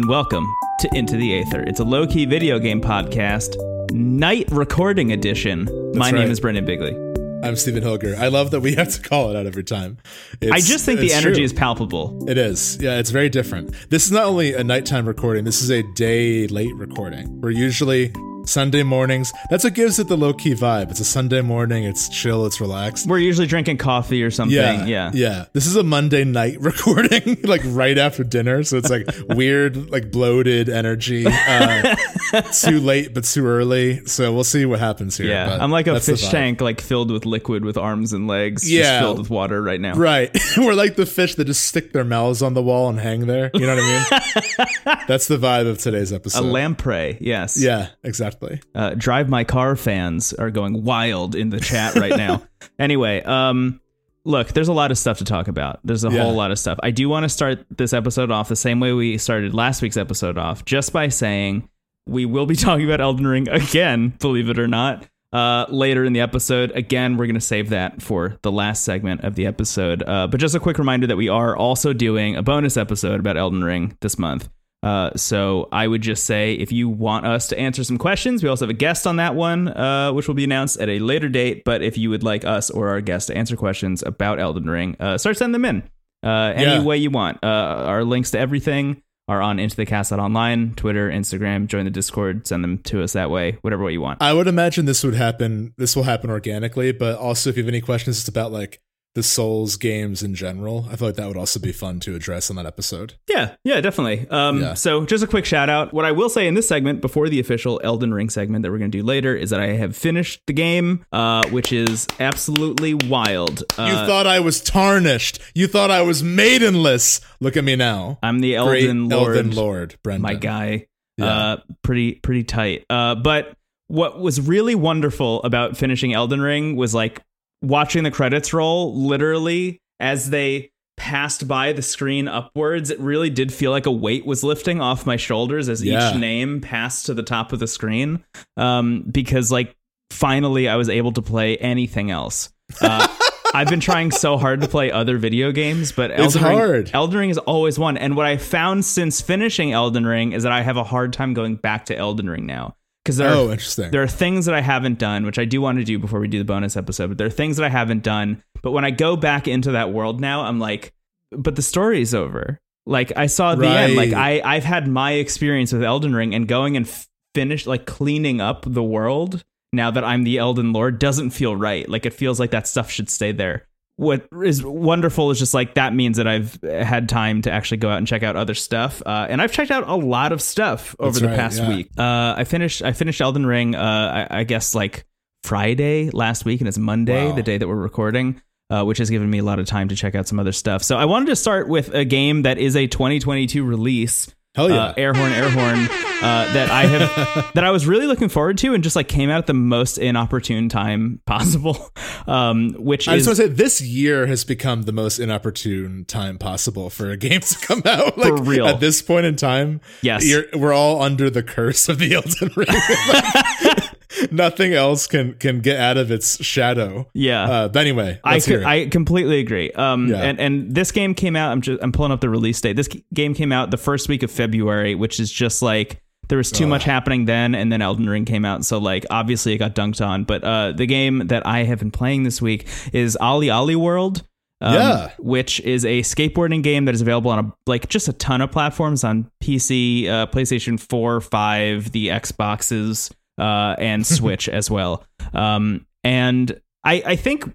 And welcome to Into the Aether. It's a low key video game podcast, night recording edition. My name is Brendan Bigley. I'm Stephen Hilger. I love that we have to call it out every time. I just think the energy true. is palpable. It is. Yeah, it's very different. This is not only a nighttime recording, this is a day late recording. We're usually Sunday mornings. That's what gives it the low key vibe. It's a Sunday morning, it's chill, it's relaxed. We're usually drinking coffee or something. Yeah, Yeah. yeah. This is a Monday night recording, like right after dinner. So it's like weird, like bloated energy. Uh, too late, but too early. So we'll see what happens here. Yeah. I'm like a fish tank, like filled with liquid with arms and legs, just Yeah. filled with water right now. Right. We're like the fish that just stick their mouths on the wall and hang there. You know what I mean? That's the vibe of today's episode. A lamprey, yes. yeah, exactly. uh, drive my car fans are going wild in the chat right now anyway um look there's a lot of stuff to talk about there's a Yeah. whole lot of stuff i do want to start this episode off the same way we started last week's episode off just by saying we will be talking about elden ring again believe it or not uh, later in the episode again we're going to save that for the last segment of the episode uh, but just a quick reminder that we are also doing a bonus episode about elden ring this month uh, so I would just say if you want us to answer some questions, we also have a guest on that one, uh, which will be announced at a later date. But if you would like us or our guest to answer questions about Elden Ring, uh, start sending them in uh, any Yeah. way you want. Uh, our links to everything are on into the cast online, Twitter, Instagram. Join the Discord, send them to us that way, whatever way you want. I would imagine this would happen. This will happen organically, but also if you have any questions it's about like the Souls games in general, I feel like that would also be fun to address on that episode. Yeah, yeah, definitely. Um, Yeah. So, just a quick shout out. What I will say in this segment, before the official Elden Ring segment that we're going to do later, is that I have finished the game, uh, which is absolutely wild. You Uh, thought I was tarnished. You thought I was maidenless. Look at me now. I'm the Great Elden Lord, Elden Lord, Brendan. my guy. Yeah. Uh, pretty, pretty tight. Uh, but what was really wonderful about finishing Elden Ring was like watching the credits roll literally as they passed by the screen upwards it really did feel like a weight was lifting off my shoulders as Yeah. each name passed to the top of the screen um, because like finally i was able to play anything else uh, i've been trying so hard to play other video games but It's elden ring, hard. elden ring is always one and what i found since finishing elden ring is that i have a hard time going back to elden ring now because there oh, are interesting. there are things that I haven't done, which I do want to do before we do the bonus episode, but there are things that I haven't done. But when I go back into that world now, I'm like, but the story's over. Like I saw the end. Like I, I've had my experience with Elden Ring and going and f- finish like cleaning up the world now that I'm the Elden Lord doesn't feel right. Like it feels like that stuff should stay there. What is wonderful is just like that means that I've had time to actually go out and check out other stuff, uh, and I've checked out a lot of stuff over That's the right, past yeah. week. Uh, I finished I finished Elden Ring. Uh, I, I guess like Friday last week, and it's Monday, Wow. the day that we're recording, uh, which has given me a lot of time to check out some other stuff. So I wanted to start with a game that is a 2022 release. Hell yeah. Uh, Airhorn, Airhorn, uh, that I have that I was really looking forward to, and just like came out at the most inopportune time possible. Um, which I is just want to say this year has become the most inopportune time possible for a game to come out. Like, For real. At this point in time, Yes. we're all under the curse of the Elden Ring. Like, nothing else can can get out of its shadow. Yeah. Uh, but anyway, I co- hear it. I completely agree. Um, Yeah. and and this game came out. I'm just I'm pulling up the release date. This game came out the first week of February, which is just like there was too much happening then, and then Elden Ring came out. So like obviously it got dunked on. But uh, the game that I have been playing this week is OlliOlli World. Um, Yeah. which is a skateboarding game that is available on a like just a ton of platforms on PC, uh, PlayStation 4, 5, the Xboxes, uh, and Switch as well. Um, and I, I think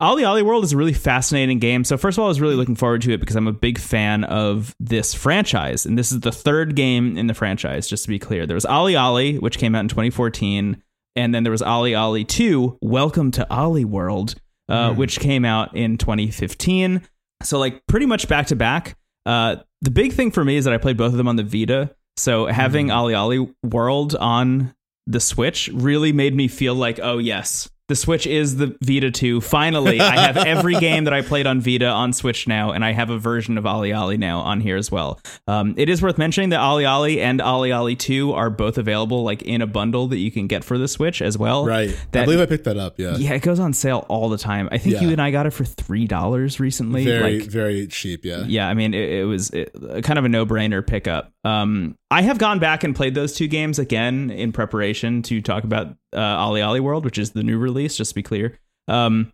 Ollie Ollie World is a really fascinating game. So first of all, I was really looking forward to it because I'm a big fan of this franchise, and this is the third game in the franchise. Just to be clear, there was Ollie Ollie, which came out in 2014, and then there was Ollie Ollie 2, Welcome to Ollie World, uh, which came out in 2015. So like pretty much back to back. Uh, the big thing for me is that I played both of them on the Vita. So having Ollie Ollie World on the Switch really made me feel like, oh yes, the Switch is the Vita 2. Finally, I have every game that I played on Vita on Switch now, and I have a version of OlliOlli now on here as well. Um, it is worth mentioning that OlliOlli and OlliOlli 2 are both available like in a bundle that you can get for the Switch as well. Right. That, I believe I picked that up. Yeah. Yeah, it goes on sale all the time. I think Yeah. you and I got it for three dollars recently. Very, like, very cheap. Yeah. yeah, I mean, it, it was it, kind of a no-brainer pickup. Um, I have gone back and played those two games again in preparation to talk about uh, OlliOlli World, which is the new release. Just to be clear, um,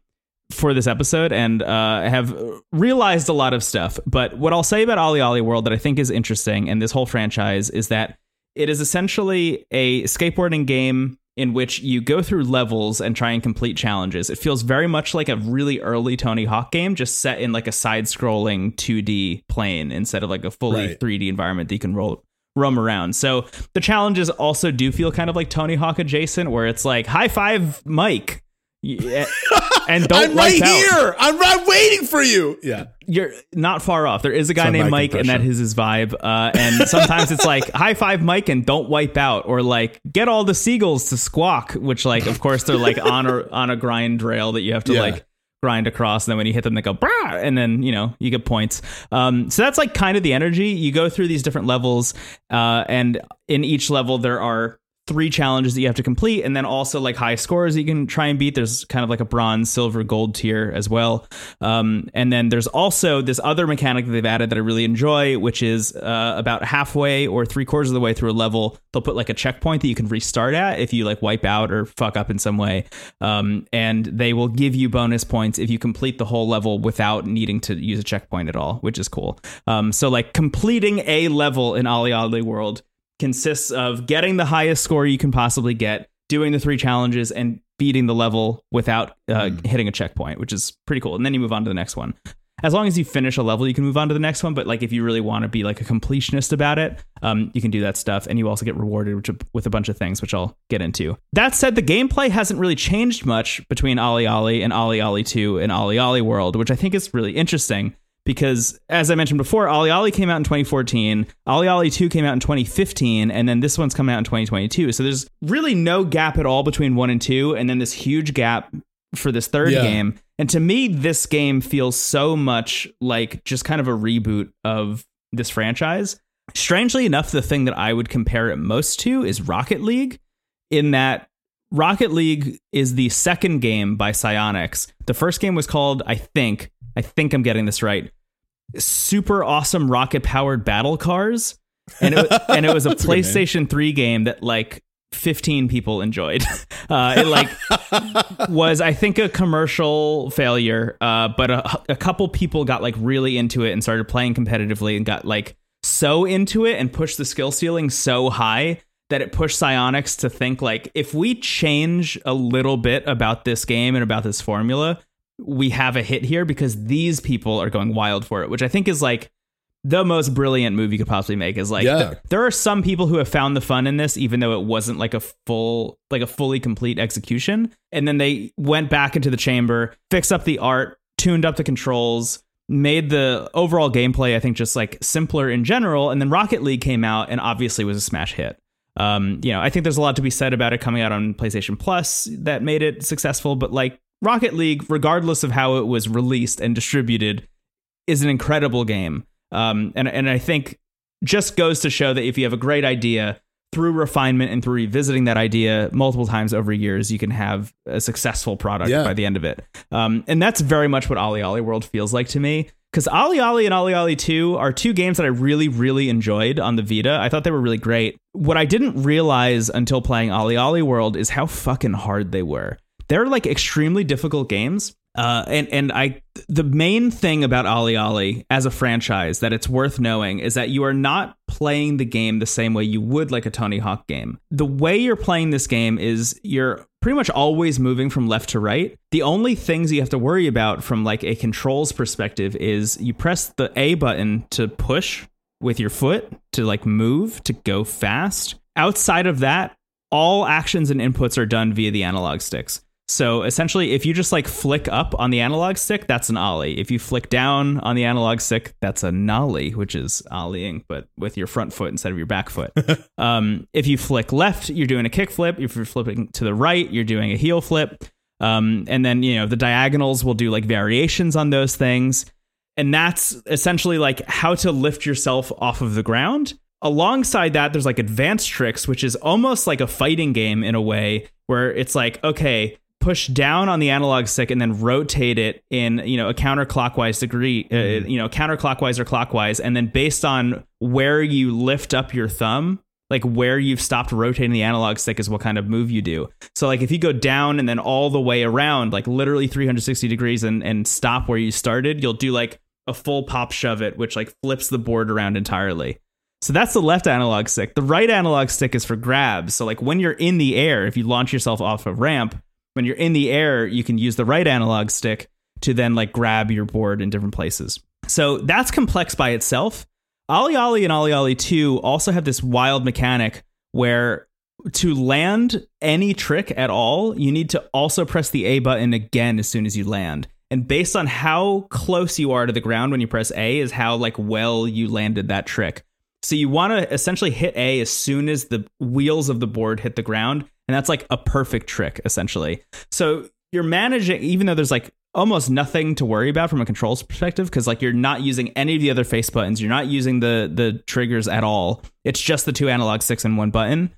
for this episode, and uh, have realized a lot of stuff. But what I'll say about OlliOlli World that I think is interesting, and this whole franchise, is that it is essentially a skateboarding game in which you go through levels and try and complete challenges. It feels very much like a really early Tony Hawk game, just set in like a side-scrolling 2D plane instead of like a fully Right. 3D environment that you can roll roam around. So the challenges also do feel kind of like Tony Hawk adjacent, where it's like high five Mike. Yeah, and don't I'm right here. I'm right waiting for you. Yeah. you're not far off. There is a guy It's named Mike Mike, and that is his vibe. Uh, and sometimes it's like high five Mike and don't wipe out, or like get all the seagulls to squawk. Which, like, of course, they're like on a on a grind rail that you have to Yeah. like grind across. And then when you hit them, they go brah, and then you know you get points. Um, so that's like kind of the energy. You go through these different levels, uh, and in each level there are three challenges that you have to complete and then also like high scores that you can try and beat. There's kind of like a bronze silver gold tier as well. Um, and then there's also this other mechanic that they've added that i really enjoy which is uh, about halfway or three quarters of the way through a level they'll put like a checkpoint that you can restart at if you like wipe out or fuck up in some way. Um, and they will give you bonus points if you complete the whole level without needing to use a checkpoint at all which is cool. Um, so like completing a level in OlliOlli World consists of getting the highest score you can possibly get, doing the three challenges, and beating the level without uh, hitting a checkpoint, which is pretty cool. And then you move on to the next one. As long as you finish a level, you can move on to the next one. But like if you really want to be like a completionist about it, um, you can do that stuff, and you also get rewarded with, with a bunch of things, which I'll get into. That said, the gameplay hasn't really changed much between OlliOlli and OlliOlli Two and OlliOlli World, which I think is really interesting because as I mentioned before, OlliOlli came out in 2014, OlliOlli 2 came out in 2015, and then this one's coming out in 2022. So there's really no gap at all between 1 and 2, and then this huge gap for this third Yeah. game. And to me, this game feels so much like just kind of a reboot of this franchise. Strangely enough, the thing that I would compare it most to is Rocket League, in that Rocket League is the second game by Psyonix. The first game was called, I think, I think I'm getting this right, Super Awesome Rocket Powered Battle Cars. And it, and it was a. PlayStation 3 game that like 15 people enjoyed. Uh, it like was I think a commercial failure, uh, but a, a couple people got like really into it and started playing competitively and got like so into it and pushed the skill ceiling so high that it pushed Psyonix to think like if we change a little bit about this game and about this formula, we have a hit here because these people are going wild for it, which I think is like the most brilliant move you could possibly make is like Yeah. th- there are some people who have found the fun in this even though it wasn't like a full like a fully complete execution. And then they went back into the chamber fixed up the art tuned up the controls made the overall gameplay i think just like simpler in general. And then rocket league came out and obviously was a smash hit. Um, you know i think there's a lot to be said about it coming out on playstation plus that made it successful but like rocket league regardless of how it was released and distributed is an incredible game. Um, and and I think just goes to show that if you have a great idea through refinement and through revisiting that idea multiple times over years, you can have a successful product Yeah. by the end of it. Um, and that's very much what Ollie Ollie World feels like to me. Because Ollie Ollie and Ollie Ollie 2 are two games that I really, really enjoyed on the Vita. I thought they were really great. What I didn't realize until playing Ollie Ollie World is how fucking hard they were. They're like extremely difficult games. Uh, and and I the main thing about Ollie Ollie as a franchise that it's worth knowing is that you are not playing the game the same way you would like a Tony Hawk game. The way you're playing this game is you're pretty much always moving from left to right. The only things you have to worry about from like a controls perspective is you press the A button to push with your foot to like move to go fast. Outside of that, all actions and inputs are done via the analog sticks. So essentially, if you just like flick up on the analog stick, that's an ollie. If you flick down on the analog stick, that's a nollie, which is ollieing, but with your front foot instead of your back foot. um, if you flick left, you're doing a kick flip. If you're flipping to the right, you're doing a heel flip. Um, and then you know the diagonals will do like variations on those things, and that's essentially like how to lift yourself off of the ground. Alongside that, there's like advanced tricks, which is almost like a fighting game in a way, where it's like okay, push down on the analog stick and then rotate it in you know a counterclockwise degree, uh, you know counterclockwise or clockwise, and then based on where you lift up your thumb like where you've stopped rotating the analog stick is what kind of move you do. So like if you go down and then all the way around, like literally 360 degrees and, and stop where you started, you'll do like a full pop shove it, which like flips the board around entirely. So that's the left analog stick. The right analog stick is for grabs. So like when you're in the air, if you launch yourself off a ramp, when you're in the air, you can use the right analog stick to then like grab your board in different places. So that's complex by itself. OlliOlli and OlliOlli 2 also have this wild mechanic where to land any trick at all, you need to also press the A button again as soon as you land. And based on how close you are to the ground when you press A is how like well you landed that trick. So you want to essentially hit A as soon as the wheels of the board hit the ground, and that's like a perfect trick essentially. So you're managing even though there's like almost nothing to worry about from a controls perspective because like you're not using any of the other face buttons you're not using the the triggers at all it's just the two analog sticks and one button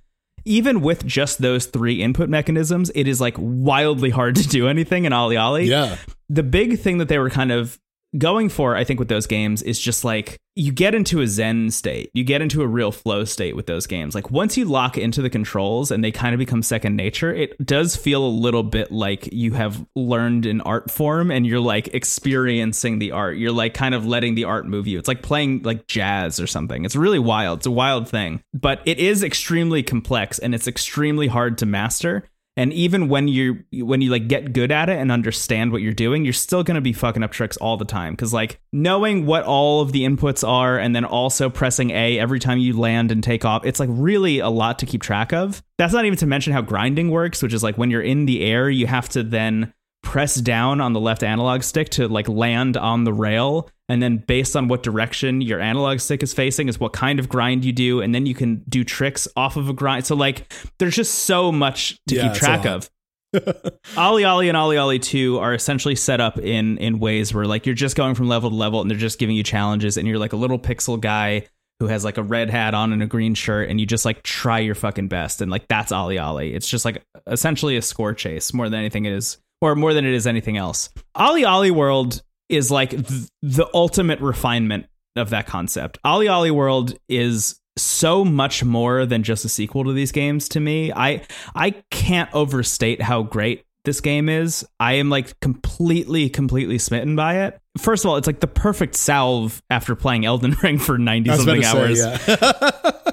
even with just those three input mechanisms it is like wildly hard to do anything in OlliOlli Yeah. the big thing that they were kind of going for, I think, with those games is just like you get into a zen state. You get into a real flow state with those games. Like once you lock into the controls and they kind of become second nature, it does feel a little bit like you have learned an art form and you're like experiencing the art. You're like kind of letting the art move you. It's like playing like jazz or something. It's really wild. It's a wild thing, but it is extremely complex and it's extremely hard to master and even when you when you like get good at it and understand what you're doing you're still going to be fucking up tricks all the time. Cuz like knowing what all of the inputs are and then also pressing A every time you land and take off it's like really a lot to keep track of. That's not even to mention how grinding works which is like when you're in the air you have to then press down on the left analog stick to like land on the rail and then based on what direction your analog stick is facing is what kind of grind you do and then you can do tricks off of a grind so like there's just so much to Yeah, keep track of. of OlliOlli and OlliOlli 2 are essentially set up in in ways where like you're just going from level to level and they're just giving you challenges and you're like a little pixel guy who has like a red hat on and a green shirt and you just like try your fucking best and like that's OlliOlli. It's just like essentially a score chase more than anything it is or more than it is anything else. OlliOlli World is like th- the ultimate refinement of that concept. OlliOlli World is so much more than just a sequel to these games to me. I I can't overstate how great this game is. I am like completely completely smitten by it. First of all, it's like the perfect salve after playing Elden Ring for 90 I was about something to say, hours. yeah.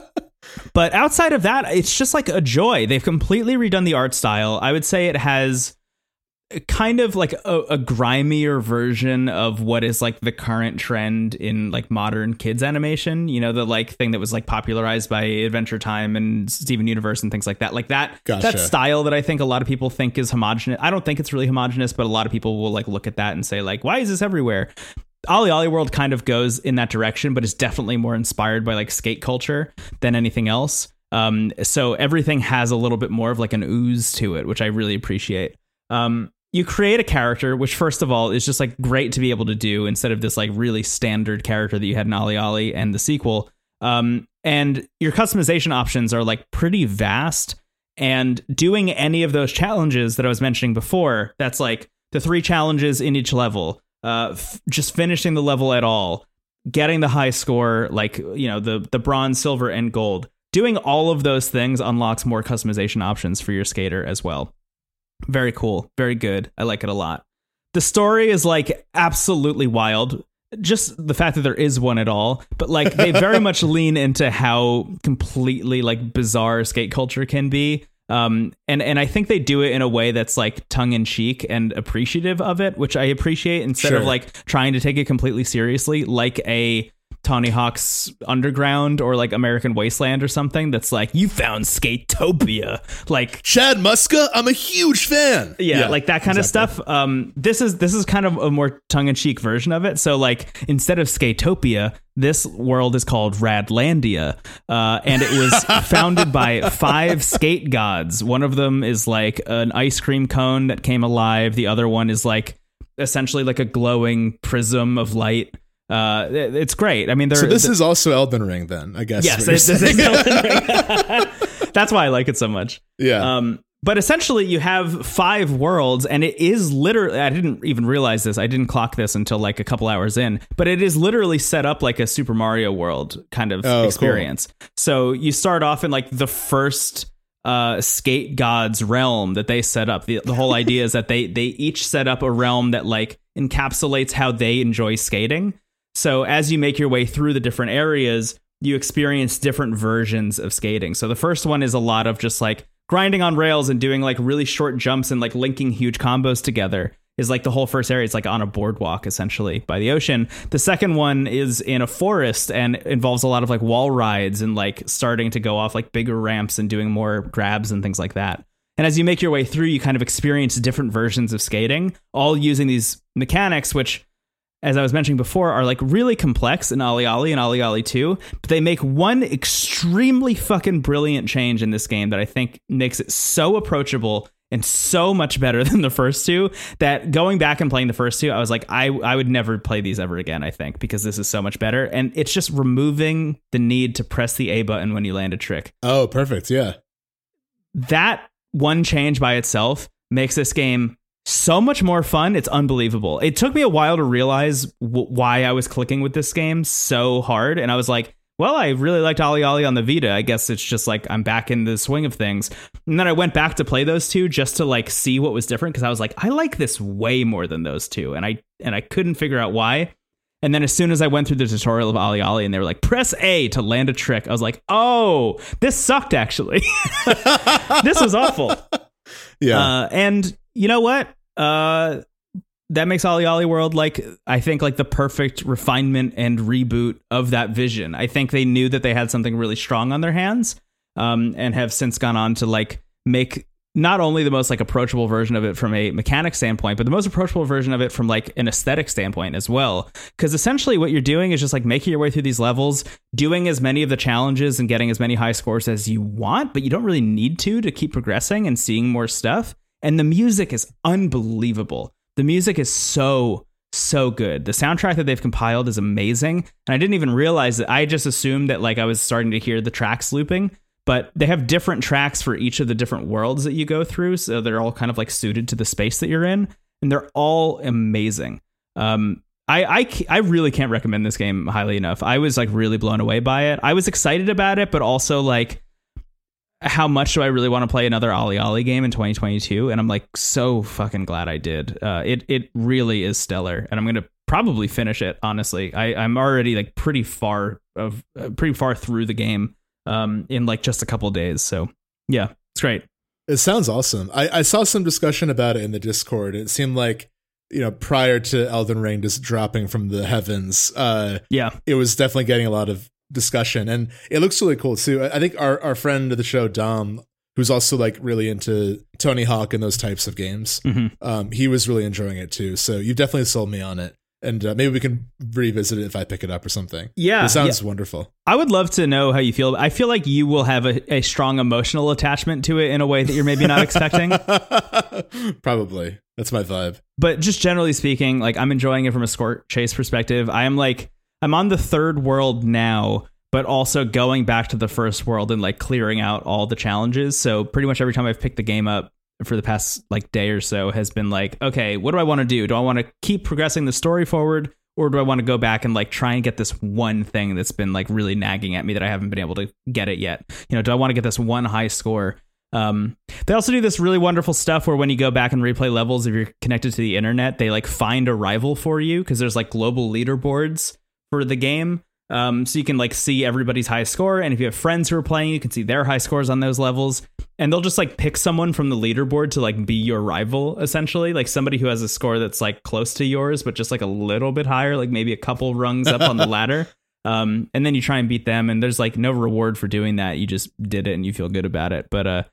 But outside of that, it's just like a joy. They've completely redone the art style. I would say it has kind of like a, a grimier version of what is like the current trend in like modern kids animation. You know, the like thing that was like popularized by Adventure Time and Steven Universe and things like that. Like that Gotcha. that style that I think a lot of people think is homogenous. I don't think it's really homogenous, but a lot of people will like look at that and say like, why is this everywhere? Ollie Ollie World kind of goes in that direction, but it's definitely more inspired by like skate culture than anything else. Um, so everything has a little bit more of like an ooze to it, which I really appreciate. Um, you create a character, which first of all is just like great to be able to do instead of this like really standard character that you had in Ollie Ollie and the sequel. Um, and your customization options are like pretty vast. And doing any of those challenges that I was mentioning before, that's like the three challenges in each level, uh, f- just finishing the level at all, getting the high score, like you know the the bronze, silver, and gold. Doing all of those things unlocks more customization options for your skater as well. Very cool, very good. I like it a lot. The story is like absolutely wild. Just the fact that there is one at all, but like they very much lean into how completely like bizarre skate culture can be. Um, and and I think they do it in a way that's like tongue in cheek and appreciative of it, which I appreciate instead of like trying to take it completely seriously, like a Tony Hawk's Underground or like American Wasteland or something that's like you found Skatopia. Like Chad Muska, I'm a huge fan. yeah, like that kind exactly. of stuff. Um, this is this is kind of a more tongue in cheek version of it. So like instead of Skatopia, this world is called Radlandia, uh, and it was founded by five skate gods. One of them is like an ice cream cone that came alive. The other one is like essentially like a glowing prism of light. Uh, it's great. I mean, So this is also Elden Ring, then I guess. yes, this is. Elden Ring. That's why I like it so much. yeah. Um, but essentially, you have five worlds, and it is literally. I didn't even realize this. I didn't clock this until like a couple hours in, but it is literally set up like a Super Mario World kind of Oh, cool. experience. So you start off in like the first uh, skate gods realm that they set up. The, the whole idea is that they they each set up a realm that like encapsulates how they enjoy skating. So as you make your way through the different areas, you experience different versions of skating. So the first one is a lot of just like grinding on rails and doing like really short jumps and like linking huge combos together. Is like the whole first area. It's like on a boardwalk essentially by the ocean. The second one is in a forest and involves a lot of like wall rides and like starting to go off like bigger ramps and doing more grabs and things like that. And as you make your way through, you kind of experience different versions of skating, all using these mechanics, which as I was mentioning before, are like really complex in OlliOlli and OlliOlli 2, but they make one extremely fucking brilliant change in this game that I think makes it so approachable and so much better than the first two that going back and playing the first two, I was like, I, I would never play these ever again, I think, because this is so much better. And it's just removing the need to press the A button when you land a trick oh, perfect. Yeah. that one change by itself makes this game so much more fun. It's unbelievable. It took me a while to realize w- why I was clicking with this game so hard, and I was like, "Well, I really liked OlliOlli on the Vita. I guess it's just like I'm back in the swing of things." And then I went back to play those two just to like see what was different because I was like, "I like this way more than those two. and I and I couldn't figure out why. And then as soon as I went through the tutorial of OlliOlli and they were like, press A to land a trick, I was like, oh, this sucked actually. this was awful. Yeah. Uh, and you know what? Uh, that makes Ollie Ollie World like I think like the perfect refinement and reboot of that vision. I think they knew that they had something really strong on their hands, um, and have since gone on to like make not only the most like approachable version of it from a mechanic standpoint, but the most approachable version of it from like an aesthetic standpoint as well. Because essentially, what you're doing is just like making your way through these levels, doing as many of the challenges and getting as many high scores as you want, but you don't really need to to keep progressing and seeing more stuff. And the music is unbelievable. The music is so so good. The soundtrack that they've compiled is amazing, and I didn't even realize that. I just assumed that like I was starting to hear the tracks looping, but they have different tracks for each of the different worlds that you go through, so they're all kind of like suited to the space that you're in, and they're all amazing. Um, I, I, I really can't recommend this game highly enough. I was like really blown away by it. I was excited about it, but also like, how much do I really want to play another Ollie Ollie game in 2022? And I'm like so fucking glad I did. Uh, it it really is stellar, and I'm gonna probably finish it. Honestly, I I'm already like pretty far of uh, pretty far through the game um in like just a couple days. So yeah, it's great. It sounds awesome. I, I saw some discussion about it in the Discord. It seemed like, you know, prior to Elden Ring just dropping from the heavens, uh, Yeah, it was definitely getting a lot of discussion. And it looks really cool too. I think our, our friend of the show, Dom, who's also like really into Tony Hawk and those types of games, Mhm. um, he was really enjoying it too. So you've definitely sold me on it. And uh, maybe we can revisit it if I pick it up or something. yeah. it sounds wonderful. I would love to know how you feel. I feel like you will have a, a strong emotional attachment to it in a way that you're maybe not expecting. Probably. That's my vibe. But just generally speaking, like I'm enjoying it from a score chase perspective. I am like I'm on the third world now, but also going back to the first world and like clearing out all the challenges. So pretty much every time I've picked the game up for the past like day or so has been like, okay, what do I want to do? Do I want to keep progressing the story forward? Or do I want to go back and like try and get this one thing that's been like really nagging at me that I haven't been able to get it yet? You know, do I want to get this one high score? Um, they also do this really wonderful stuff where when you go back and replay levels, if you're connected to the internet, they like find a rival for you because there's like global leaderboards for the game. Um, so you can like see everybody's high score, and if you have friends who are playing, you can see their high scores on those levels. And they'll just like pick someone from the leaderboard to like be your rival, essentially, like somebody who has a score that's like close to yours, but just like a little bit higher, like maybe a couple rungs up on the ladder. Um, and then you try and beat them, and there's like no reward for doing that. You just did it, and you feel good about it. But uh,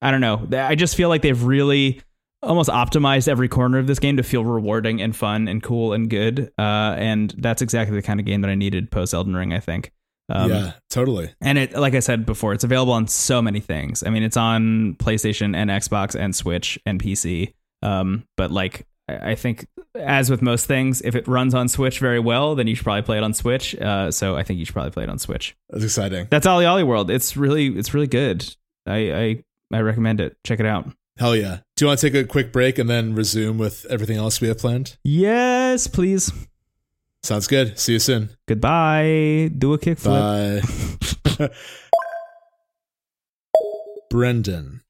I don't know. I just feel like they've really almost optimized every corner of this game to feel rewarding and fun and cool and good. Uh, and that's exactly the kind of game that I needed post Elden Ring. I think. Um, yeah, totally. And it, like I said before, it's available on so many things. I mean, it's on PlayStation and Xbox and Switch and PC. Um, but like, I, think as with most things, if it runs on Switch very well, then you should probably play it on Switch. Uh, so I think you should probably play it on Switch. That's exciting. That's OlliOlli World. It's really, it's really good. I, I, I recommend it. Check it out. Hell yeah. Do you want to take a quick break and then resume with everything else we have planned? Yes, please. Sounds good. See you soon. Goodbye. Do a kickflip. Bye. Brendan.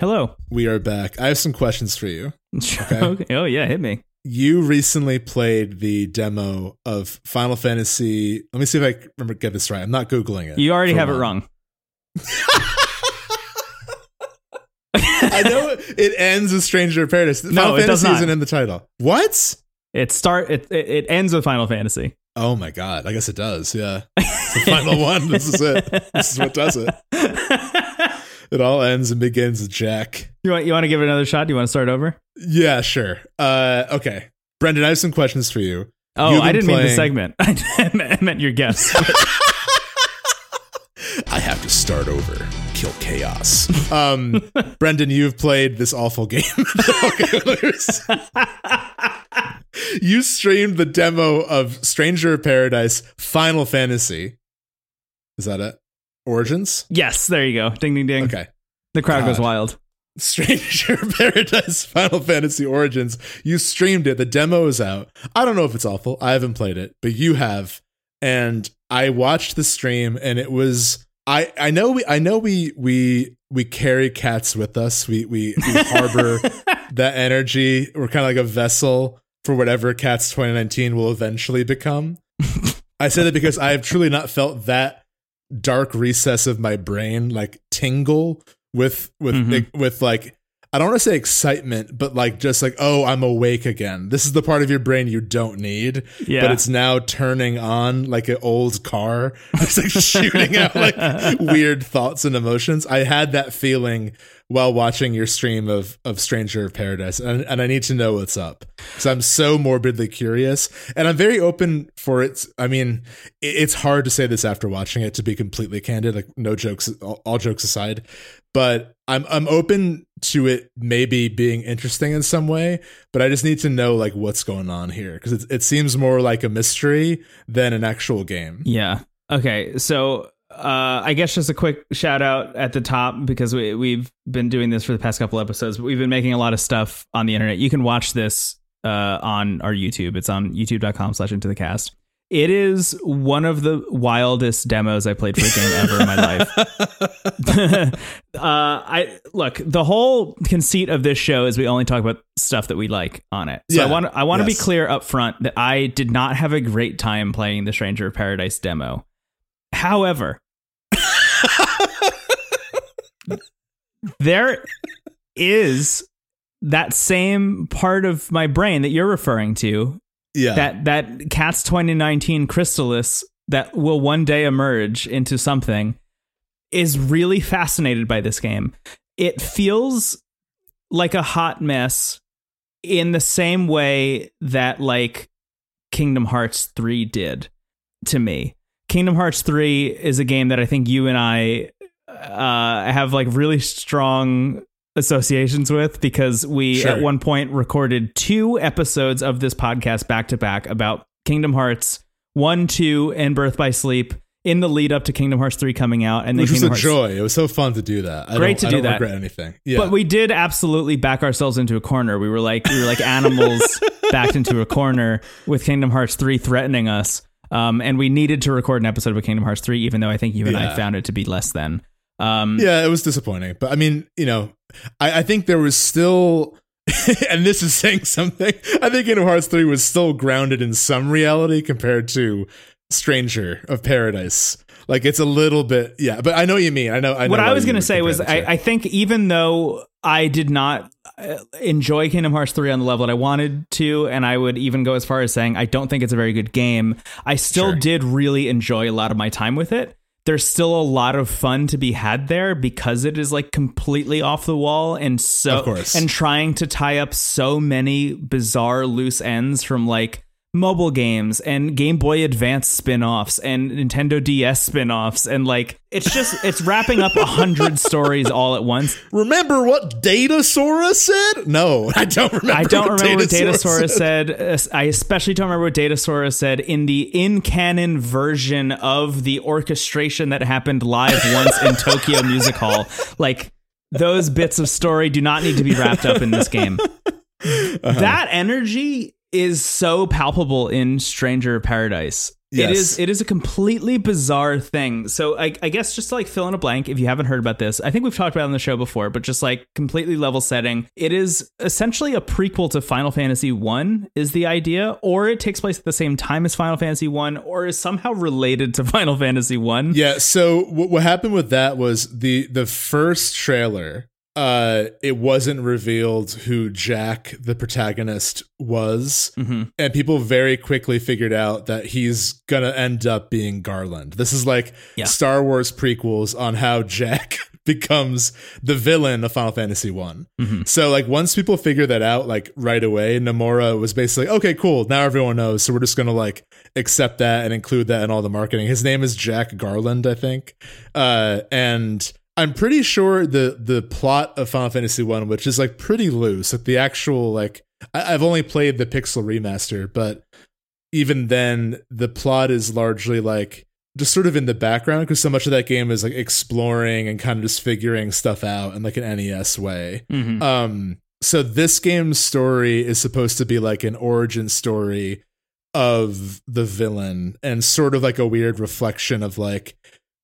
Hello. We are back. I have some questions for you. Okay. okay. Oh yeah, hit me. You recently played the demo of Final Fantasy. Let me see if I remember get this right. I'm not googling it. You already have one. it wrong. I know it ends with Stranger of Paradise. Final no, Fantasy does not. isn't in the title. What? It start it it ends with Final Fantasy. Oh my god! I guess it does. Yeah, the final one. This is it. This is what does it. It all ends and begins with Jack. You want you want to give it another shot? Do you want to start over? Yeah, sure. Uh, okay, Brendan, I have some questions for you. Oh, I didn't playing... mean the segment. I meant your guess. I have to start over. Kill chaos. Um, Brendan, you've played this awful game. you streamed the demo of Stranger of Paradise Final Fantasy. Is that it? Origins? Yes, there you go. Ding ding ding. Okay. The crowd God. goes wild. Stranger Paradise Final Fantasy Origins. You streamed it. The demo is out. I don't know if it's awful. I haven't played it, but you have. And I watched the stream and it was I I know we I know we we we carry cats with us. We we, we harbor that energy. We're kind of like a vessel for whatever Cats 2019 will eventually become. I say that because I have truly not felt that dark recess of my brain like tingle with with mm-hmm. with like I don't want to say excitement, but like just like, oh, I'm awake again. This is the part of your brain you don't need, yeah. but it's now turning on like an old car. It's like shooting out like weird thoughts and emotions. I had that feeling while watching your stream of of Stranger of Paradise, and, and I need to know what's up because I'm so morbidly curious, and I'm very open for it. I mean, it's hard to say this after watching it. To be completely candid, like no jokes, all, all jokes aside, but I'm I'm open to it maybe being interesting in some way, but I just need to know like what's going on here because it it seems more like a mystery than an actual game. Yeah. Okay. So uh, I guess just a quick shout out at the top because we we've been doing this for the past couple episodes, but we've been making a lot of stuff on the internet. You can watch this uh, on our YouTube. It's on youtube.com slash into the cast. It is one of the wildest demos I played for a game ever in my life. uh, I look the whole conceit of this show is we only talk about stuff that we like on it. So yeah. I want I want to yes. be clear up front that I did not have a great time playing the Stranger of Paradise demo. However, there is that same part of my brain that you're referring to yeah. That that Cats 2019 chrysalis that will one day emerge into something is really fascinated by this game. It feels like a hot mess in the same way that like Kingdom Hearts 3 did to me. Kingdom Hearts 3 is a game that I think you and I uh, I have like really strong associations with because we sure. at one point recorded two episodes of this podcast back to back about Kingdom Hearts 1, 2, and Birth by Sleep in the lead up to Kingdom Hearts 3 coming out. And Which was a Hearts... joy. It was so fun to do that. I Great to do that. regret anything. Yeah. But we did absolutely back ourselves into a corner. We were like we were like animals backed into a corner with Kingdom Hearts 3 threatening us. Um, and we needed to record an episode of Kingdom Hearts 3, even though I think you and yeah. I found it to be less than. Um, yeah, it was disappointing. But I mean, you know, I, I think there was still and this is saying something. I think Kingdom Hearts 3 was still grounded in some reality compared to Stranger of Paradise. Like it's a little bit, yeah. But I know what you mean. I know. I know what I was going to say was, I, I, think even though I did not, uh, enjoy Kingdom Hearts 3 on the level that I wanted to, and I would even go as far as saying I don't think it's a very good game. I still Sure. did really enjoy a lot of my time with it. There's still a lot of fun to be had there because it is like completely off the wall and so Of course. and trying to tie up so many bizarre loose ends from like mobile games and Game Boy Advance spin-offs and Nintendo DS spin-offs and like it's just it's wrapping up a hundred stories all at once. Remember what Datasora said? No, I don't remember. I don't what remember what Datasora Datasaurus said. Uh, I especially don't remember what Datasaurus said in the in canon version of the orchestration that happened live once in Tokyo Music Hall. Like those bits of story do not need to be wrapped up in this game. Uh-huh. That energy is so palpable in Stranger Paradise. It Yes. is it is a completely bizarre thing. So I, I guess just to like fill in a blank, if you haven't heard about this, I think we've talked about it on the show before, but just like completely level setting, it is essentially a prequel to Final Fantasy One is the idea, or it takes place at the same time as Final Fantasy One, or is somehow related to Final Fantasy One. Yeah. So what what happened with that was the the first trailer. Uh, it wasn't revealed who Jack, the protagonist, was, hmm and people very quickly figured out that he's gonna end up being Garland. This is like Yeah. Star Wars prequels on how Jack becomes the villain of Final Fantasy One. Mhm. So like once people figure that out, like right away, Nomura was basically okay, cool. Now everyone knows, so we're just gonna like accept that and include that in all the marketing. His name is Jack Garland, I think, uh, and I'm pretty sure the the plot of Final Fantasy One, which is like pretty loose, like the actual like I, I've only played the Pixel remaster, but even then, the plot is largely like just sort of in the background because so much of that game is like exploring and kind of just figuring stuff out in like an NES way. hmm Um, so this game's story is supposed to be like an origin story of the villain and sort of like a weird reflection of like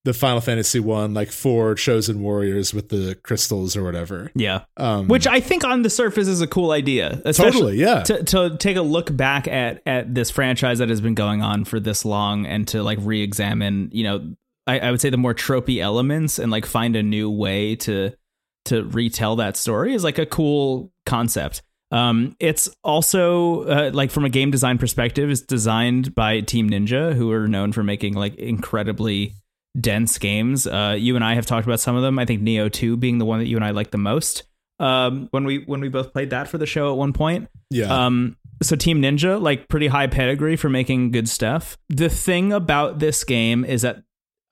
the Final Fantasy one, like four chosen warriors with the crystals or whatever. Yeah. Um, Which I think on the surface is a cool idea. Especially totally, yeah, to, to take a look back at at this franchise that has been going on for this long and to like re-examine you know I, I would say the more tropey elements and like find a new way to to retell that story is like a cool concept um it's also uh, like from a game design perspective it's designed by team ninja who are known for making like incredibly dense games uh you and i have talked about some of them i think Nioh 2 being the one that you and i like the most um when we when we both played that for the show at one point yeah. um, so Team Ninja, like pretty high pedigree for making good stuff. The thing about this game is that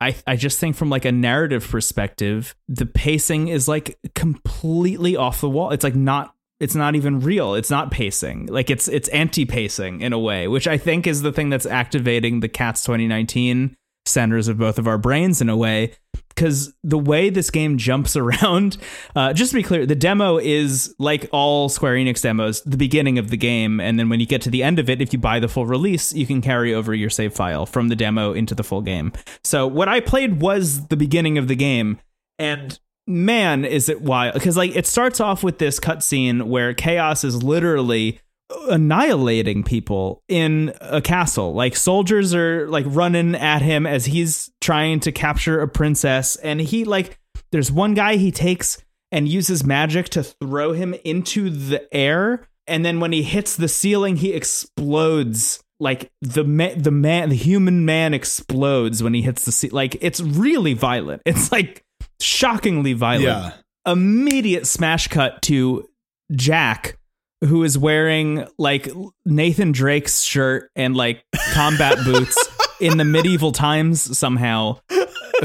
I I just think from like a narrative perspective, the pacing is like completely off the wall. It's like not it's not even real. It's not pacing. Like it's it's anti-pacing in a way, which I think is the thing that's activating the Cats 2019 centers of both of our brains in a way because the way this game jumps around uh, just to be clear the demo is like all square enix demos the beginning of the game and then when you get to the end of it if you buy the full release you can carry over your save file from the demo into the full game. So what i played was the beginning of the game and man is it wild because like it starts off with this cutscene where chaos is literally annihilating people in a castle. Like soldiers are like running at him as he's trying to capture a princess. And he like there's one guy he takes and uses magic to throw him into the air. And then when he hits the ceiling he explodes. Like the ma- the man the human man explodes when he hits the ceiling. like it's really violent. It's like shockingly violent. Yeah. immediate smash cut to Jack, who is wearing like Nathan Drake's shirt and like combat boots in the medieval times somehow,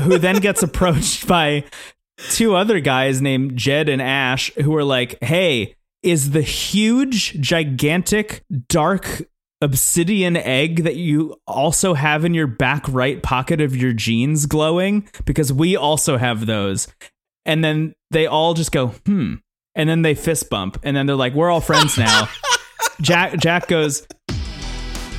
who then gets approached by two other guys named Jed and Ash, who are like, hey, is the huge, gigantic, dark obsidian egg that you also have in your back right pocket of your jeans glowing? Because we also have those. And then they all just go, hmm. And then they fist bump. And then they're like, we're all friends now. Jack Jack goes,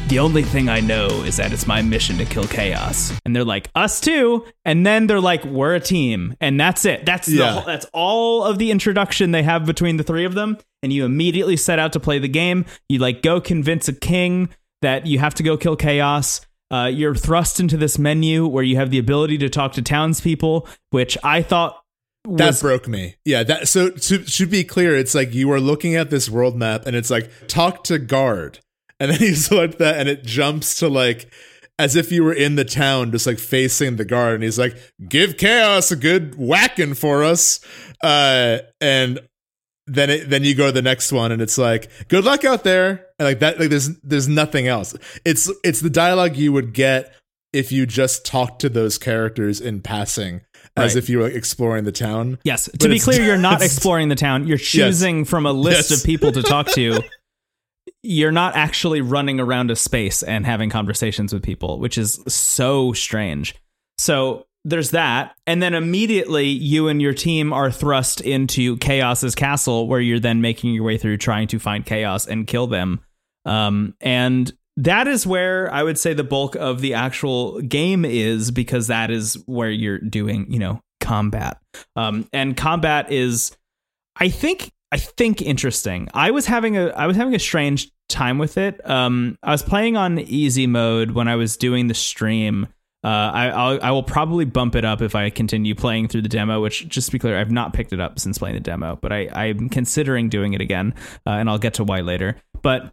the only thing I know is that it's my mission to kill chaos. And they're like, us too. And then they're like, we're a team. And that's it. That's the Yeah. whole, that's all of the introduction they have between the three of them. And you immediately set out to play the game. You like go convince a king that you have to go kill chaos. Uh, you're thrust into this menu where you have the ability to talk to townspeople, which I thought that broke me. Yeah, that so to to be clear, it's like you are looking at this world map and it's like talk to guard. And then you select that and it jumps to like as if you were in the town just like facing the guard and he's like give chaos a good whacking for us. Uh and then it then you go to the next one and it's like good luck out there and like that like there's there's nothing else. It's it's the dialogue you would get if you just talked to those characters in passing as Right. if you were like, exploring the town. yes. But To be clear, you're not exploring the town. You're choosing from a list Yes. of people to talk to. You're not actually running around a space and having conversations with people, which is so strange. So there's that. And then immediately you and your team are thrust into Chaos's castle, where you're then making your way through trying to find Chaos and kill them. Um, and that is where I would say the bulk of the actual game is because that is where you're doing, you know, combat. Um, and combat is, I think, I think interesting. I was having a, I was having a strange time with it. Um, I was playing on easy mode when I was doing the stream. Uh, I I'll, I will probably bump it up if I continue playing through the demo. Which, just to be clear, I've not picked it up since playing the demo, but I I'm considering doing it again, uh, and I'll get to why later. But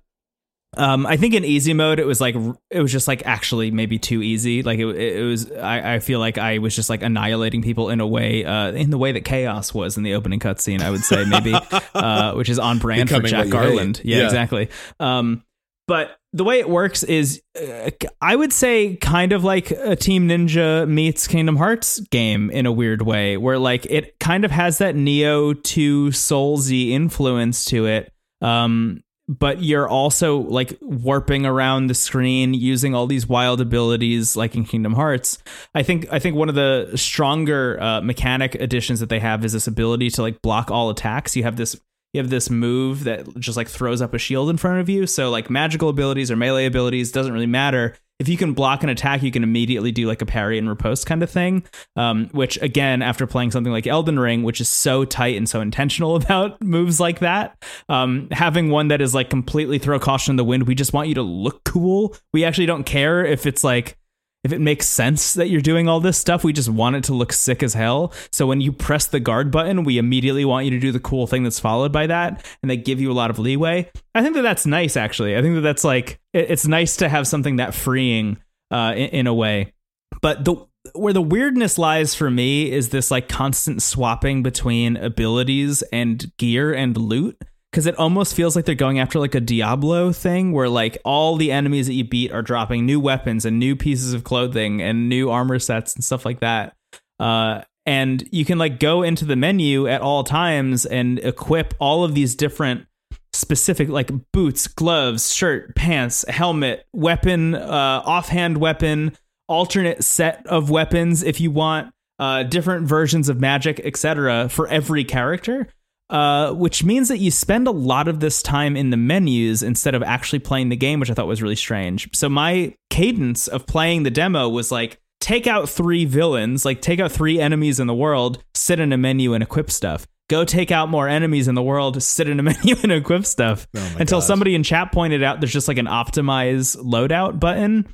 um, I think in easy mode, it was like it was just like actually maybe too easy. Like it, it was. I, I feel like I was just like annihilating people in a way, uh, in the way that chaos was in the opening cutscene. I would say maybe, uh, which is on brand for Jack Garland. Yeah, Yeah. exactly. Um, but the way it works is, uh, I would say, kind of like a Team Ninja meets Kingdom Hearts game in a weird way, where like it kind of has that Nioh 2 Soulsy influence to it. Um, but you're also like warping around the screen using all these wild abilities like in Kingdom Hearts. I think I think one of the stronger uh, mechanic additions that they have is this ability to like block all attacks. You have this you have this move that just like throws up a shield in front of you. So like magical abilities or melee abilities doesn't really matter. If you can block an attack, you can immediately do like a parry and riposte kind of thing. Um, which again, after playing something like Elden Ring, which is so tight and so intentional about moves like that, um, having one that is like completely throw caution in the wind. We just want you to look cool. We actually don't care if it's like if it makes sense that you're doing all this stuff, we just want it to look sick as hell. So when you press the guard button, we immediately want you to do the cool thing that's followed by that, and they give you a lot of leeway. I think that that's nice, actually. I think that that's like it's nice to have something that freeing uh, in, in a way. But the where the weirdness lies for me is this like constant swapping between abilities and gear and loot because it almost feels like they're going after like a Diablo thing where like all the enemies that you beat are dropping new weapons and new pieces of clothing and new armor sets and stuff like that. Uh, and you can like go into the menu at all times and equip all of these different specific like boots, gloves, shirt, pants, helmet, weapon, uh, offhand weapon, alternate set of weapons if you want, uh, different versions of magic, etc. for every character. Uh, which means that you spend a lot of this time in the menus instead of actually playing the game, which I thought was really strange. So my cadence of playing the demo was like take out three villains, like take out three enemies in the world, sit in a menu and equip stuff. Go take out more enemies in the world, sit in a menu and equip stuff. Oh Until God. somebody in chat pointed out there's just like an optimize loadout button.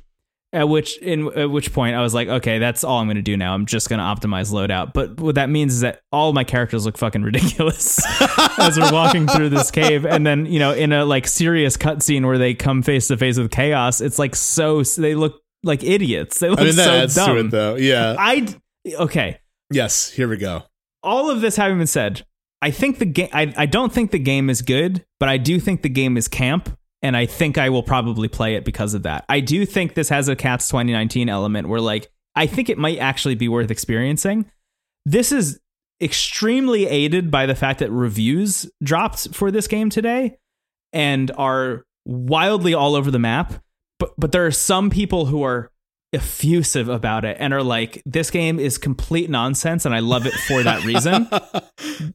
At which in at which point I was like, okay, that's all I'm gonna do now. I'm just gonna optimize loadout. But what that means is that all my characters look fucking ridiculous as we're walking through this cave. And then, you know, in a like serious cutscene where they come face to face with chaos, it's like so they look like idiots. They look I mean, that so adds dumb. to it though. Yeah. I okay. yes. Here we go. All of this having been said, I think the game. I, I don't think the game is good, but I do think the game is camp, and I think I will probably play it because of that. I do think this has a Cats 2019 element where, like, I think it might actually be worth experiencing. This is extremely aided by the fact that reviews dropped for this game today and are wildly all over the map. But but there are some people who are effusive about it and are like, this game is complete nonsense, and I love it for that reason.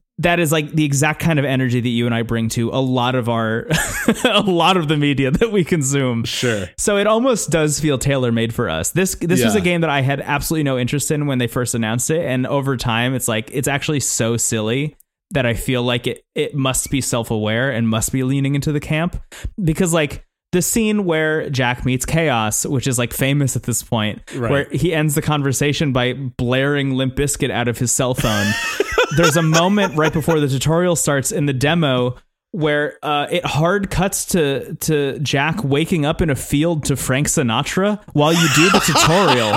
that is like the exact kind of energy that you and I bring to a lot of our a lot of the media that we consume. Sure. So it almost does feel tailor made for us. This this was a game that I had absolutely no interest in when they first announced it, and over time, it's like it's actually so silly that I feel like it it must be self aware and must be leaning into the camp because like the scene where Jack meets Chaos, which is like famous at this point, Right. where he ends the conversation by blaring Limp Bizkit out of his cell phone. there's a moment right before the tutorial starts in the demo where uh, it hard cuts to to Jack waking up in a field to Frank Sinatra while you do the tutorial.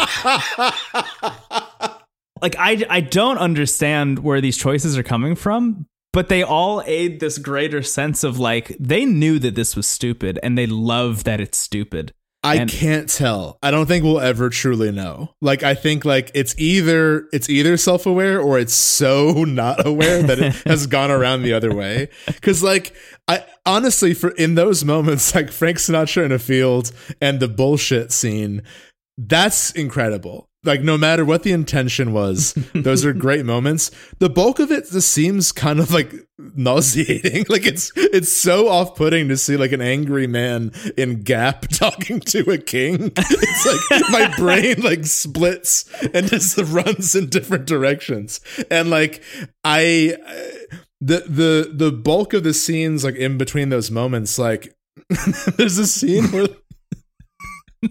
like I I don't understand where these choices are coming from, but they all aid this greater sense of like they knew that this was stupid and they love that it's stupid. I And- can't tell. I don't think we'll ever truly know. Like I think like it's either it's either self-aware or it's so not aware that it has gone around the other way. Cuz like I honestly for in those moments like Frank Sinatra in a field and the bullshit scene that's incredible. Like no matter what the intention was, those are great moments. The bulk of it just seems kind of like nauseating. Like it's it's so off-putting to see like an angry man in Gap talking to a king. It's like my brain like splits and just runs in different directions. And like I the the the bulk of the scenes like in between those moments like there's a scene where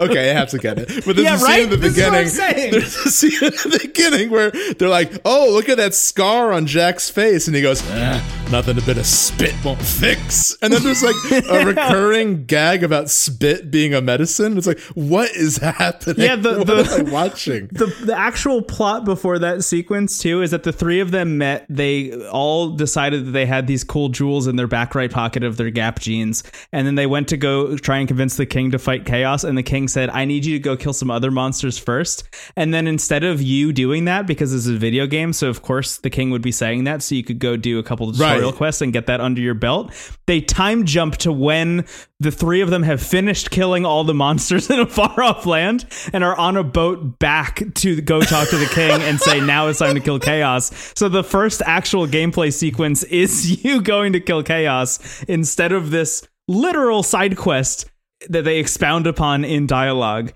okay, I have to get it. But there's Yeah, a scene right? in the This is beginning. There's a scene in the beginning where they're like, "Oh, look at that scar on Jack's face," and he goes, eh, "Nothing a bit of spit won't fix." And then there's like a recurring gag about spit being a medicine. It's like, what is happening? Yeah, the- the- watching? the the actual plot before that sequence too is that the three of them met. They all decided that they had these cool jewels in their back right pocket of their Gap jeans, and then they went to go try and convince the king to fight chaos. And the king said, "I need you to go kill some other monsters first. And then instead of you doing that, because it's a video game, so of course the king would be saying that, so you could go do a couple of tutorial Right. quests and get that under your belt. They time jump to when the three of them have finished killing all the monsters in a far off land and are on a boat back to go talk to the king and say, now it's time to kill chaos. So the first actual gameplay sequence is you going to kill chaos instead of this literal side quest that they expound upon in dialogue.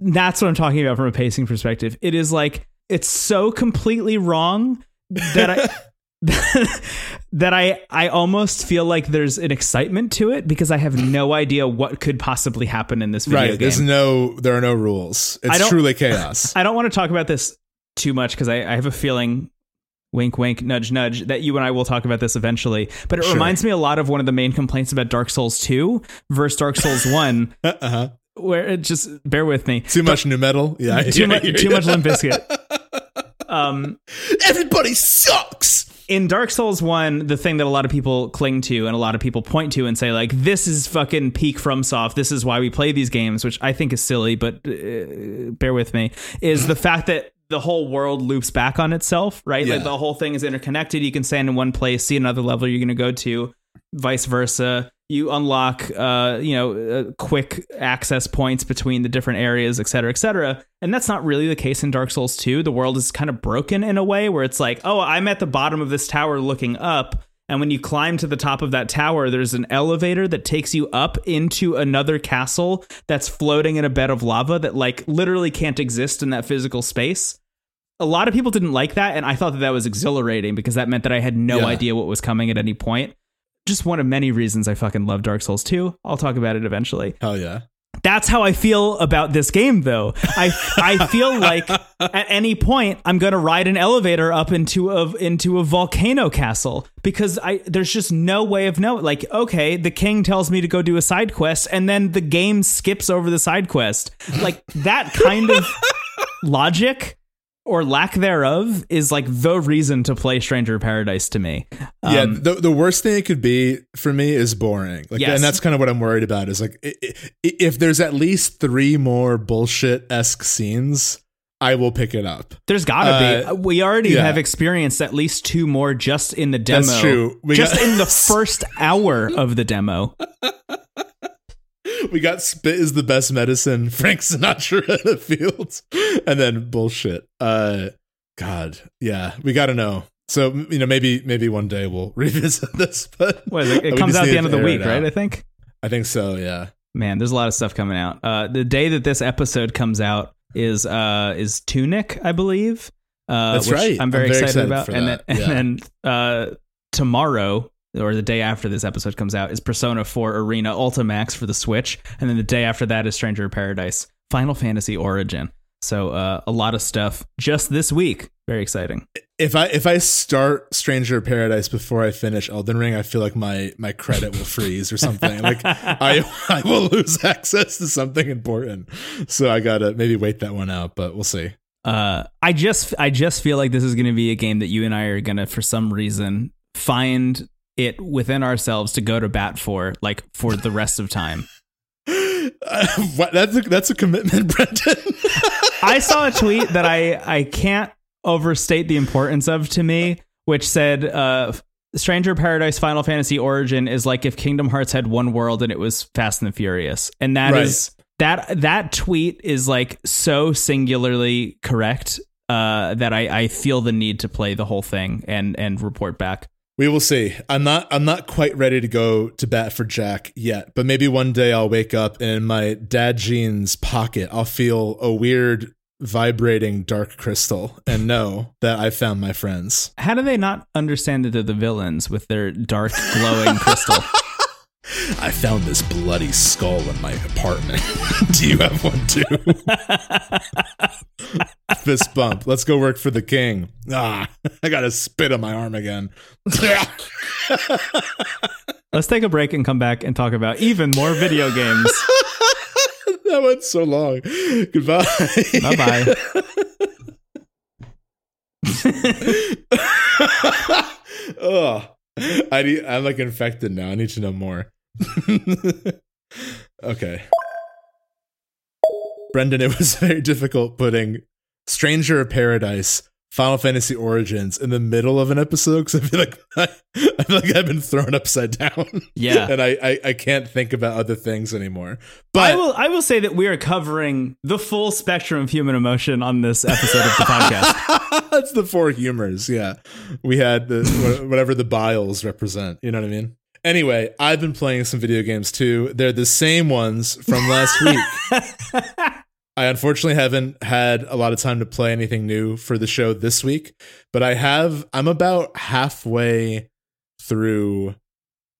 That's what I'm talking about from a pacing perspective. It is like, it's so completely wrong that I. that I I almost feel like there's an excitement to it because I have no idea what could possibly happen in this video Right. game. There's no. There are no rules. It's truly chaos. I don't want to talk about this too much because I, I have a feeling, wink, wink, nudge, nudge, that you and I will talk about this eventually. But it Sure. reminds me a lot of one of the main complaints about Dark Souls 2 versus Dark Souls 1, uh-huh. where it just bear with me. Too much nu metal. Yeah. Too, yeah, mu- yeah, too much Limp Bizkit. Um, Everybody sucks. in Dark Souls 1, the thing that a lot of people cling to and a lot of people point to and say, like, this is fucking peak FromSoft. This is why we play these games, which I think is silly, but uh, bear with me, is the fact that the whole world loops back on itself, right? Like the whole thing is interconnected. You can stand in one place, see another level you're going to go to, vice versa. You unlock, uh, you know, uh, quick access points between the different areas, et cetera, et cetera. And that's not really the case in Dark Souls 2. The world is kind of broken in a way where it's like, oh, I'm at the bottom of this tower looking up. And when you climb to the top of that tower, there's an elevator that takes you up into another castle that's floating in a bed of lava that, like, literally can't exist in that physical space. A lot of people didn't like that, and I thought that that was exhilarating because that meant that I had no Yeah. idea what was coming at any point. Just one of many reasons I fucking love Dark Souls 2. I'll talk about it eventually. Hell yeah. That's how I feel about this game, though. I I feel like at any point I'm going to ride an elevator up into a into a volcano castle because I there's just no way of knowing. Like, okay, the king tells me to go do a side quest, and then the game skips over the side quest. Like that kind of logic or lack thereof is like the reason to play Stranger Paradise to me. yeah, Um, the the worst thing it could be for me is boring. Like, Yes. and that's kind of what I'm worried about. Is like, if there's at least three more bullshit esque scenes, I will pick it up. There's gotta Uh, be. We already yeah. have experienced at least two more just in the demo. That's true. We just got- in the first hour of the demo. We got spit is the best medicine. Frank Sinatra in the field, and then bullshit. Uh, God, yeah, we got to know. So you know, maybe maybe one day we'll revisit this. But What is it? It comes out at the end of the week, right? out. I think. I think so. Yeah. Man, there's a lot of stuff coming out. Uh, the day that this episode comes out is uh, is Tunic, I believe. Uh, That's which right. I'm very I'm very excited, excited about. And then, Yeah. and then uh, tomorrow or the day after this episode comes out is Persona 4 Arena Ultimax for the Switch, and then the day after that is Stranger of Paradise Final Fantasy Origin. So uh, a lot of stuff just this week. Very exciting. If I if I start Stranger of Paradise before I finish Elden Ring, I feel like my my credit will freeze or something. like I I will lose access to something important. So I gotta maybe wait that one out, but we'll see. Uh, I just I just feel like this is going to be a game that you and I are going to, for some reason, find it within ourselves to go to bat for, like for the rest of time. Uh, that's a, that's a commitment, Brendan. I saw a tweet that I I can't overstate the importance of to me, which said, uh, "Stranger Paradise Final Fantasy Origin is like if Kingdom Hearts had one world and it was Fast and the Furious," and that Right. is that that tweet is like so singularly correct uh, that I, I feel the need to play the whole thing and and report back. We will see. I'm not I'm not quite ready to go to bat for Jack yet, but maybe one day I'll wake up and in my dad jeans pocket I'll feel a weird vibrating dark crystal and know that I found my friends. How do they not understand that they're the villains with their dark glowing crystal? I found this bloody skull in my apartment. Do you have one too? Fist bump. Let's go work for the king. Ah, I got a spit on my arm again. Let's take a break and come back and talk about even more video games. that went so long. Goodbye. Bye bye. Ugh. I need, I'm like infected now. I need to know more. okay. Brendan, it was very difficult putting Stranger of Paradise, Final Fantasy Origins in the middle of an episode because I feel like I, I feel like I've been thrown upside down. Yeah. and I, I I can't think about other things anymore. But I will I will say that we are covering the full spectrum of human emotion on this episode of the podcast. That's the four humors. Yeah. We had the whatever the biles represent. You know what I mean? Anyway, I've been playing some video games too. They're the same ones from last week. I unfortunately haven't had a lot of time to play anything new for the show this week, but I have I'm about halfway through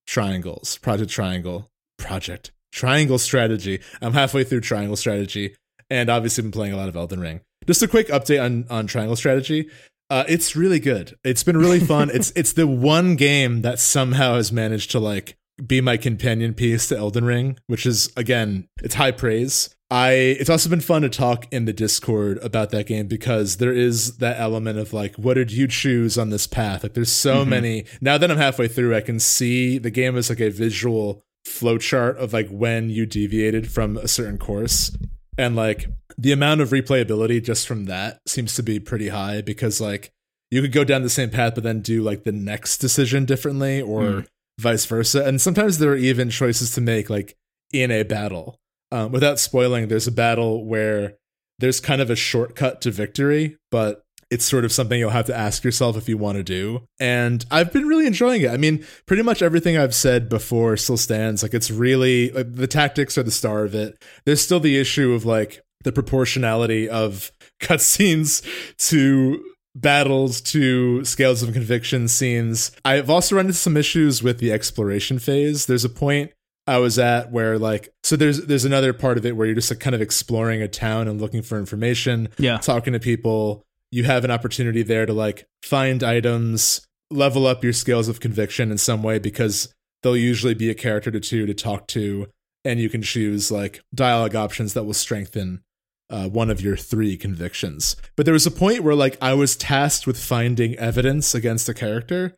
Triangles, Project Triangle, Project Triangle Strategy. I'm halfway through Triangle Strategy and obviously been playing a lot of Elden Ring. Just a quick update on on Triangle Strategy. Uh, it's really good. It's been really fun. it's it's the one game that somehow has managed to like be my companion piece to Elden Ring, which is again, it's high praise. I it's also been fun to talk in the Discord about that game because there is that element of like, what did you choose on this path? Like there's so many now that I'm halfway through, I can see the game is like a visual flowchart of like when you deviated from a certain course. And like the amount of replayability just from that seems to be pretty high because like you could go down the same path but then do like the next decision differently or Mm. vice versa. And sometimes there are even choices to make like in a battle. Um, without spoiling, there's a battle where there's kind of a shortcut to victory, but it's sort of something you'll have to ask yourself if you want to do. And I've been really enjoying it. I mean, pretty much everything I've said before still stands. Like it's really like, the tactics are the star of it. There's still the issue of like the proportionality of cutscenes to battles to scales of conviction scenes. I've also run into some issues with the exploration phase. There's a point I was at where like so there's there's another part of it where you're just like kind of exploring a town and looking for information, Yeah. talking to people. You have an opportunity there to like find items, level up your scales of conviction in some way because there'll usually be a character to two to talk to and you can choose like dialogue options that will strengthen uh, one of your three convictions. But there was a point where like I was tasked with finding evidence against a character,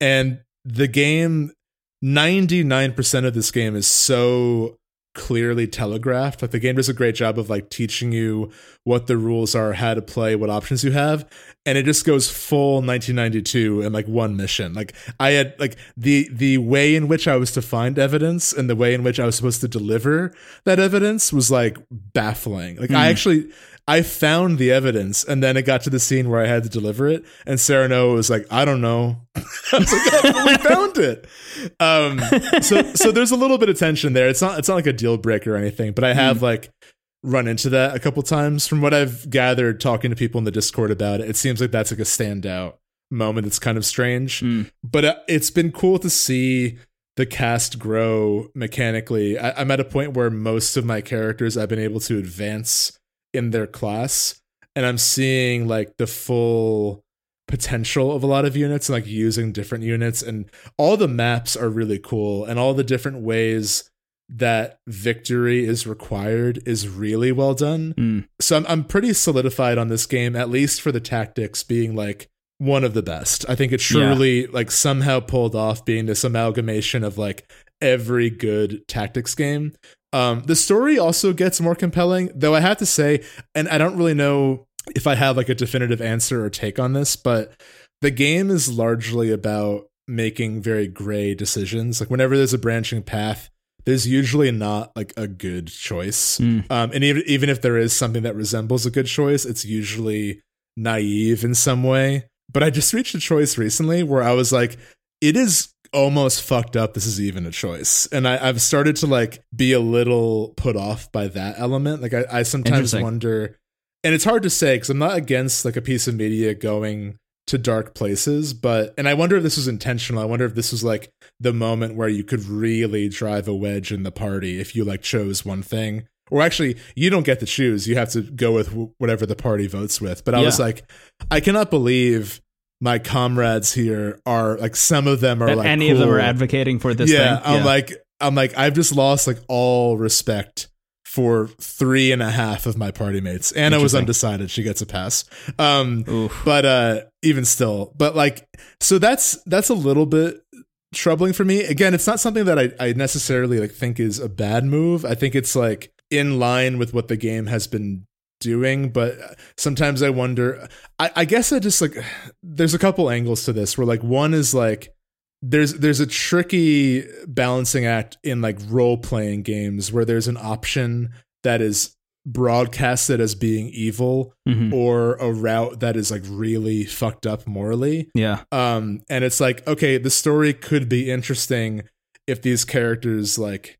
and the game, ninety nine percent of this game is so clearly telegraphed. Like the game does a great job of like teaching you what the rules are, how to play, what options you have, and it just goes full 1992 in like one mission. Like I had like the the way in which I was to find evidence and the way in which I was supposed to deliver that evidence was like baffling. Like I Hmm. actually I found the evidence and then it got to the scene where I had to deliver it and Serenoa was like, I don't know. I was like, "Oh, we found it. Um so so there's a little bit of tension there. It's not it's not like a deal breaker or anything, but I have like run into that a couple times from what I've gathered talking to people in the Discord about it. It seems like that's like a standout moment that's kind of strange. Mm. But uh, it's been cool to see the cast grow mechanically. I, I'm at a point where most of my characters I've been able to advance in their class and I'm seeing like the full potential of a lot of units and like using different units and all the maps are really cool and all the different ways that victory is required is really well done. Mm. So I'm I'm pretty solidified on this game at least for the tactics being like one of the best. I think it truly like somehow pulled off being this amalgamation of like every good tactics game. Um the story also gets more compelling, though I have to say and I don't really know if I have like a definitive answer or take on this, but the game is largely about making very gray decisions. Like whenever there's a branching path, there's usually not like a good choice. Mm. Um, and even even if there is something that resembles a good choice, it's usually naive in some way. But I just reached a choice recently where I was like, it is almost fucked up. This is even a choice, and I, I've started to like be a little put off by that element. Like I, I sometimes wonder, and it's hard to say because I'm not against like a piece of media going to dark places, but and I wonder if this was intentional. I wonder if this was like the moment where you could really drive a wedge in the party if you like chose one thing. Or actually, you don't get to choose. You have to go with whatever the party votes with. But I was like, I cannot believe my comrades here are like some of them are That like any of them are advocating for this yeah, thing. I'm like, I'm like, I've just lost like all respect for three and a half of my party mates. Anna was undecided; she gets a pass. Um, Oof. but uh, even still, but like, so that's that's a little bit troubling for me. Again, it's not something that I, I necessarily like think is a bad move. I think it's like in line with what the game has been doing but sometimes i wonder I, I guess i just like there's a couple angles to this where like one is like there's there's a tricky balancing act in like role playing games where there's an option that is broadcasted as being evil Mhm. or a route that is like really fucked up morally Yeah. um and it's like okay the story could be interesting if these characters like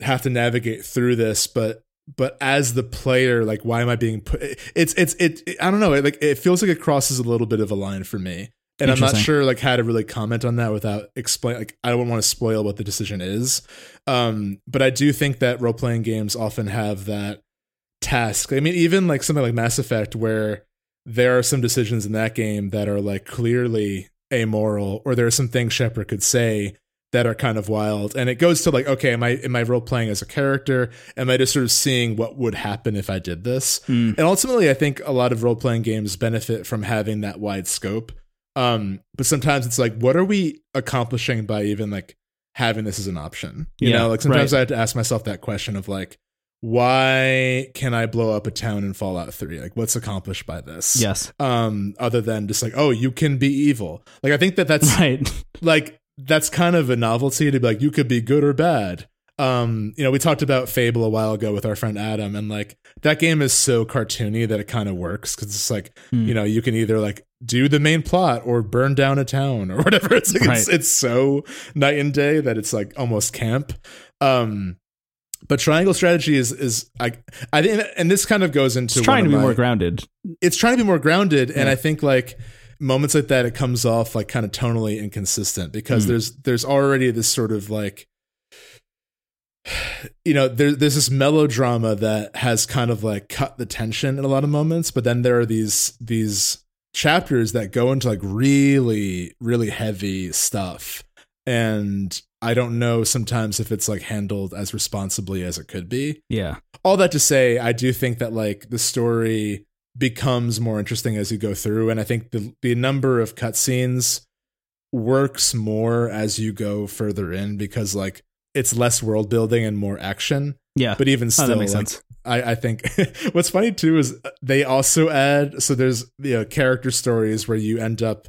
have to navigate through this but but as the player like why am i being put it's it's it, it i don't know it like it feels like it crosses a little bit of a line for me. And i'm not sure like how to really comment on that without explain like i don't want to spoil what the decision is. Um but i do think that role-playing games often have that task. I mean even like something like mass effect where there are some decisions in that game that are like clearly amoral or there are some things shepard could say that are kind of wild and it goes to like okay am i am i role playing as a character am i just sort of seeing what would happen if i did this Mm. and ultimately i think a lot of role playing games benefit from having that wide scope um but sometimes it's like what are we accomplishing by even like having this as an option you Yeah, know like sometimes right. i have to ask myself that question of like why can i blow up a town in fallout 3 like what's accomplished by this Yes. um other than just like oh you can be evil like i think that that's Right. like that's kind of a novelty to be like you could be good or bad um you know we talked about fable a while ago with our friend adam and like that game is so cartoony that it kind of works because it's like Hmm. you know you can either like do the main plot or burn down a town or whatever it's like it's, Right. it's so night and day that it's like almost camp um but triangle strategy is is I I think and this kind of goes into It's trying to be my- more grounded. it's trying to be more grounded and i think like moments like that it comes off like kind of tonally inconsistent because Mm. there's there's already this sort of like you know there, there's this melodrama that has kind of like cut the tension in a lot of moments but then there are these these chapters that go into like really really heavy stuff and i don't know sometimes if it's like handled as responsibly as it could be Yeah. all that to say, I do think that like the story becomes more interesting as you go through, and I think the the number of cutscenes works more as you go further in because like it's less world building and more action. Yeah. But even Oh, still, that makes like, sense. I, I think what's funny too is they also add so there's you know character stories where you end up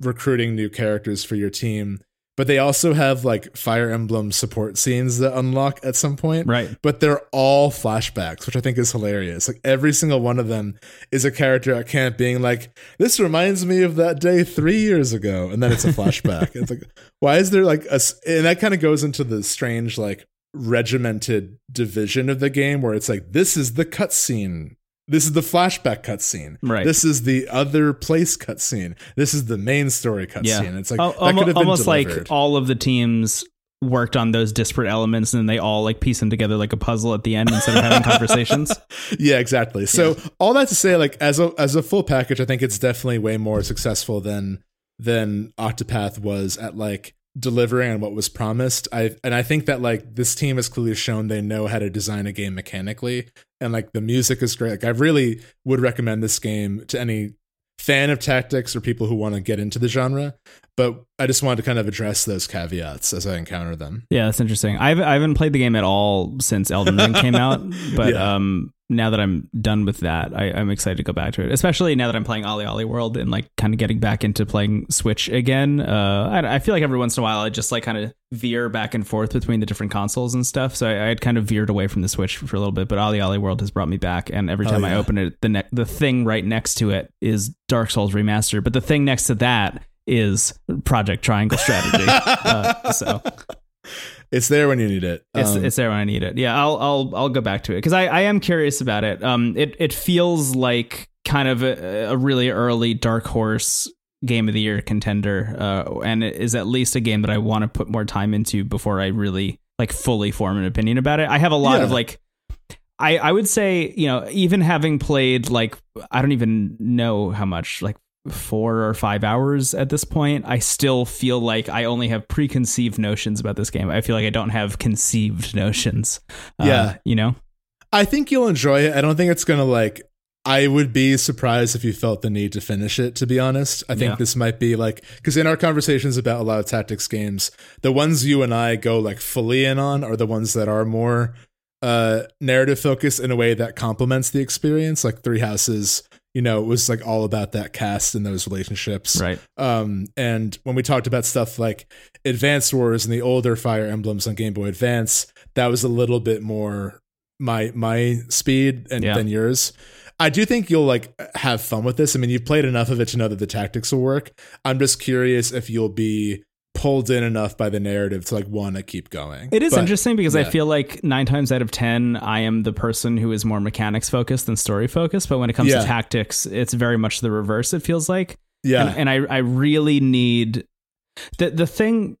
recruiting new characters for your team, but they also have like Fire Emblem support scenes that unlock at some point Right. but they're all flashbacks, which I think is hilarious. Like every single one of them is a character at camp being like, "This reminds me of that day three years ago," and then it's a flashback. it's like, why is there like a? And that kind of goes into the strange like regimented division of the game where it's like, this is the cutscene. This is the flashback cutscene. Right. This is the other place cutscene. This is the main story cutscene. Yeah. It's like Al- that almo- could have been almost like all of the teams worked on those disparate elements and then they all like piece them together like a puzzle at the end instead of having conversations. Yeah, exactly. So yeah. all that to say, like as a as a full package, I think it's definitely way more successful than than Octopath was at like delivering on what was promised. I and I think that like this team has clearly shown they know how to design a game mechanically, and like the music is great. Like I really would recommend this game to any fan of tactics or people who want to get into the genre. But I just wanted to kind of address those caveats as I encounter them. Yeah, that's interesting. I've I haven't played the game at all since Elden Ring came out, but yeah. um, now that I'm done with that, I, am excited to go back to it. Especially now that I'm playing OlliOlli World and like kind of getting back into playing Switch again. Uh, I, I, feel like every once in a while I just like kind of veer back and forth between the different consoles and stuff. So I, I, had kind of veered away from the Switch for a little bit, but OlliOlli World has brought me back. And every oh, time oh, yeah. I open it, the ne- the thing right next to it is Dark Souls Remastered, but the thing next to that is Project Triangle Strategy. uh, so it's there when you need it. Um, it's it's there when I need it. Yeah, I'll I'll I'll go back to it because I I am curious about it. Um, it it feels like kind of a, a really early dark horse game of the year contender, uh, and it is at least a game that I want to put more time into before I really like fully form an opinion about it. I have a lot yeah. of like. I, I would say, you know, even having played like I don't even know how much, like four or five hours at this point, I still feel like I only have preconceived notions about this game. I feel like I don't have conceived notions. Uh, yeah. Uh, you know? I think you'll enjoy it. I don't think it's going to like, I would be surprised if you felt the need to finish it, to be honest. I think yeah. this might be like, because in our conversations about a lot of tactics games, the ones you and I go like fully in on are the ones that are more uh narrative focused in a way that complements the experience like three houses you know, it was like all about that cast and those relationships. Right. Um, and when we talked about stuff like Advance Wars and the older Fire Emblems on Game Boy Advance, that was a little bit more my my speed and yeah. than yours. I do think you'll like have fun with this. I mean, you've played enough of it to know that the tactics will work. I'm just curious if you'll be pulled in enough by the narrative to like want to keep going. It is but, interesting because yeah. I feel like nine times out of ten, I am the person who is more mechanics focused than story focused. But when it comes yeah. to tactics, it's very much the reverse. It feels like. Yeah, and, and I I really need the the thing.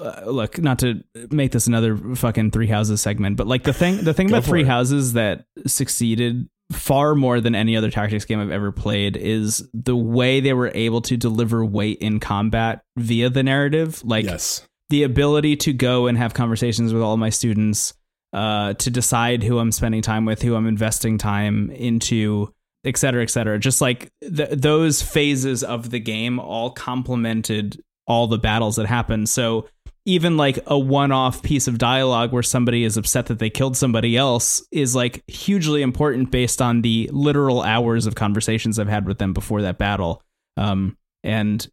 Uh, look, not to make this another fucking three houses segment, but like the thing the thing about three it. houses that succeeded far more than any other tactics game I've ever played is the way they were able to deliver weight in combat via the narrative. Like yes. the ability to go and have conversations with all my students, uh, to decide who I'm spending time with, who I'm investing time into, et cetera, et cetera. Just like th- those phases of the game all complemented all the battles that happened. So even like a one-off piece of dialogue where somebody is upset that they killed somebody else is like hugely important based on the literal hours of conversations I've had with them before that battle. Um, and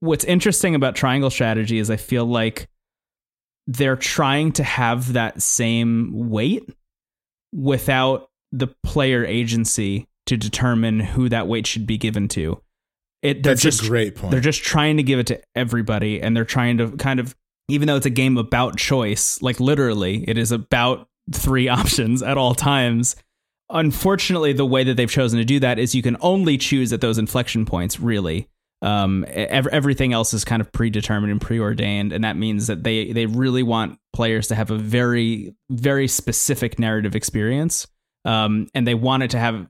what's interesting about triangle strategy is I feel like they're trying to have that same weight without the player agency to determine who that weight should be given to. It, That's just, a great point. They're just trying to give it to everybody, and they're trying to kind of even though it's a game about choice, like literally, it is about three options at all times. Unfortunately, the way that they've chosen to do that is you can only choose at those inflection points, really. Um, ev- everything else is kind of predetermined and preordained, and that means that they they really want players to have a very very specific narrative experience, um, and they want it to have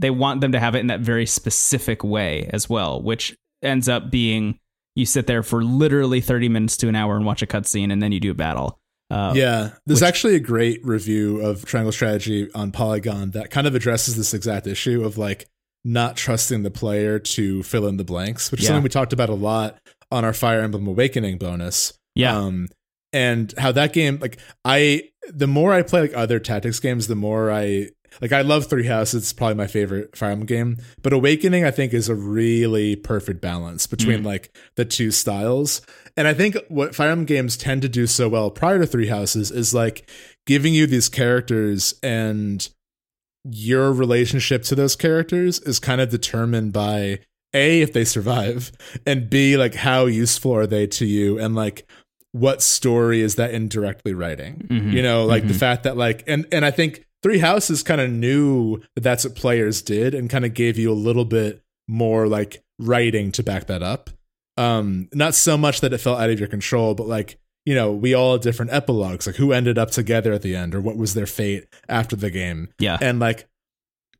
they want them to have it in that very specific way as well, which ends up being you sit there for literally 30 minutes to an hour and watch a cutscene and then you do a battle. Uh, yeah, there's which, actually a great review of Triangle Strategy on Polygon that kind of addresses this exact issue of like not trusting the player to fill in the blanks, which is something we talked about a lot on our Fire Emblem Awakening bonus. Yeah. Um, and how that game, like, I, the more I play like other tactics games, the more I like I love Three Houses. It's probably my favorite Fire Emblem game. But Awakening, I think, is a really perfect balance between mm. like the two styles. And I think what Fire Emblem games tend to do so well prior to Three Houses is like giving you these characters and your relationship to those characters is kind of determined by a if they survive and b like how useful are they to you and like what story is that indirectly writing mm-hmm. you know like mm-hmm. the fact that like and and i think Three Houses kind of knew that that's what players did and kind of gave you a little bit more like writing to back that up. Um, not so much that it felt out of your control, but like you know, we all had different epilogues, like who ended up together at the end or what was their fate after the game. Yeah. And like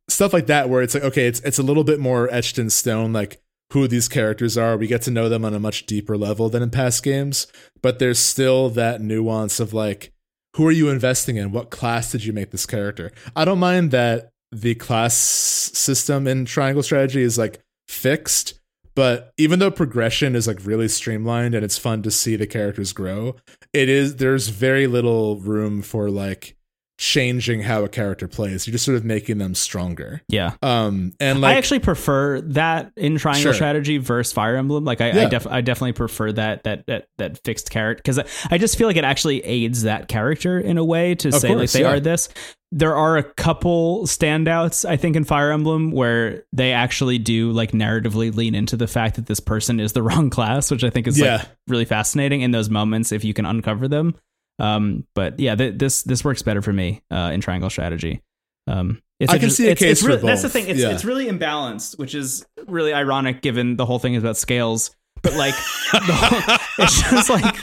stuff like that where it's like, okay, it's it's a little bit more etched in stone, like who these characters are. We get to know them on a much deeper level than in past games, but there's still that nuance of like, who are you investing in? What class did you make this character? I don't mind that the class system in Triangle Strategy is like fixed, but even though progression is like really streamlined and it's fun to see the characters grow, it is there's very little room for like changing how a character plays. You're just sort of making them stronger. Yeah. Um and like I actually prefer that in Triangle Sure. Strategy versus Fire Emblem. Like I, I, def- I definitely prefer that that that that fixed character because I just feel like it actually aids that character in a way to Of say like they yeah. are this. There are a couple standouts I think in Fire Emblem where they actually do like narratively lean into the fact that this person is the wrong class, which I think is Yeah. like really fascinating in those moments if you can uncover them. Um, but yeah, th- this this works better for me uh, in Triangle Strategy. Um, it's I can see a it's, case it's for really, That's the thing. It's Yeah. it's really imbalanced, which is really ironic given the whole thing is about scales. But like, whole- it's just like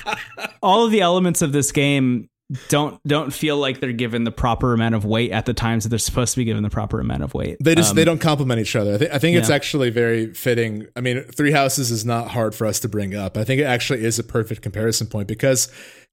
all of the elements of this game don't don't feel like they're given the proper amount of weight at the times that they're supposed to be given the proper amount of weight. They just Um, they don't complement each other. I think I think it's Yeah. actually very fitting. I mean, Three Houses is not hard for us to bring up. I think it actually is a perfect comparison point because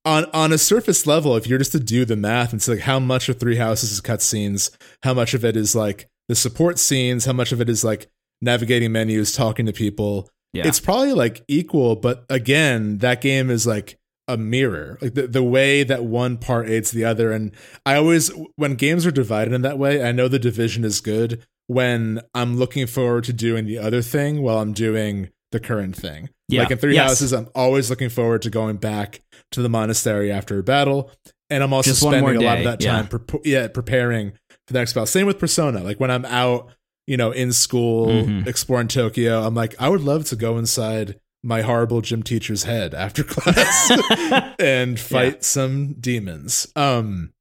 on on a surface level, if you're just to do the math and say like how much of Three Houses is cutscenes, how much of it is like the support scenes, how much of it is like navigating menus, talking to people, Yeah. it's probably like equal. But again, that game is like a mirror like the, the way that one part aids the other and i always when games are divided in that way i know the division is good when i'm looking forward to doing the other thing while i'm doing the current thing Yeah. like in three Yes. houses i'm always looking forward to going back to the monastery after a battle and i'm also Just spending a lot of that yeah. time yeah preparing for the next battle same with persona like when i'm out you know in school Mhm. exploring tokyo i'm like i would love to go inside my horrible gym teacher's head after class and fight some demons. Um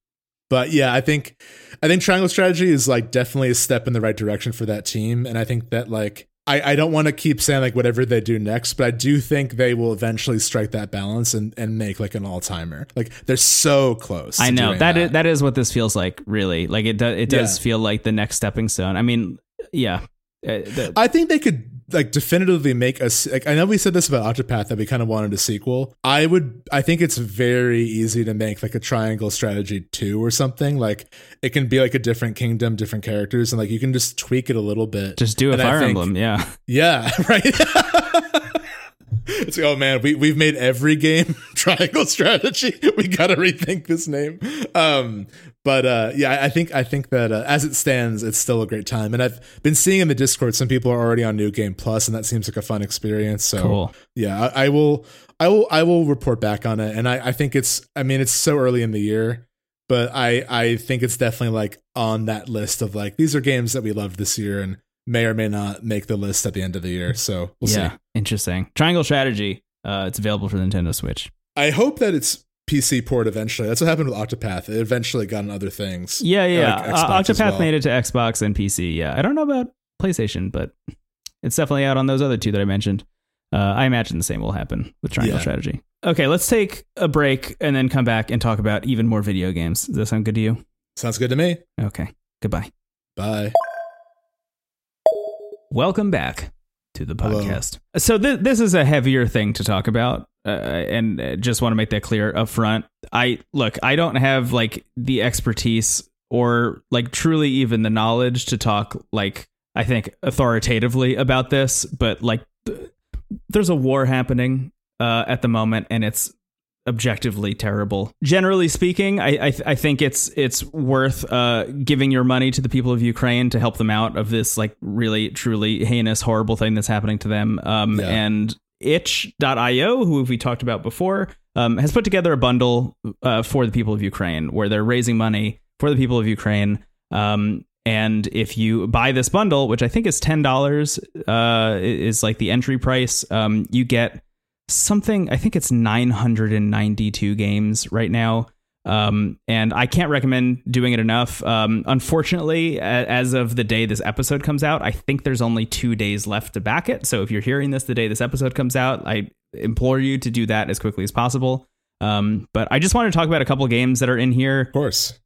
but yeah, I think I think Triangle Strategy is like definitely a step in the right direction for that team. And I think that like I, I don't want to keep saying like whatever they do next, but I do think they will eventually strike that balance and, and make like an all timer. Like they're so close. I know doing that is, that is what this feels like. Really, like it does. It does Yeah. feel like the next stepping stone. I mean, yeah. Uh, the- I think they could like definitively make a. Like, I know we said this about Octopath that we kind of wanted a sequel. I would. I think it's very easy to make like a Triangle Strategy two or something. Like it can be like a different kingdom, different characters, and like you can just tweak it a little bit. just do a And Fire think- Emblem. Yeah. Yeah, right. it's like, oh man, we we've made every game Triangle Strategy. We got to rethink this name. Um, but uh, yeah, I- think I think that uh, as it stands, it's still a great time. And I've been seeing in the Discord some people are already on New Game Plus, and that seems like a fun experience. So Cool. yeah, I, I will, I will, I will report back on it. And I, I think it's, I mean, it's so early in the year, but I, I think it's definitely like on that list of like these are games that we loved this year and may or may not make the list at the end of the year. So we'll yeah. see. Interesting. Triangle Strategy. Uh, it's available for Nintendo Switch. I hope that it's PC port eventually. That's what happened with Octopath. It eventually got on other things. Yeah, yeah. like uh, Octopath well. made it to Xbox and PC. Yeah, I don't know about PlayStation, but it's definitely out on those other two that I mentioned. Uh, I imagine the same will happen with Triangle Yeah. Strategy. Okay, let's take a break and then come back and talk about even more video games. Does that sound good to you? Sounds good to me. Okay, goodbye. Bye. Welcome back to the Hello. podcast. So th- this is a heavier thing to talk about, uh, and uh, just want to make that clear up front. I look, I don't have like the expertise or like truly even the knowledge to talk like I think authoritatively about this, but like th- there's a war happening uh, at the moment, and it's objectively terrible. Generally speaking, I I, th- I think it's it's worth uh, giving your money to the people of Ukraine to help them out of this like really truly heinous horrible thing that's happening to them. Um, Yeah. and itch.io, who we talked about before, um, has put together a bundle uh, for the people of Ukraine where they're raising money for the people of Ukraine. Um, and if you buy this bundle, which I think is ten dollars, uh, is like the entry price, um, you get something. I think it's nine hundred and ninety-two games right now. Um, and I can't recommend doing it enough. Um, unfortunately, a- as of the day this episode comes out, I think there's only two days left to back it. So if you're hearing this the day this episode comes out, I implore you to do that as quickly as possible. Um, but I just wanted to talk about a couple games that are in here. Of course.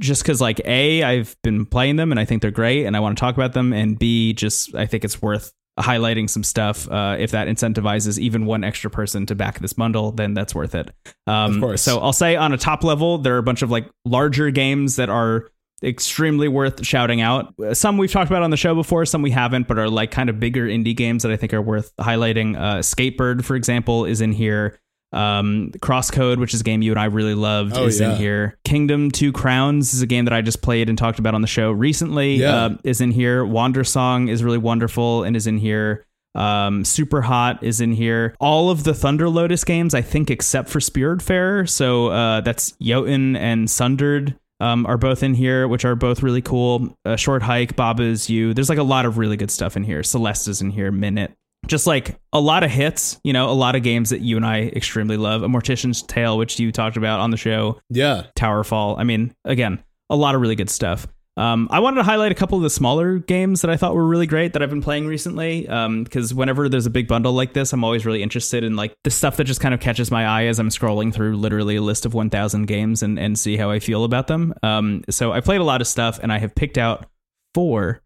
Just because, like, A, I've been playing them and I think they're great and I want to talk about them. And B, just I think it's worth highlighting some stuff. Uh, if that incentivizes even one extra person to back this bundle, then that's worth it. Um, Of course. So I'll say on a top level, there are a bunch of like larger games that are extremely worth shouting out. Some we've talked about on the show before, some we haven't, but are like kind of bigger indie games that I think are worth highlighting. Uh, Skatebird, for example, is in here. Um, Crosscode, which is a game you and I really loved, Oh, is in here. Kingdom Two Crowns is a game that I just played and talked about on the show recently. Yeah. Uh, is in here. Wandersong is really wonderful and is in here. Um, Super Hot is in here. All of the Thunder Lotus games, I think, except for Spiritfarer. So uh, that's Jotun and Sundered. Um, are both in here, which are both really cool. Uh, Short Hike, Baba's You. There's like a lot of really good stuff in here. Celeste is in here. Minute just like a lot of hits, you know, a lot of games that you and I extremely love. A Mortician's Tale, which you talked about on the show, Yeah. Towerfall. I mean, again, a lot of really good stuff. Um, I wanted to highlight a couple of the smaller games that I thought were really great that I've been playing recently. Because whenever there's a big bundle like this, I'm always really interested in like the stuff that just kind of catches my eye as I'm scrolling through literally a list of 1,000 games and, and see how I feel about them. Um, so I played a lot of stuff and I have picked out four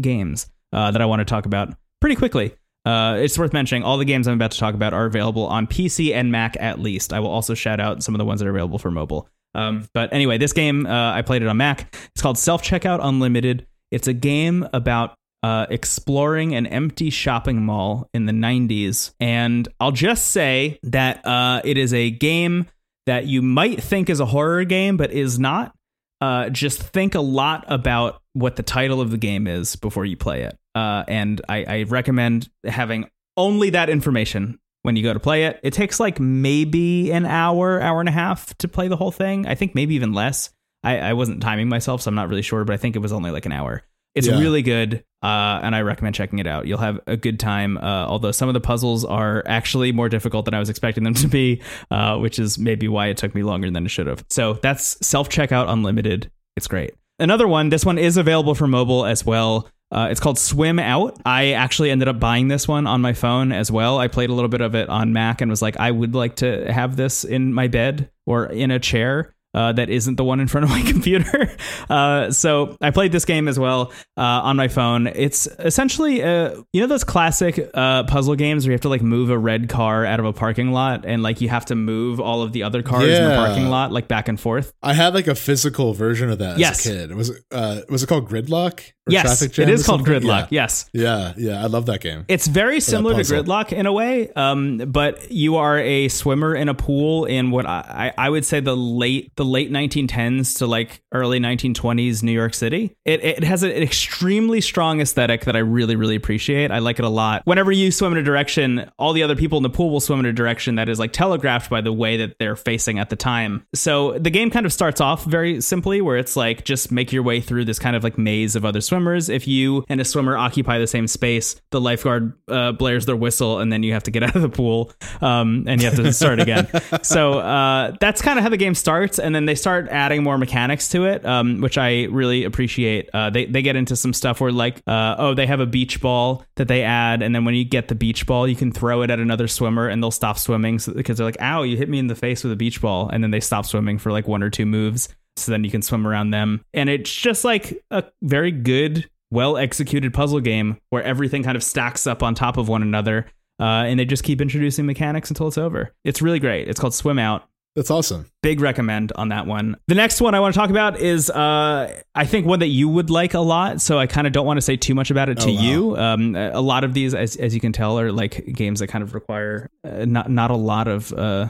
games uh, that I want to talk about pretty quickly. Uh, it's worth mentioning all the games I'm about to talk about are available on PC and Mac at least. I will also shout out some of the ones that are available for mobile. Um, but anyway, this game uh, I played it on Mac. It's called Self Checkout Unlimited. It's a game about uh, exploring an empty shopping mall in the 90s, and I'll just say that uh, it is a game that you might think is a horror game, but is not. Uh, just think a lot about what the title of the game is before you play it. Uh, and I, I recommend having only that information when you go to play it. It takes like maybe an hour, hour and a half to play the whole thing. I think maybe even less. I, I wasn't timing myself, so I'm not really sure, but I think it was only like an hour. It's Yeah. really good, uh, and I recommend checking it out. You'll have a good time, uh, although some of the puzzles are actually more difficult than I was expecting them to be, uh, which is maybe why it took me longer than it should have. So that's Self Checkout Unlimited. It's great. Another one, this one is available for mobile as well. Uh, it's called Swim Out. I actually ended up buying this one on my phone as well. I played a little bit of it on Mac and was like, I would like to have this in my bed or in a chair. Uh, that isn't the one in front of my computer. Uh, so I played this game as well uh, on my phone. It's essentially, uh, you know, those classic uh, puzzle games where you have to like move a red car out of a parking lot and like you have to move all of the other cars in the parking lot like back and forth. I had like a physical version of that Yes. as a kid. Was it uh was it called Gridlock? Yes, it called something? Gridlock. Yes. Yeah. yeah, yeah. I love that game. It's very similar to. Gridlock in a way, um, but you are a swimmer in a pool in what I, I would say the late the late 1910s to like early 1920s New York City. It, it has an extremely strong aesthetic that I really really appreciate. I like it a lot. Whenever you swim in a direction, all the other people in the pool will swim in a direction that is like telegraphed by the way that they're facing at the time. So the game kind of starts off very simply, where it's like just make your way through this kind of like maze of other swimmers. If you and a swimmer occupy the same space, the lifeguard uh, blares their whistle, and then you have to get out of the pool, um, and you have to start again. so uh, that's kind of how the game starts, and then they start adding more mechanics to it, um, which I really appreciate. Uh, they they get into some stuff where like, uh, oh, they have a beach ball that they add, and then when you get the beach ball, you can throw it at another swimmer, and they'll stop swimming so, because they're like, ow, you hit me in the face with a beach ball, and then they stop swimming for like one or two moves. So then you can swim around them. And it's just like a very good, well executed puzzle game where everything kind of stacks up on top of one another. Uh, and they just keep introducing mechanics until it's over. It's really great. It's called Swim Out. That's awesome. Big recommend on that one. The next one I want to talk about is, uh, I think, one that you would like a lot. So I kind of don't want to say too much about it to Oh, wow. you. Um, a lot of these, as, as you can tell, are like games that kind of require uh, not not a lot of uh,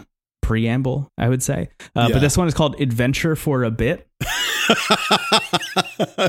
preamble. I would say, uh, Yeah. but this one is called Adventure for a Bit.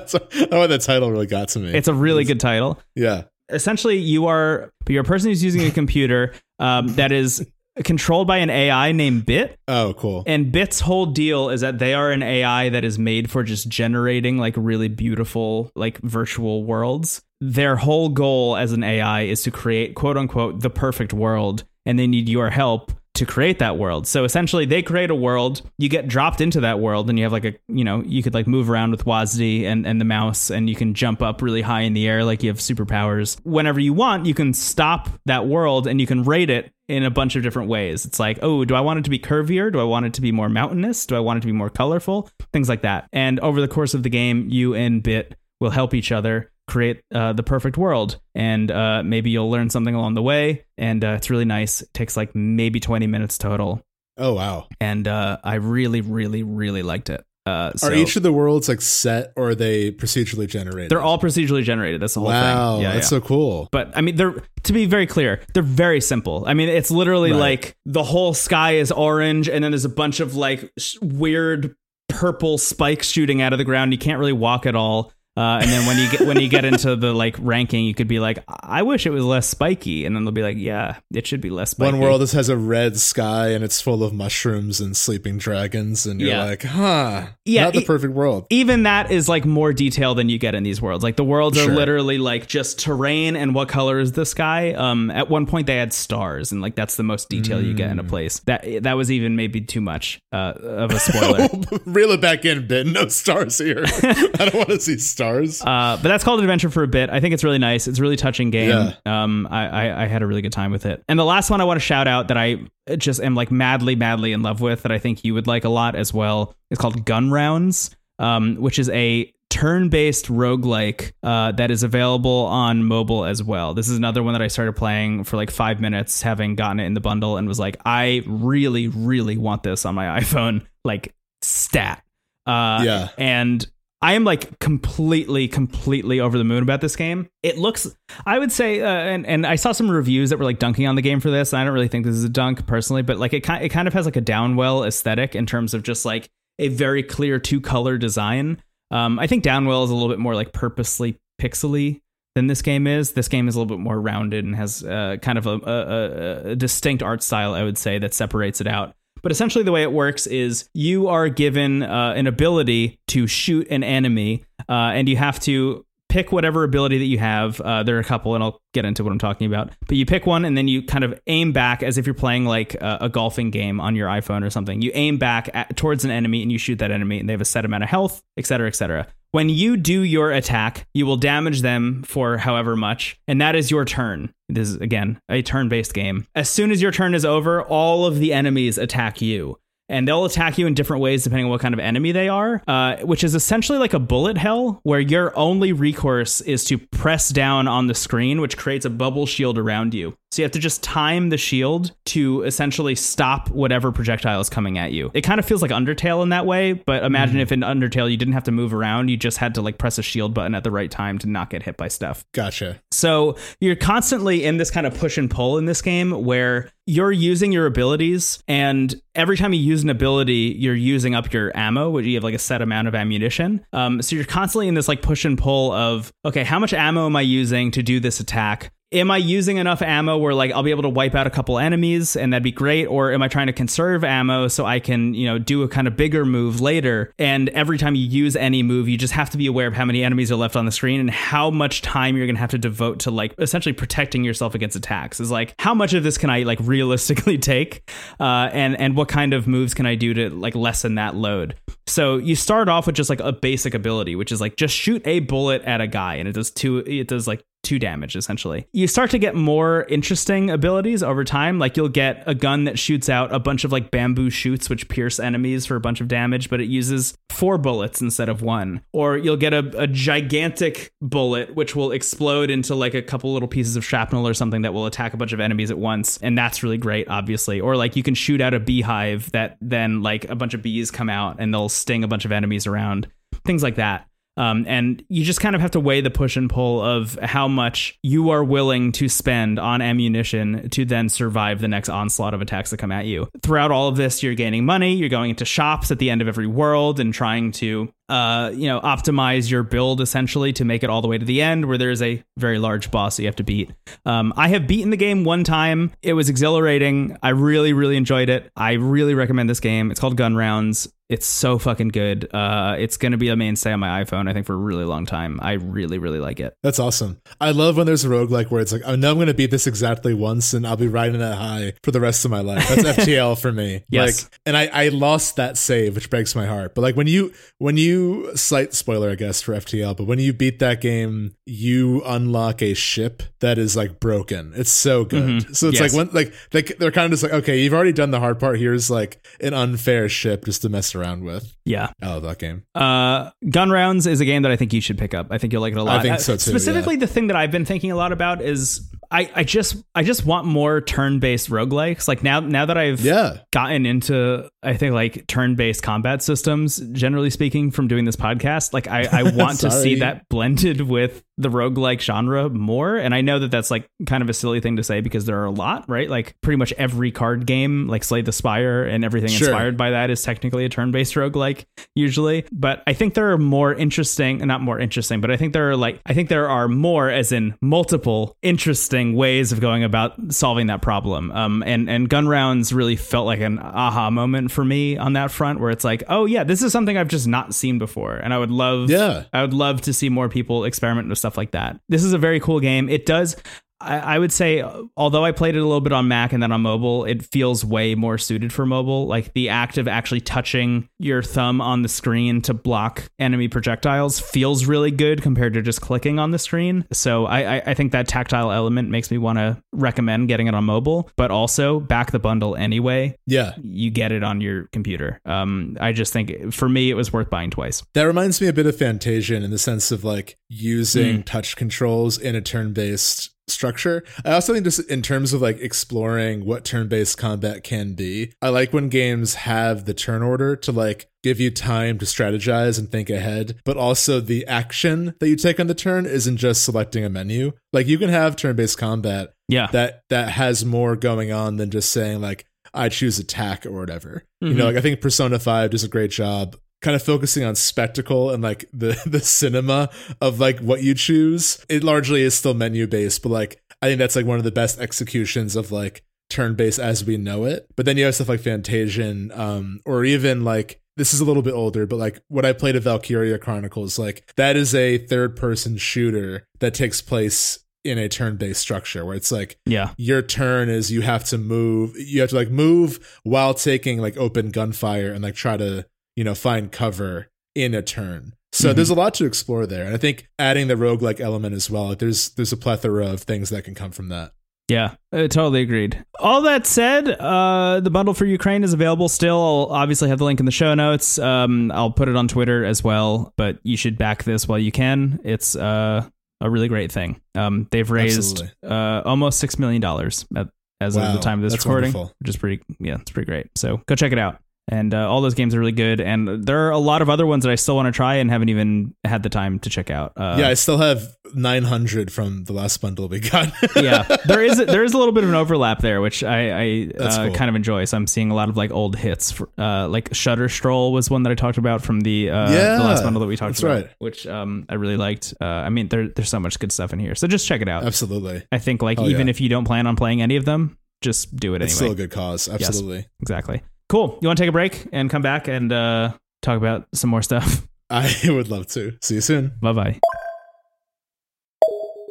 so, oh, that title really got to me. It's a really good title. yeah. Essentially, you are you're a person who's using a computer um, that is controlled by an AI named Bit. Oh, cool. And Bit's whole deal is that they are an AI that is made for just generating like really beautiful like virtual worlds. Their whole goal as an AI is to create quote unquote the perfect world and they need your help to create that world. So essentially they create a world, you get dropped into that world and you have like a you know, you could like move around with WASD and, and the mouse and you can jump up really high in the air like you have superpowers. Whenever you want, you can stop that world and you can rate it in a bunch of different ways. It's like, oh, do I want it to be curvier? Do I want it to be more mountainous? Do I want it to be more colorful? Things like that. And over the course of the game, you and Bit will help each other create uh, the perfect world. And uh, maybe you'll learn something along the way. And uh, it's really nice. It takes like maybe 20 minutes total. Oh, wow. And uh, I really, really, really liked it. Uh, so are each of the worlds like set or are they procedurally generated? they're all procedurally generated. That's the whole wow, thing. Yeah, that's yeah. so cool. But I mean, they're to be very clear, they're very simple. I mean, it's literally Right. like the whole sky is orange, and then there's a bunch of like sh- weird purple spikes shooting out of the ground. You can't really walk at all. Uh, and then when you get when you get into the like ranking, you could be like, I wish it was less spiky, and then they'll be like, Yeah, it should be less spiky. One world this has a red sky and it's full of mushrooms and sleeping dragons, and you're Yeah. like, huh, Yeah, not the e- perfect world. even that is like more detail than you get in these worlds. Like the worlds are literally like just terrain and what color is the sky. Um, at one point they had stars, and like that's the most detail you get in a place. That that was even maybe too much uh, of a spoiler. Reel it back in, Ben. No stars here. I don't want to see stars. Uh, but that's called Adventure for a bit. I think it's really nice. It's a really touching game. Yeah. Um, I, I, I had a really good time with it. And the last one I want to shout out that I just am like madly, madly in love with that I think you would like a lot as well is called Gun Rounds, um, which is a turn-based roguelike uh, that is available on mobile as well. This is another one that I started playing for like five minutes, having gotten it in the bundle, and was like, I really, really want this on my iPhone, like stat. Uh, Yeah. and I am like completely, completely over the moon about this game. It looks, I would say, uh, and and I saw some reviews that were like dunking on the game for this. I don't really think this is a dunk personally, but like it kind, it kind of has like a downwell aesthetic in terms of just like a very clear two color design. Um, I think downwell is a little bit more like purposely pixely than this game is. This game is a little bit more rounded and has uh, kind of a, a, a distinct art style, I would say, that separates it out. But essentially, the way it works is you are given uh, an ability to shoot an enemy, uh, and you have to pick whatever ability that you have. Uh, there are a couple, and I'll get into what I'm talking about. But you pick one, and then you kind of aim back as if you're playing like a, a golfing game on your iPhone or something. You aim back at, towards an enemy, and you shoot that enemy, and they have a set amount of health, et cetera, et cetera. When you do your attack, you will damage them for however much, and that is your turn. This is, again, a turn based game. As soon as your turn is over, all of the enemies attack you. And they'll attack you in different ways depending on what kind of enemy they are, uh, which is essentially like a bullet hell where your only recourse is to press down on the screen, which creates a bubble shield around you. So you have to just time the shield to essentially stop whatever projectile is coming at you. It kind of feels like Undertale in that way, but imagine if in Undertale you didn't have to move around, you just had to like press a shield button at the right time to not get hit by stuff. Gotcha. So you're constantly in this kind of push and pull in this game where you're using your abilities, and every time you use an ability, you're using up your ammo, which you have like a set amount of ammunition. Um, so you're constantly in this like push and pull of, okay, how much ammo am I using to do this attack? Am I using enough ammo where like I'll be able to wipe out a couple enemies and that'd be great? Or am I trying to conserve ammo so I can, you know, do a kind of bigger move later? And every time you use any move, you just have to be aware of how many enemies are left on the screen and how much time you're gonna have to devote to like essentially protecting yourself against attacks. Is like how much of this can I like realistically take? Uh, and and what kind of moves can I do to like lessen that load? So you start off with just like a basic ability, which is like just shoot a bullet at a guy, and it does two. It does like two damage essentially. You start to get more interesting abilities over time. Like you'll get a gun that shoots out a bunch of like bamboo shoots which pierce enemies for a bunch of damage, but it uses four bullets instead of one. Or you'll get a, a gigantic bullet which will explode into like a couple little pieces of shrapnel or something that will attack a bunch of enemies at once. And that's really great, obviously. Or like you can shoot out a beehive that then like a bunch of bees come out and they'll sting a bunch of enemies around. Things like that. Um, and you just kind of have to weigh the push and pull of how much you are willing to spend on ammunition to then survive the next onslaught of attacks that come at you. Throughout all of this, you're gaining money, you're going into shops at the end of every world and trying to uh, you know, optimize your build essentially to make it all the way to the end where there's a very large boss that you have to beat. Um, I have beaten the game one time. It was exhilarating. I really, really enjoyed it. I really recommend this game. It's called Gun Rounds. It's so fucking good. Uh, it's going to be a mainstay on my iPhone, I think, for a really long time. I really, really like it. That's awesome. I love when there's a roguelike where it's like, I know I'm going to beat this exactly once and I'll be riding that high for the rest of my life. That's FTL for me. Yes. Like, and I, I lost that save, which breaks my heart. But like when you, when you you slight spoiler, I guess, for FTL, but when you beat that game, you unlock a ship that is like broken. It's so good. Mhm. So it's Yes. like when like they they're kind of just like, okay, you've already done the hard part. Here's like an unfair ship just to mess around with. Yeah. I love that game. Uh, Gun Rounds is a game that I think you should pick up. I think you'll like it a lot. I think Uh, so too, Specifically, the thing that I've been thinking a lot about is I, I just I just want more turn-based roguelikes. Like now now that I've Yeah. gotten into I think like turn-based combat systems, generally speaking, from doing this podcast, like I, I want to see that blended with the roguelike genre more. And I know that that's like kind of a silly thing to say because there are a lot, right? Like pretty much every card game, like Slay the Spire and everything Sure. inspired by that is technically a turn-based roguelike usually. But I think there are more interesting, not more interesting, but I think there are like I think there are more as in multiple interesting ways of going about solving that problem. Um and and gun rounds really felt like an aha moment for me on that front where it's like, oh yeah, this is something I've just not seen before. And I would love Yeah. I would love to see more people experiment with stuff like that. This is a very cool game. It does. I I would say, although I played it a little bit on Mac and then on mobile, it feels way more suited for mobile. Like the act of actually touching your thumb on the screen to block enemy projectiles feels really good compared to just clicking on the screen. So I, I, I think that tactile element makes me want to recommend getting it on mobile, but also back the bundle anyway. Yeah. You get it on your computer. Um, I just think for me, it was worth buying twice. That reminds me a bit of Fantasian in the sense of like using Hmm. touch controls in a turn-based structure. I also think just in terms of like exploring what turn-based combat can be. I like when games have the turn order to like give you time to strategize and think ahead, but also the action that you take on the turn isn't just selecting a menu. Like you can have turn-based combat Yeah. that that has more going on than just saying like I choose attack or whatever. You Mhm. know, like I think Persona 5 does a great job kind of focusing on spectacle and like the the cinema of like what you choose. It largely is still menu based, but like I think that's like one of the best executions of like turn based as we know it. But then you have stuff like Fantasian, um, or even like this is a little bit older, but like what I played of Valkyria Chronicles, like that is a third person shooter that takes place in a turn based structure where it's like yeah. your turn is you have to move you have to like move while taking like open gunfire and like try to you know find cover in a turn so Mhm. there's a lot to explore there and i think adding the roguelike element as well like there's there's a plethora of things that can come from that Yeah, uh, totally agreed. All that said, uh, the bundle for Ukraine is available still. I'll obviously have the link in the show notes. Um, I'll put it on Twitter as well, but you should back this while you can. It's uh, a really great thing. Um, they've raised uh, almost $6 million at, as of the time of this recording, wonderful. which is pretty, yeah, it's pretty great. So go check it out. And uh, all those games are really good. And there are a lot of other ones that I still want to try and haven't even had the time to check out. Uh, yeah i still have 900 from the last bundle we got yeah, there is there is a little bit of an overlap there, which I, I uh, cool. kind of enjoy. So I'm seeing a lot of like old hits. For, uh, like Shutter Stroll was one that I talked about from the uh, Yeah, the last bundle that we talked that's about, right. which um, I really liked. Uh, I mean, there, there's so much good stuff in here, so just check it out. absolutely I think like Oh, even yeah. if you don't plan on playing any of them, just do it it's anyway. still a good cause absolutely exactly. Cool. You want to take a break and come back and uh, talk about some more stuff. i would love to see you soon Bye bye.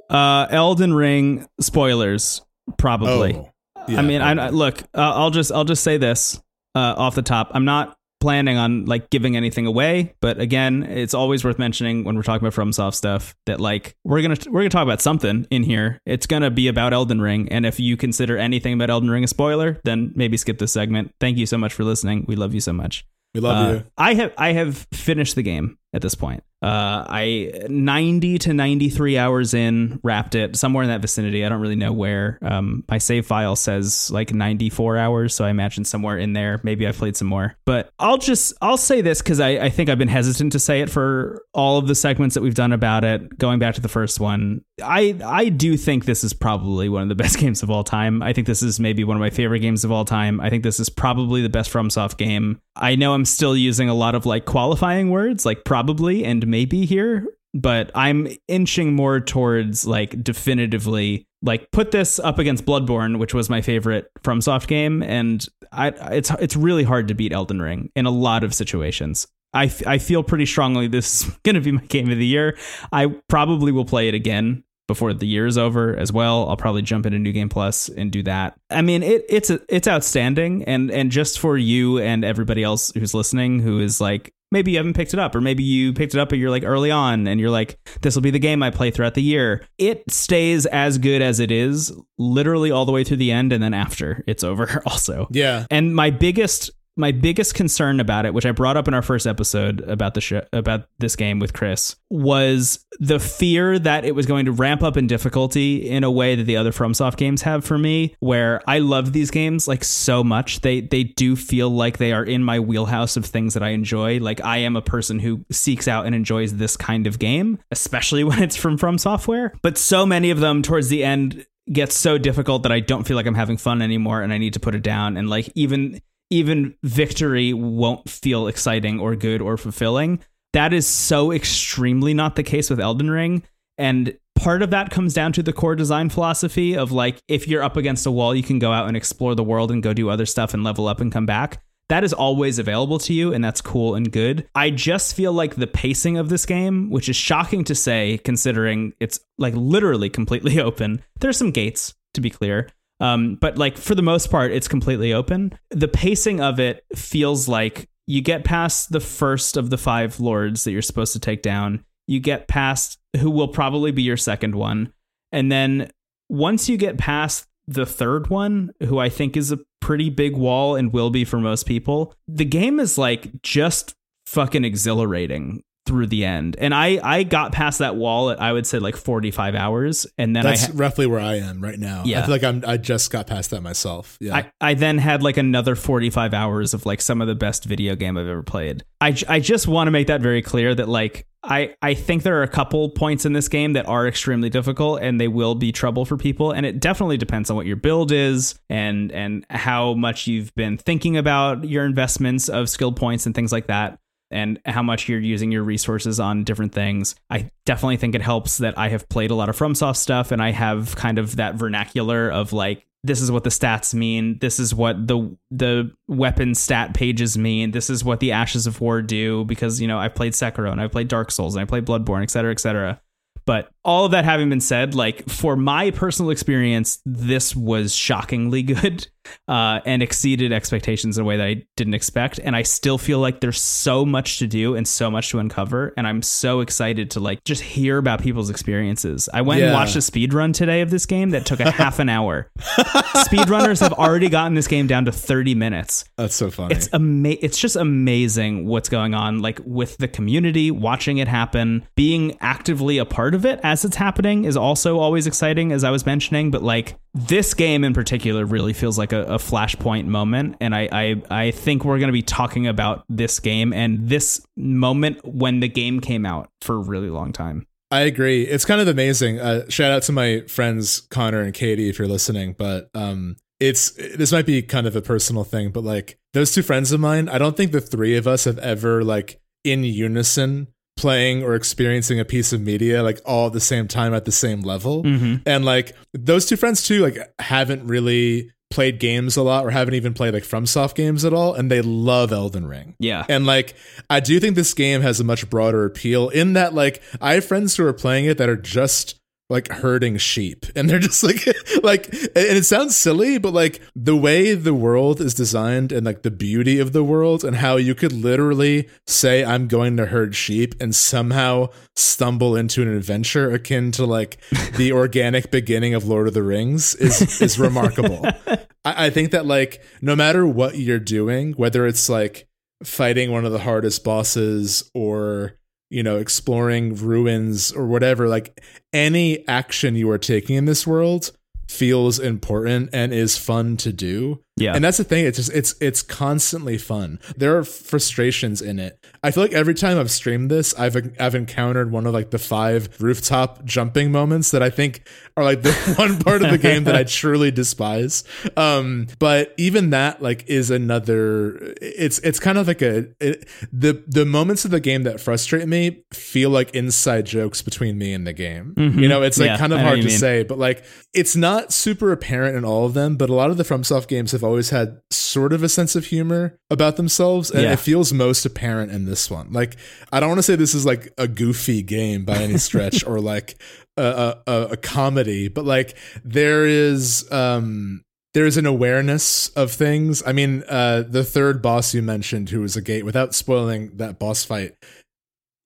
Uh, Elden Ring spoilers, probably. oh yeah, I mean, I, I look. Uh, I'll just I'll just say this uh, off the top. I'm not planning on like giving anything away, but again, it's always worth mentioning when we're talking about FromSoft stuff that like we're gonna we're gonna talk about something in here. It's gonna be about Elden Ring, and if you consider anything about Elden Ring a spoiler, then maybe skip this segment. Thank you so much for listening. We love you so much. we love Uh, you I have I have finished the game at this point. Uh, I 90 to 93 hours in, wrapped it somewhere in that vicinity. I don't really know where. Um, my save file says like 94 hours, so I imagine somewhere in there. Maybe I played some more, but I'll just I'll say this because I, I think I've been hesitant to say it for all of the segments that we've done about it. Going back to the first one, I I do think this is probably one of the best games of all time. I think this is maybe one of my favorite games of all time. I think this is probably the best FromSoft game. I know I'm still using a lot of like qualifying words like probably and maybe here, but I'm inching more towards like definitively like put this up against Bloodborne, which was my favorite FromSoft game, and I it's it's really hard to beat Elden Ring in a lot of situations. I, I feel pretty strongly this is going to be my game of the year. I probably will play it again before the year is over as well. I'll probably jump into New Game Plus and do that. I mean, it, it's it's outstanding, and and just for you and everybody else who's listening, who is like maybe you haven't picked it up, or maybe you picked it up and you're like early on and you're like, this will be the game I play throughout the year. It stays as good as it is, literally all the way through the end, and then after it's over, also. Yeah. And my biggest my biggest concern about it, which I brought up in our first episode about the show, about this game with Chris, was the fear that it was going to ramp up in difficulty in a way that the other FromSoft games have for me, where I love these games like so much. They they do feel like they are in my wheelhouse of things that I enjoy. Like I am a person who seeks out and enjoys this kind of game, especially when it's from From Software. But so many of them towards the end gets so difficult that I don't feel like I'm having fun anymore and I need to put it down. And like even even victory won't feel exciting or good or fulfilling. That is so extremely not the case with Elden Ring. And part of that comes down to the core design philosophy of like, if you're up against a wall, you can go out and explore the world and go do other stuff and level up and come back. That is always available to you, and that's cool and good. I just feel like the pacing of this game, which is shocking to say considering it's like literally completely open, there's some gates to be clear, um, but like for the most part, it's completely open. The pacing of it feels like you get past the first of the five lords that you're supposed to take down. You get past who will probably be your second one. And then once you get past the third one, who I think is a pretty big wall and will be for most people, the game is like just fucking exhilarating through the end. And I I got past that wall at I would say like 45 hours and then That's I ha- roughly where I am right now. Yeah. I feel like I'm I just got past that myself. Yeah. I, I then had like another 45 hours of like some of the best video game I've ever played. I I just want to make that very clear that like I, I think there are a couple points in this game that are extremely difficult and they will be trouble for people and it definitely depends on what your build is and and how much you've been thinking about your investments of skill points and things like that and how much you're using your resources on different things. I definitely think it helps that I have played a lot of FromSoft stuff and I have kind of that vernacular of like this is what the stats mean. This is what the the weapon stat pages mean. This is what the Ashes of War do because you know I've played Sekiro and I've played Dark Souls and I played Bloodborne, et cetera, et cetera. But all of that having been said, like for my personal experience, this was shockingly good uh, and exceeded expectations in a way that I didn't expect. And I still feel like there's so much to do and so much to uncover. And I'm so excited to like just hear about people's experiences. I went and watched a speed run today of this game that took a half an hour. Speedrunners have already gotten this game down to 30 minutes. That's so funny. It's ama- it's just amazing what's going on like with the community, watching it happen, being actively a part of it as it's happening is also always exciting as I was mentioning, but like this game in particular really feels like a, a flashpoint moment and I I I think we're going to be talking about this game and this moment when the game came out for a really long time. I agree. It's kind of amazing. Uh, shout out to my friends Connor and Katie if you're listening. But um, it's this might be kind of a personal thing, but like those two friends of mine, I don't think the three of us have ever like in unison playing or experiencing a piece of media like all at the same time at the same level. Mhm. And like those two friends too, like haven't really played games a lot or haven't even played like FromSoft games at all, and they love Elden Ring. Yeah. And like, I do think this game has a much broader appeal in that, like, I have friends who are playing it that are just like herding sheep. And they're just like like and it sounds silly but like the way the world is designed and like the beauty of the world and how you could literally say i'm going to herd sheep and somehow stumble into an adventure akin to like the organic beginning of lord of the rings is is remarkable. I, I think that like no matter what you're doing whether it's like fighting one of the hardest bosses or you know exploring ruins or whatever like any action you are taking in this world feels important and is fun to do Yeah. and that's the thing it's just it's it's constantly fun. There are frustrations in it. I feel like every time i've streamed this i've i've encountered one of like the five rooftop jumping moments that i think are like the one part of the game that i truly despise. Um but even that like is another it's it's kind of like a it, the the moments of the game that frustrate me feel like inside jokes between me and the game. You know it's like Yeah, kind of I know what hard to mean. say but like it's not super apparent in all of them but a lot of the FromSoft games have always had sort of a sense of humor about themselves and Yeah. it feels most apparent in this one like I don't want to say this is like a goofy game by any stretch or like a, a, a comedy but like there is um there's an awareness of things. I mean, uh, the third boss you mentioned, who was a gate, without spoiling that boss fight,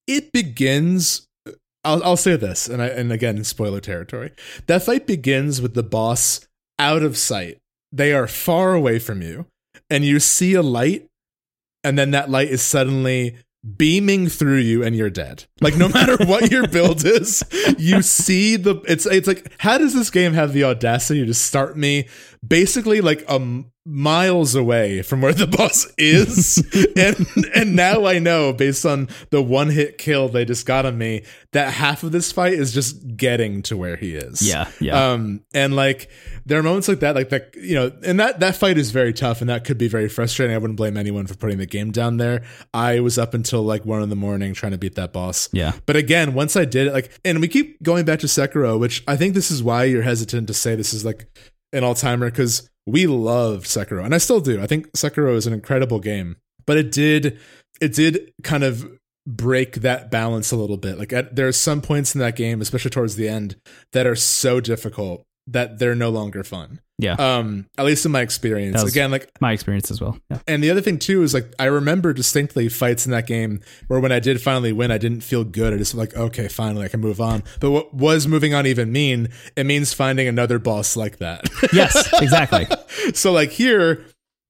it begins. I'll, I'll say this, and I, and again, spoiler territory. That fight begins with the boss out of sight. They are far away from you, and you see a light, and then that light is suddenly beaming through you and you're dead. Like no matter what your build is, you see the it's it's like how does this game have the audacity to start me basically like um miles away from where the boss is and and now I know based on the one hit kill they just got on me that half of this fight is just getting to where he is. Yeah, yeah. Um and like there are moments like that like that you know and that that fight is very tough and that could be very frustrating. I wouldn't blame anyone for putting the game down there. I was up until like 1 in the morning trying to beat that boss. Yeah. But again, once I did it like and we keep going back to Sekiro, which I think this is why you're hesitant to say this is like an all-timer cuz we loved Sekiro and I still do. I think Sekiro is an incredible game, but it did it did kind of break that balance a little bit. Like at, there are some points in that game, especially towards the end, that are so difficult that they're no longer fun. Yeah. Um, at least in my experience. Again, like My experience as well. Yeah. and the other thing too is like I remember distinctly fights in that game where when I did finally win, I didn't feel good. I just like, okay, finally I can move on. But what was moving on even mean? It means finding another boss like that. Yes, exactly. so like here,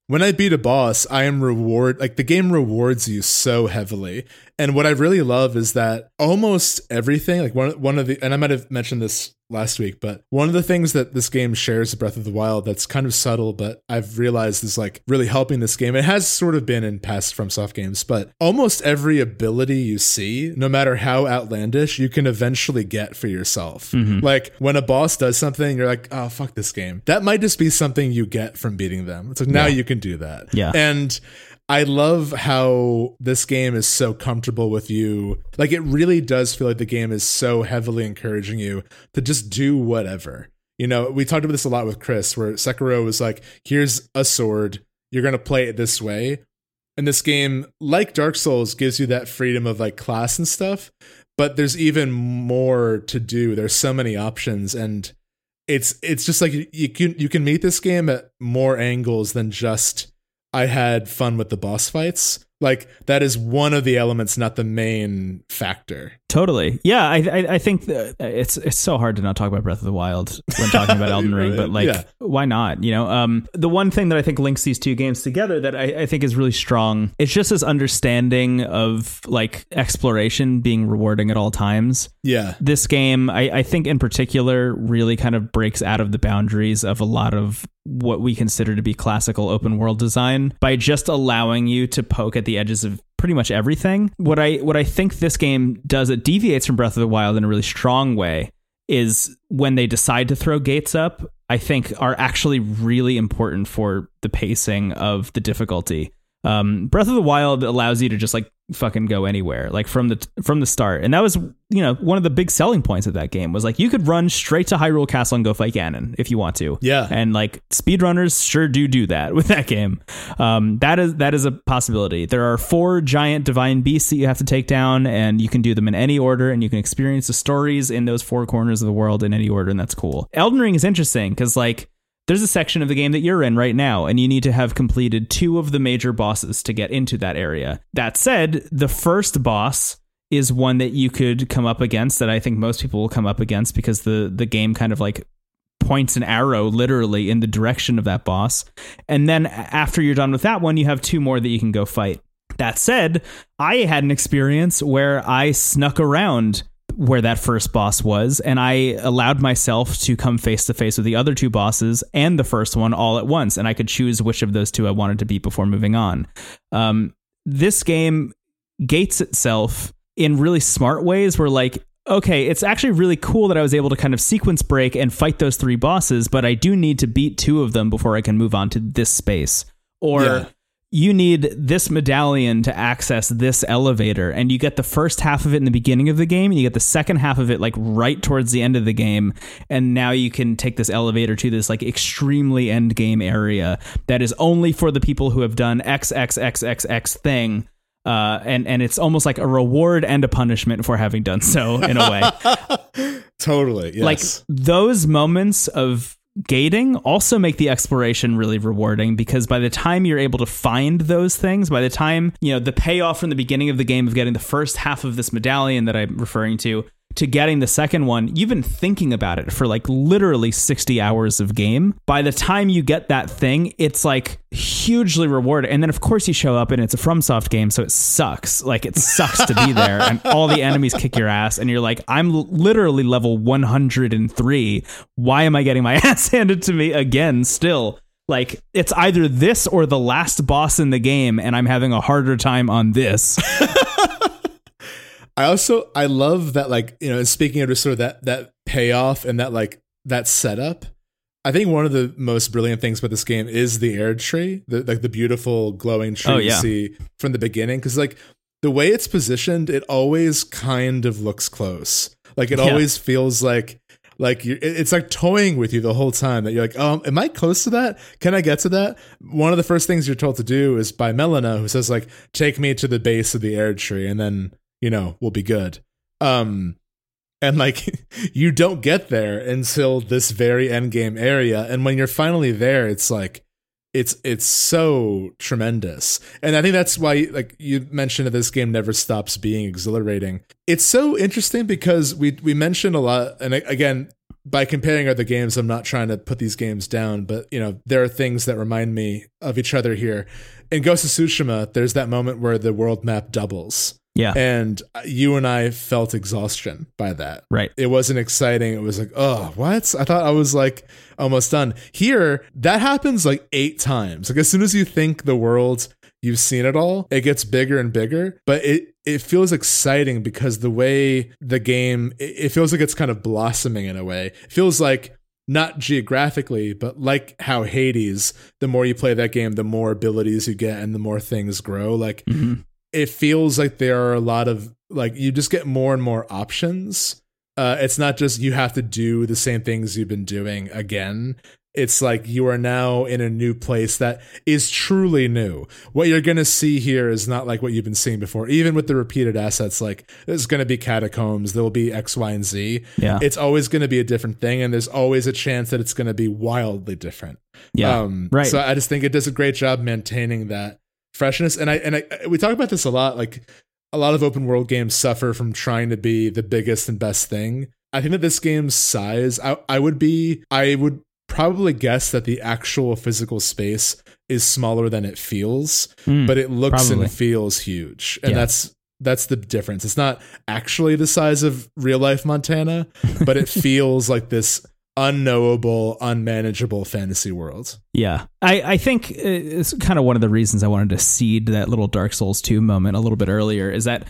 when I beat a boss, I am reward like the game rewards you so heavily. And what I really love is that almost everything, like one one of the and I might have mentioned this last week, but one of the things that this game shares with Breath of the Wild that's kind of subtle, but I've realized is like really helping this game. It has sort of been in past FromSoft games, but almost every ability you see, no matter how outlandish, you can eventually get for yourself. Mm-hmm. Like when a boss does something, you're like, oh fuck this game. That might just be something you get from beating them. It's like now you can do that. Yeah. And I love how this game is so comfortable with you. Like it really does feel like the game is so heavily encouraging you to just do whatever. You know, we talked about this a lot with Chris, where Sekiro was like, here's a sword, you're gonna play it this way. And this game, like Dark Souls, gives you that freedom of like class and stuff, but there's even more to do. There's so many options and it's it's just like you- you can you can meet this game at more angles than just I had fun with the boss fights. Like that is one of the elements, not the main factor. Totally. Yeah, I I, I think it's it's so hard to not talk about Breath of the Wild when talking about Elden Ring, but like Yeah. why not? You know, um the one thing that I think links these two games together that I, I think is really strong, it's just this understanding of like exploration being rewarding at all times. Yeah. This game, I, I think in particular, really kind of breaks out of the boundaries of a lot of what we consider to be classical open world design by just allowing you to poke at the edges of pretty much everything. What I what I think this game does it deviates from Breath of the Wild in a really strong way is when they decide to throw gates up, I think are actually really important for the pacing of the difficulty. Um, Breath of the Wild allows you to just like fucking go anywhere, like from the from the start, and that was you know one of the big selling points of that game was like you could run straight to Hyrule Castle and go fight Ganon if you want to. Yeah. and like speedrunners sure do do that with that game. Um, that is that is a possibility. There are four giant divine beasts that you have to take down, and you can do them in any order, and you can experience the stories in those four corners of the world in any order, and that's cool. Elden Ring is interesting because like there's a section of the game that you're in right now, and you need to have completed two of the major bosses to get into that area. That said, the first boss is one that you could come up against that I think most people will come up against because the the game kind of like points an arrow literally in the direction of that boss. And then after you're done with that one, you have two more that you can go fight. That said, I had an experience where I snuck around where that first boss was and I allowed myself to come face to face with the other two bosses and the first one all at once and I could choose which of those two I wanted to beat before moving on. Um, this game gates itself in really smart ways where like okay, it's actually really cool that I was able to kind of sequence break and fight those three bosses, but I do need to beat two of them before I can move on to this space. Or Yeah. You need this medallion to access this elevator, and you get the first half of it in the beginning of the game, and you get the second half of it like right towards the end of the game, and now you can take this elevator to this like extremely end game area that is only for the people who have done X X X X X thing. Uh, and and it's almost like a reward and a punishment for having done so in a way Totally. Yes. like those moments of gating also make the exploration really rewarding because by the time you're able to find those things, by the time, you know, the payoff from the beginning of the game of getting the first half of this medallion that I'm referring to to getting the second one, you've been thinking about it for like literally 60 hours of game. By the time you get that thing, it's like hugely rewarding. And then of course you show up and it's a FromSoft game, so it sucks. Like it sucks to be there and all the enemies kick your ass and you're like, I'm literally level 103. Why am I getting my ass handed to me again still? Like it's either this or the last boss in the game and I'm having a harder time on this. I also I love that like you know speaking of just sort of that that payoff and that like that setup. I think one of the most brilliant things about this game is the Erdtree, the like the beautiful glowing tree oh, yeah. you see from the beginning. Because like the way it's positioned, it always kind of looks close. Like it yeah. always feels like like it's like toying with you the whole time that you're like um am i close to that can i get to that one of the first things you're told to do is by melina who says like take me to the base of the Erdtree and then you know, will be good. Um, and like you don't get there until this very end game area, and when you're finally there, it's like it's it's so tremendous. And i think that's why like you mentioned that this game never stops being exhilarating. It's so interesting because we we mentioned a lot and again by comparing other games i'm not trying to put these games down but you know there are things that remind me of each other here. In ghost of tsushima there's that moment where the world map doubles yeah. And you and I felt exhaustion by that. Right. It wasn't exciting. It was like, oh, what? I thought I was like almost done. Here, that happens like eight times. Like as soon as you think the world, you've seen it all, it gets bigger and bigger. But it it feels exciting because the way the game it, feels like it's kind of blossoming in a way. It feels like not geographically, but like how Hades, the more you play that game, the more abilities you get and the more things grow. Like mm-hmm it feels like there are a lot of like you just get more and more options. Uh, it's not just you have to do the same things you've been doing again. It's like you are now in a new place that is truly new. What you're going to see here is not like what you've been seeing before. Even with the repeated assets, like there's going to be catacombs, there will be X, Y, and Z. Yeah. It's always going to be a different thing, and there's always a chance that it's going to be wildly different. Yeah. Um, right. So I just think it does a great job maintaining that freshness. And I and I, we talk about this a lot. Like a lot of open world games suffer from trying to be the biggest and best thing. I think that this game's size, I, I would be, I would probably guess that the actual physical space is smaller than it feels, mm, but it looks probably. and feels huge, and yeah. that's that's the difference. It's not actually the size of real life Montana, but it feels like this unknowable, unmanageable fantasy world. Yeah. I, I think uh, it's kind of one of the reasons I wanted to seed that little Dark Souls 2 moment a little bit earlier is that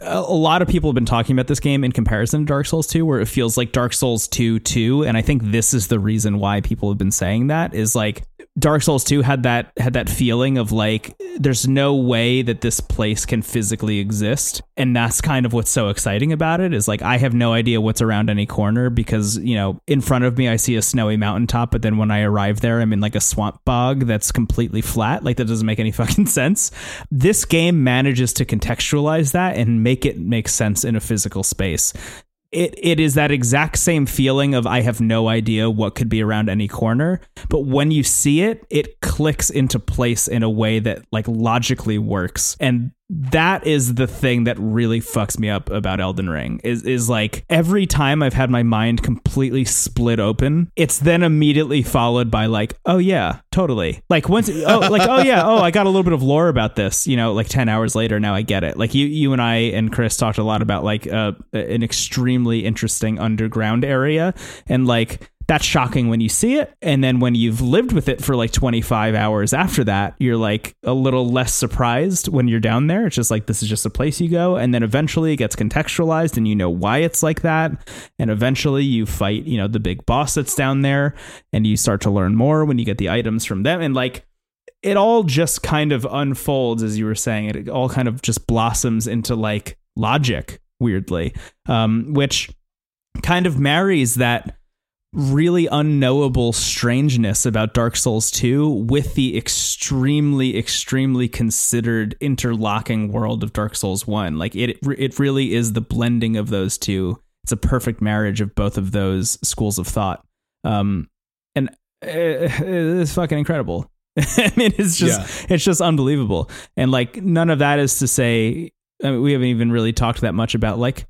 uh, a lot of people have been talking about this game in comparison to Dark Souls 2 where it feels like Dark Souls 2 2 and I think this is the reason why people have been saying that is like Dark Souls 2 had that had that feeling of like there's no way that this place can physically exist. And that's kind of what's so exciting about it is like I have no idea what's around any corner because you know in front of me I see a snowy mountaintop but then when I arrive there I'm in like a swamp bog that's completely flat. Like that doesn't make any fucking sense. This game manages to contextualize that and make it make sense in a physical space it it is that exact same feeling of I have no idea what could be around any corner, but when you see it, it clicks into place in a way that like logically works. And that is the thing that really fucks me up about Elden Ring is is like every time I've had my mind completely split open, it's then immediately followed by like, oh yeah, totally. Like once oh like oh yeah, oh I got a little bit of lore about this, you know, like 10 hours later now I get it. Like you you and I and Chris talked a lot about like uh, an extremely interesting underground area and like that's shocking when you see it. And then when you've lived with it for like 25 hours after that, you're like a little less surprised when you're down there. It's just like, this is just a place you go. And then eventually it gets contextualized and you know why it's like that. And eventually you fight, you know, the big boss that's down there and you start to learn more when you get the items from them. And like, it all just kind of unfolds, as you were saying. It all kind of just blossoms into like logic, weirdly, um, which kind of marries that really unknowable strangeness about Dark Souls 2 with the extremely extremely considered interlocking world of Dark Souls 1 like it it really is the blending of those two it's a perfect marriage of both of those schools of thought um and uh, it's fucking incredible. I mean, it's just it's just unbelievable. And like none of that is to say I mean, we haven't even really talked that much about like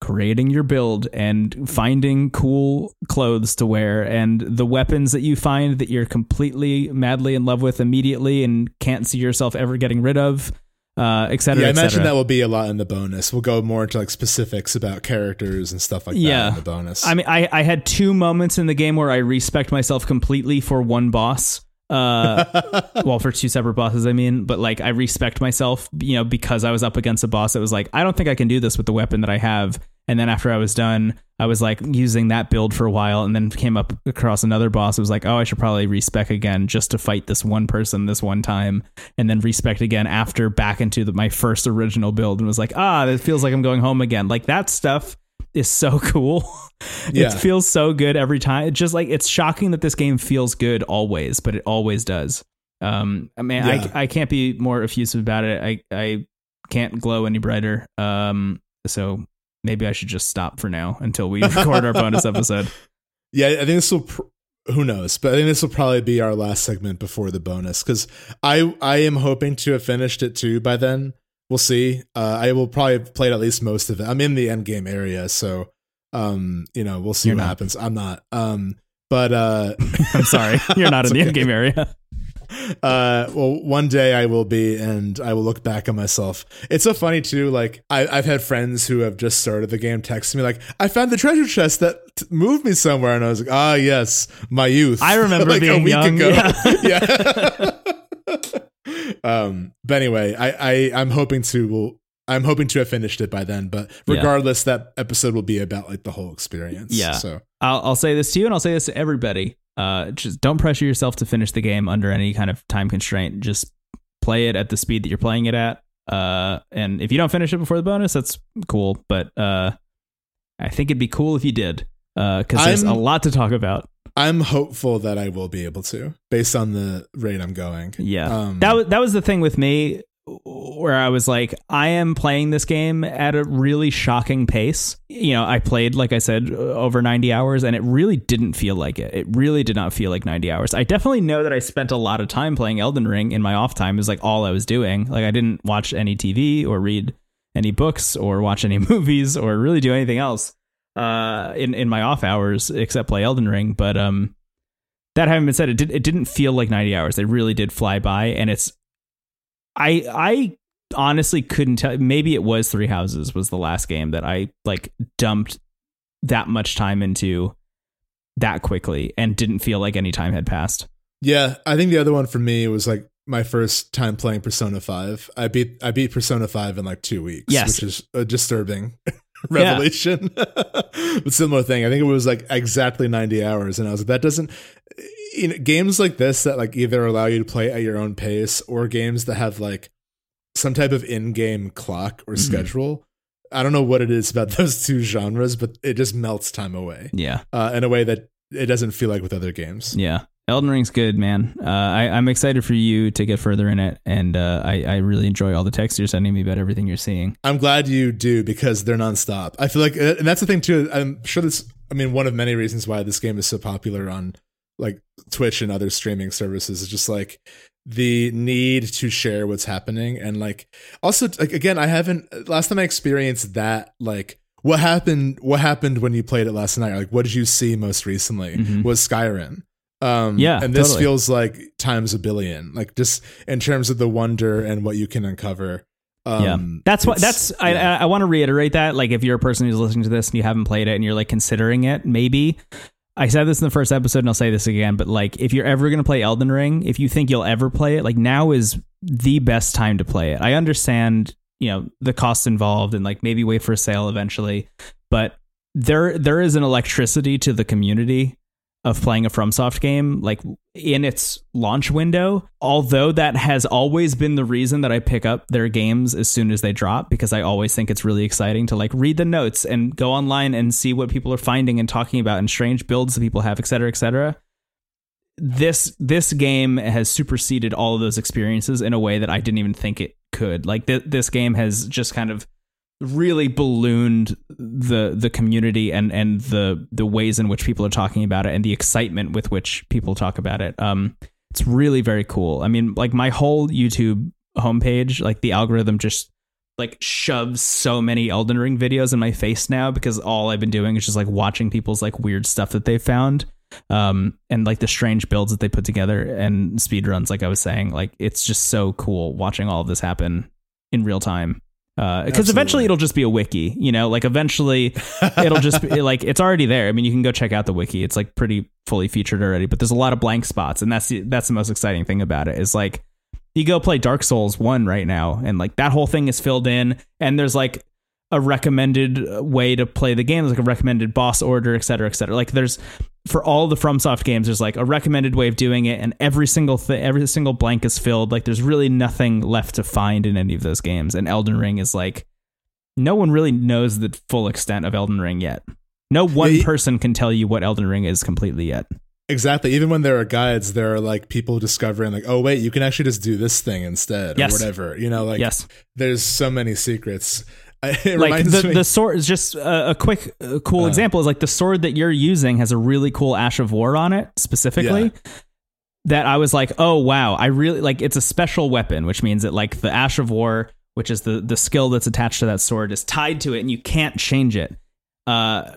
creating your build and finding cool clothes to wear and the weapons that you find that you're completely madly in love with immediately and can't see yourself ever getting rid of uh et cetera, Yeah, I imagine cetera. that will be a lot in the bonus. We'll go more into like specifics about characters and stuff like Yeah. that in the bonus. I mean, I, I had two moments in the game where I respecced myself completely for one boss. Uh, well, for two separate bosses, I mean, but like I respecced myself, you know, because I was up against a boss that was like, I don't think I can do this with the weapon that I have. And then after I was done, I was like using that build for a while, and then came up across another boss. It was like, oh, I should probably respec again just to fight this one person this one time, and then respec again after back into the, my first original build, and was like, ah, it feels like I'm going home again. Like that stuff is so cool. Yeah. It feels so good every time. It's just like it's shocking that this game feels good always, but it always does. Um, I mean, Yeah. I I can't be more effusive about it. I I can't glow any brighter. Um, so maybe I should just stop for now until we record our bonus episode. Yeah, I think this will. Pr- who knows? But I think this will probably be our last segment before the bonus because I I am hoping to have finished it too by then. We'll see. Uh, I will probably have played at least most of it. I'm in the end game area, so um, you know, we'll see You're what not. happens. I'm not. Um, but uh, I'm sorry, you're not in the It's end game area. uh well one day i will be and i will look back on myself it's so funny too like I, i've had friends who have just started the game text me like i found the treasure chest that t- moved me somewhere and i was like ah yes my youth I remember like being young, yeah, um but anyway i i i'm hoping to will i'm hoping to have finished it by then but Yeah. regardless that episode will be about like the whole experience Yeah. so I'll, I'll say this to you and I'll say this to everybody. Uh, just don't pressure yourself to finish the game under any kind of time constraint. Just play it at the speed that you're playing it at. Uh, and if you don't finish it before the bonus, that's cool. But uh, I think it'd be cool if you did because there's a I'm- lot to talk about. I'm hopeful that i will be able to based on the rate i'm going Yeah, Um, that was that was the thing with me, where I was like, I am playing this game at a really shocking pace. You know, I played like I said over ninety hours, and it really didn't feel like it. It really did not feel like ninety hours. I definitely know that I spent a lot of time playing Elden Ring in my off time. Is like all I was doing. Like I didn't watch any TV or read any books or watch any movies or really do anything else uh, in in my off hours except play Elden Ring. But um, that having been said, it did it didn't feel like ninety hours. They really did fly by, and it's I I honestly couldn't tell. Maybe it was Three Houses was the last game that I like dumped that much time into that quickly and didn't feel like any time had passed. Yeah, I think the other one for me was like my first time playing Persona 5. I beat I beat Persona 5 in like 2 weeks, Yes. which is a disturbing revelation. but similar thing. I think it was like exactly 90 hours and I was like that doesn't you know games like this that like either allow you to play at your own pace or games that have like some type of in-game clock or Mhm. schedule. I don't know what it is about those two genres, but it just melts time away Yeah, uh, in a way that it doesn't feel like with other games. yeah. Elden Ring's good, man. Uh, I, I'm excited for you to get further in it, and uh, I, I really enjoy all the texts you're sending me about everything you're seeing. I'm glad you do because they're nonstop. I feel like, and that's the thing too. I'm sure that's, I mean, one of many reasons why this game is so popular on like Twitch and other streaming services is just like the need to share what's happening. And like, also, like, again, I haven't, last time I experienced that, like, what happened, what happened when you played it last night? Like, what did you see most recently Mhm. was Skyrim. Um, Yeah, and this totally. feels like times a billion, like just in terms of the wonder and what you can uncover. Um, yeah, that's what that's. I yeah. I, I want to reiterate that. Like, if you're a person who's listening to this and you haven't played it and you're like considering it, maybe. I said this in the first episode and I'll say this again, but like, if you're ever gonna play Elden Ring, if you think you'll ever play it, like now is the best time to play it. I understand, you know, the costs involved and like maybe wait for a sale eventually, but there there is an electricity to the community of playing a FromSoft game, like in its launch window. Although that has always been the reason that I pick up their games as soon as they drop, because I always think it's really exciting to like read the notes and go online and see what people are finding and talking about and strange builds that people have, et cetera, et cetera. This this game has superseded all of those experiences in a way that I didn't even think it could. Like th- this game has just kind of really ballooned the the community and and the the ways in which people are talking about it and the excitement with which people talk about it. Um, it's really very cool. I mean, like my whole YouTube homepage, like the algorithm just like shoves so many Elden Ring videos in my face now because all I've been doing is just like watching people's like weird stuff that they found. Um, and like the strange builds that they put together and speed runs, like I was saying, like it's just so cool watching all of this happen in real time. Because uh, eventually it'll just be a wiki, you know, like eventually it'll just be like it's already there. I mean, you can go check out the wiki; it's like pretty fully featured already. But there's a lot of blank spots, and that's the, that's the most exciting thing about it. Is like you go play Dark Souls 1 right now and like that whole thing is filled in and there's like a recommended way to play the game, like a recommended boss order, et cetera, et cetera. Like there's for all the FromSoft games, there's like a recommended way of doing it, and every single thing, every single blank is filled. Like there's really nothing left to find in any of those games. And Elden Ring is like no one really knows the full extent of Elden Ring yet. No one person can tell you what Elden Ring is completely yet. Exactly. Even when there are guides, there are like people discovering like, oh wait, you can actually just do this thing instead yes. or whatever. You know, like yes. there's so many secrets. It like the, the sword is just a, a quick, uh, cool uh, example is like the sword that you're using has a really cool Ash of War on it specifically. Yeah. That I was like, oh wow, I really like. It's a special weapon, which means that like the Ash of War, which is the the skill that's attached to that sword, is tied to it, and you can't change it. Uh,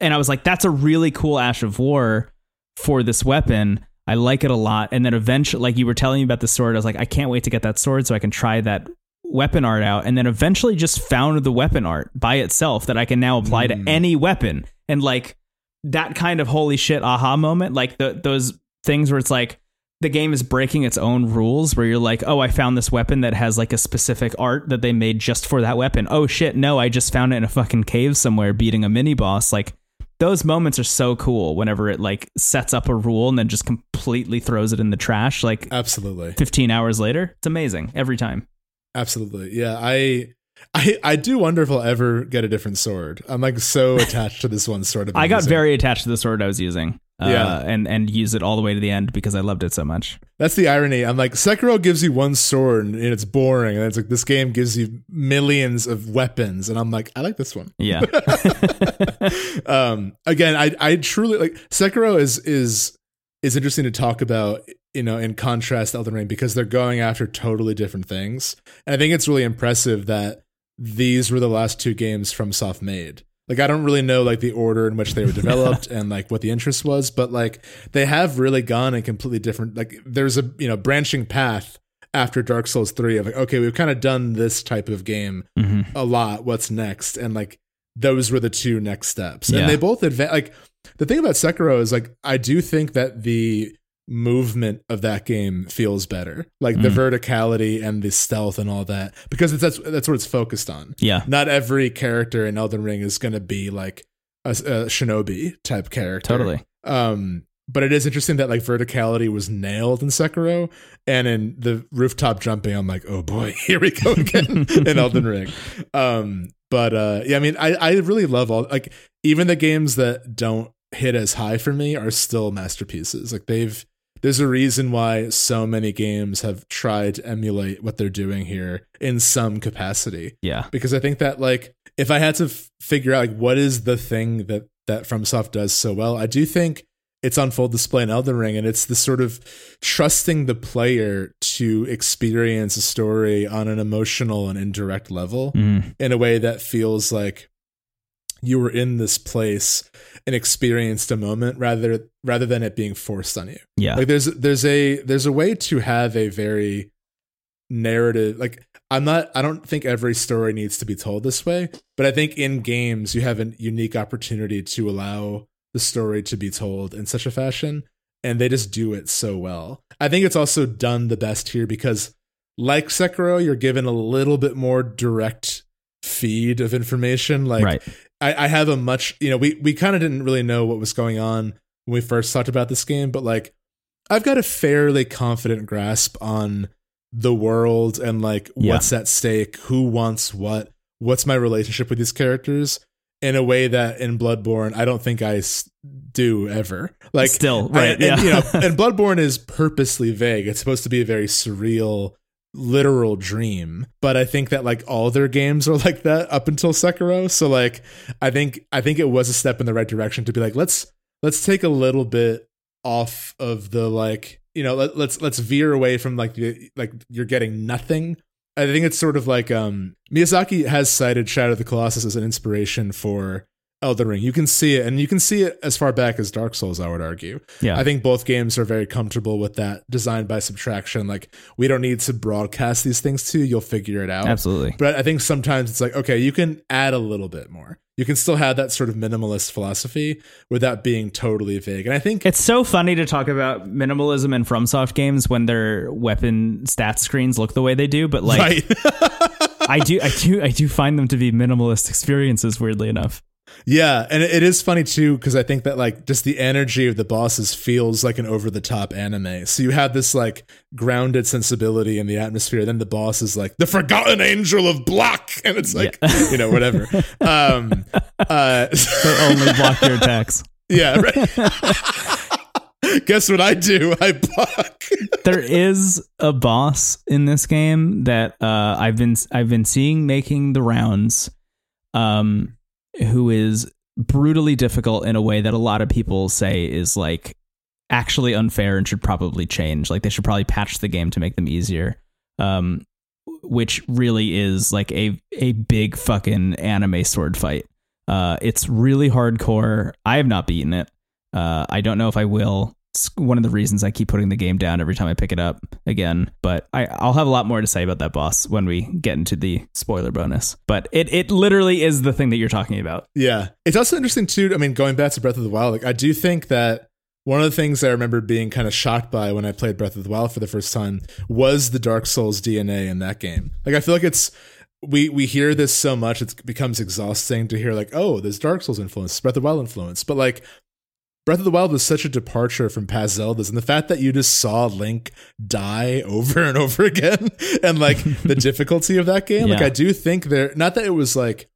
and I was like, that's a really cool Ash of War for this weapon. I like it a lot. And then eventually, like you were telling me about the sword, I was like, I can't wait to get that sword so I can try that weapon art out. And then eventually just found the weapon art by itself that I can now apply mm. to any weapon. And like that kind of holy shit aha moment, like the, those things where it's like, the game is breaking its own rules where you're like, oh, I found this weapon that has like a specific art that they made just for that weapon. Oh shit, no, I just found it in a fucking cave somewhere beating a mini boss. Like those moments are so cool whenever it like sets up a rule and then just completely throws it in the trash like absolutely 15 hours later it's amazing every time absolutely yeah i I, I do wonder if I'll ever get a different sword. I'm like so attached to this one sword. I got very attached to the sword I was using uh, yeah. and and use it all the way to the end because I loved it so much. That's the irony. I'm like Sekiro gives you one sword and it's boring, and it's like this game gives you millions of weapons, and I'm like, I like this one. Yeah. um. Again, I I truly like Sekiro is is is interesting to talk about. You know, in contrast to Elden Ring, because they're going after totally different things, and I think it's really impressive that these were the last two games FromSoft made like I don't really know like the order in which they were developed and like what the interest was, but like they have really gone in completely different like there's a you know branching path after Dark Souls 3 of like okay, we've kind of done this type of game mm-hmm. a lot. What's next? And like those were the two next steps. And they both advance like the thing about Sekiro is like I do think that the movement of that game feels better. Like mm. the verticality and the stealth and all that because it's that's that's what it's focused on. Yeah. Not every character in elden ring is going to be like a, a, shinobi type character. Totally. Um but it is interesting that like verticality was nailed in sekiro and in the rooftop jumping i'm like oh boy here we go again in elden ring. Um but uh yeah i mean i i really love all like even the games that don't hit as high for me are still masterpieces. Like they've there's a reason why so many games have tried to emulate what they're doing here in some capacity. Yeah. Because I think that like if I had to f- figure out like what is the thing that that FromSoft does so well, I do think it's on full display in Elden Ring, and it's the sort of trusting the player to experience a story on an emotional and indirect level mm. in a way that feels like you were in this place and experienced a moment rather rather than it being forced on you. Yeah. Like there's there's a there's a way to have a very narrative like I'm not I don't think every story needs to be told this way, but I think in games you have a unique opportunity to allow the story to be told in such a fashion and they just do it so well. I think it's also done the best here because like Sekiro, you're given a little bit more direct feed of information. Like right. I, I have a much you know we we kind of didn't really know what was going on when we first talked about this game, but like I've got a fairly confident grasp on the world and like yeah. what's at stake, who wants what, what's my relationship with these characters in a way that in Bloodborne I don't think I do ever. Like still right, I, yeah. and, you know, and Bloodborne is purposely vague. It's supposed to be a very surreal literal dream. But I think that like all their games are like that up until Sekiro. So like I think I think it was a step in the right direction to be like let's let's take a little bit off of the like you know let, let's let's veer away from like the like you're getting nothing I think it's sort of like um, Miyazaki has cited Shadow of the Colossus as an inspiration for Elden Ring. You can see it, and you can see it as far back as Dark Souls. I would argue. Yeah, I think both games are very comfortable with that design by subtraction. Like we don't need to broadcast these things to you; you'll figure it out. Absolutely. But I think sometimes it's like okay, you can add a little bit more. You can still have that sort of minimalist philosophy without being totally vague. And I think it's so funny to talk about minimalism in FromSoft games when their weapon stat screens look the way they do. But like, right. I do, I do, I do find them to be minimalist experiences. Weirdly enough. Yeah, and it is funny too because I think that like just the energy of the bosses feels like an over the top anime. So you have this like grounded sensibility in the atmosphere. Then the boss is like the forgotten angel of block, and it's like yeah. you know whatever. um, uh, they only block your attacks. Yeah, right. Guess what I do? I block. there is a boss in this game that uh, I've been I've been seeing making the rounds. Um, who is brutally difficult in a way that a lot of people say is like actually unfair and should probably change. Like they should probably patch the game to make them easier. Um, which really is like a a big fucking anime sword fight. Uh, it's really hardcore. I have not beaten it. Uh, I don't know if I will it's one of the reasons I keep putting the game down every time I pick it up again. But I, will have a lot more to say about that boss when we get into the spoiler bonus. But it it literally is the thing that you're talking about. Yeah, it's also interesting too. I mean, going back to Breath of the Wild, like I do think that one of the things I remember being kind of shocked by when I played Breath of the Wild for the first time was the Dark Souls DNA in that game. Like I feel like it's we we hear this so much it becomes exhausting to hear like oh there's Dark Souls influence, Breath of the Wild influence, but like Breath of the Wild was such a departure from past Zeldas, and the fact that you just saw Link die over and over again, and like the difficulty of that game, yeah. like I do think there, not that it was like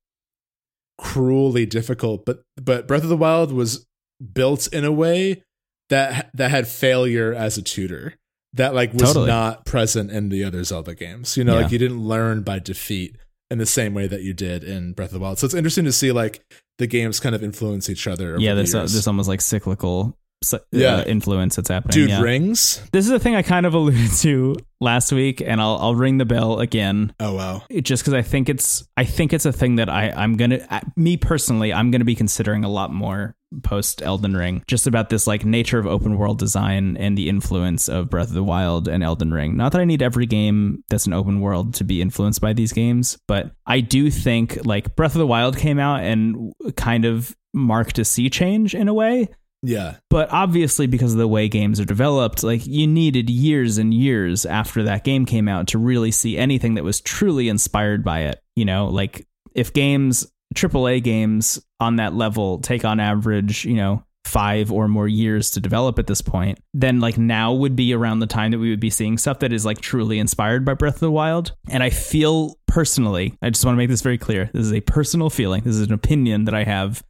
cruelly difficult, but but Breath of the Wild was built in a way that that had failure as a tutor that like was totally. not present in the other Zelda games. You know, yeah. like you didn't learn by defeat in the same way that you did in Breath of the Wild. So it's interesting to see like the games kind of influence each other. Yeah, there's, a, there's almost like cyclical uh, yeah. influence that's happening. Dude, yeah. rings. This is a thing I kind of alluded to last week, and I'll I'll ring the bell again. Oh wow! Just because I think it's I think it's a thing that I I'm gonna me personally I'm gonna be considering a lot more post Elden Ring, just about this like nature of open world design and the influence of Breath of the Wild and Elden Ring. Not that I need every game that's an open world to be influenced by these games, but I do think like Breath of the Wild came out and kind of marked a sea change in a way. Yeah. But obviously, because of the way games are developed, like you needed years and years after that game came out to really see anything that was truly inspired by it. You know, like if games AAA games on that level take on average, you know, five or more years to develop at this point, then like now would be around the time that we would be seeing stuff that is like truly inspired by Breath of the Wild. And I feel personally, I just want to make this very clear. This is a personal feeling. This is an opinion that I have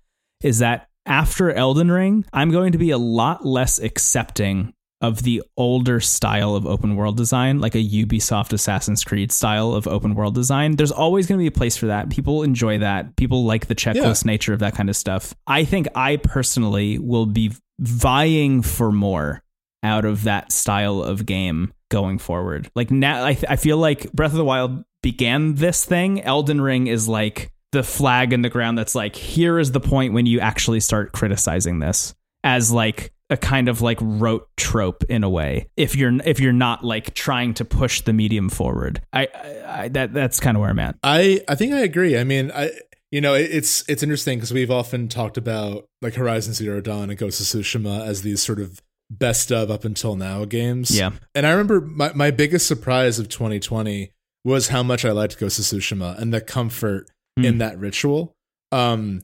is that after Elden Ring, I'm going to be a lot less accepting of the older style of open world design, like a Ubisoft Assassin's Creed style of open world design. There's always going to be a place for that. People enjoy that. People like the checklist yeah. nature of that kind of stuff. I think I personally will be vying for more out of that style of game going forward. Like now, I, th- I feel like Breath of the Wild began this thing. Elden Ring is like the flag in the ground that's like, here is the point when you actually start criticizing this as like a kind of like rote trope in a way if you're if you're not like trying to push the medium forward. I, I, I that that's kind of where i'm at. I i think i agree. I mean i you know it's it's interesting because we've often talked about like horizon zero dawn and ghost of tsushima as these sort of best of up until now games. Yeah. And i remember my, my biggest surprise of 2020 was how much i liked ghost of tsushima and the comfort mm. in that ritual um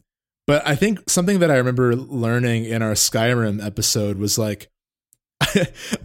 but I think something that I remember learning in our Skyrim episode was like,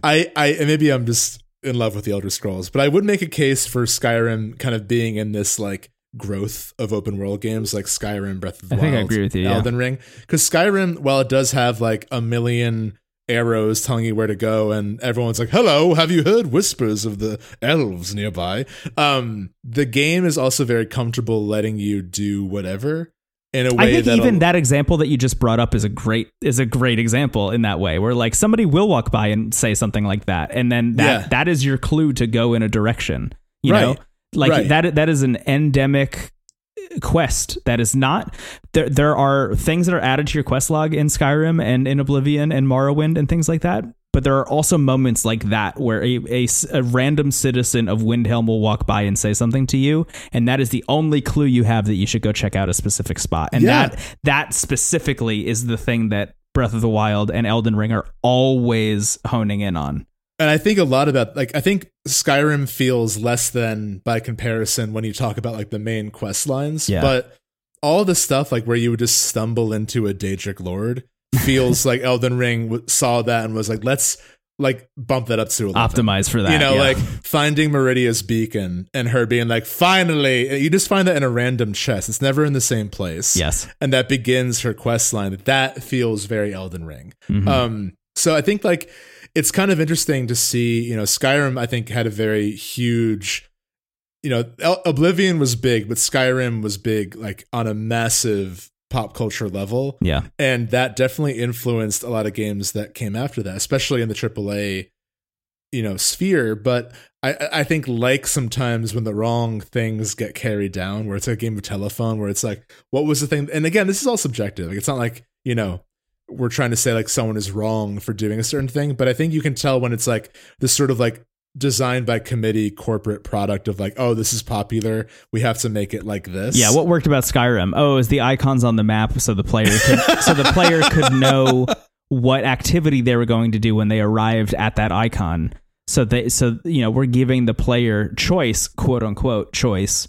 I, I, maybe I'm just in love with the Elder Scrolls, but I would make a case for Skyrim kind of being in this like growth of open world games like Skyrim, Breath of the I Wild, think I agree with you, Elden yeah. Ring. Because Skyrim, while it does have like a million arrows telling you where to go and everyone's like hello have you heard whispers of the elves nearby um the game is also very comfortable letting you do whatever in a way I think that'll- even that example that you just brought up is a great is a great example in that way where like somebody will walk by and say something like that and then that Yeah. that is your clue to go in a direction you Right. know like Right. that that is an endemic quest that is not there there are things that are added to your quest log in Skyrim and in Oblivion and Morrowind and things like that but there are also moments like that where a a random citizen of Windhelm will walk by and say something to you and that is the only clue you have that you should go check out a specific spot and Yeah. that that specifically is the thing that Breath of the Wild and Elden Ring are always honing in on and I think a lot about like I think Skyrim feels less than by comparison when you talk about like the main quest lines. Yeah. But all the stuff like where you would just stumble into a Daedric Lord feels like Elden Ring saw that and was like, let's like bump that up to 11. optimize for that you know, yeah. like finding Meridia's beacon and her being like, finally, you just find that in a random chest. It's never in the same place. yes And that begins her quest line. That feels very Elden Ring. Mhm. Um, so I think like it's kind of interesting to see, you know, Skyrim, I think had a very huge, you know, Oblivion was big, but Skyrim was big like on a massive pop culture level. yeah And that definitely influenced a lot of games that came after that, especially in the AAA, you know, sphere. But I, I think like sometimes when the wrong things get carried down, where it's a game of telephone, where it's like, what was the thing? And again, this is all subjective. Like it's not like, you know, we're trying to say like someone is wrong for doing a certain thing. But I think you can tell when it's like this sort of like designed by committee corporate product of like, oh, this is popular. We have to make it like this. Yeah, what worked about Skyrim? Oh, is the icons on the map so the player could so the player could know what activity they were going to do when they arrived at that icon. So they so you know, we're giving the player choice, quote unquote, choice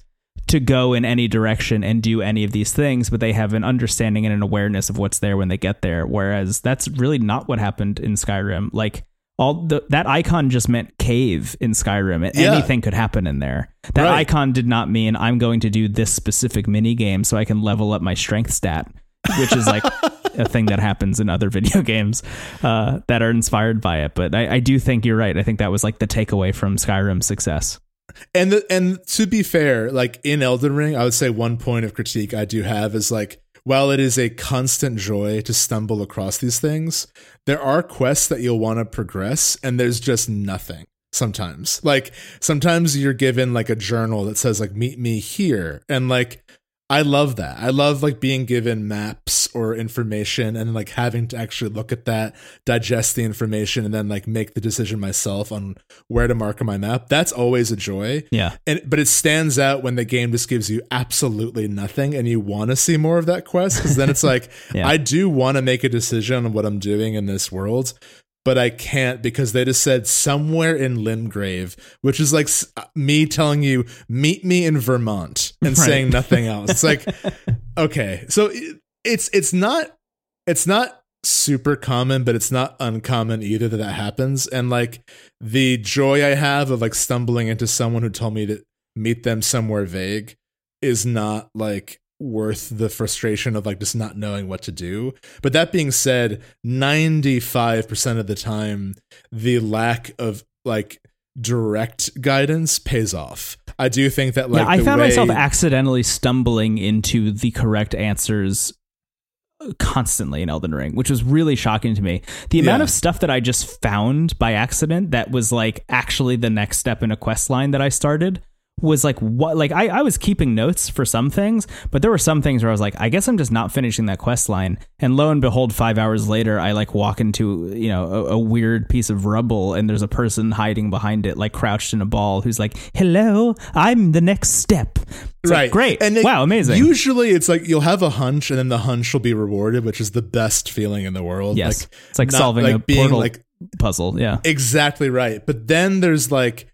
to go in any direction and do any of these things, but they have an understanding and an awareness of what's there when they get there. Whereas that's really not what happened in Skyrim. Like all the, that icon just meant cave in Skyrim. Yeah. Anything could happen in there. That Right. icon did not mean I'm going to do this specific mini game so I can level up my strength stat, which is like a thing that happens in other video games uh, that are inspired by it. But I, I do think you're right. I think that was like the takeaway from Skyrim's success. And the, and to be fair, like in Elden Ring, I would say one point of critique I do have is like while it is a constant joy to stumble across these things, there are quests that you'll want to progress and there's just nothing sometimes. Like sometimes you're given like a journal that says like meet me here and like I love that. I love like being given maps or information and like having to actually look at that, digest the information and then like make the decision myself on where to mark on my map. That's always a joy. Yeah. And but it stands out when the game just gives you absolutely nothing and you want to see more of that quest because then it's like Yeah. I do want to make a decision on what I'm doing in this world. But I can't because they just said somewhere in Limgrave, which is like uh, me telling you, meet me in Vermont and Right. saying nothing else. It's like, okay, so it's it's not it's not super common, but it's not uncommon either that that happens. And like the joy I have of like stumbling into someone who told me to meet them somewhere vague is not like worth the frustration of like just not knowing what to do. But that being said, 95% of the time, the lack of like direct guidance pays off. I do think that like yeah, I found way- myself accidentally stumbling into the correct answers uh, constantly in Elden Ring, which was really shocking to me. The amount Yeah. of stuff that I just found by accident that was like actually the next step in a quest line that I started was like what like I, I was keeping notes for some things, but there were some things where I was like, I guess I'm just not finishing that quest line. And lo and behold, five hours later, I like walk into you know a, a weird piece of rubble, and there's a person hiding behind it, like crouched in a ball, who's like, "Hello, I'm the next step." It's like, right great, and it- wow, amazing. usually it's like you'll have a hunch and then the hunch will be rewarded which is the best feeling in the world yes, like it's like not- solving like a being portal like puzzle. Yeah, exactly right but then there's like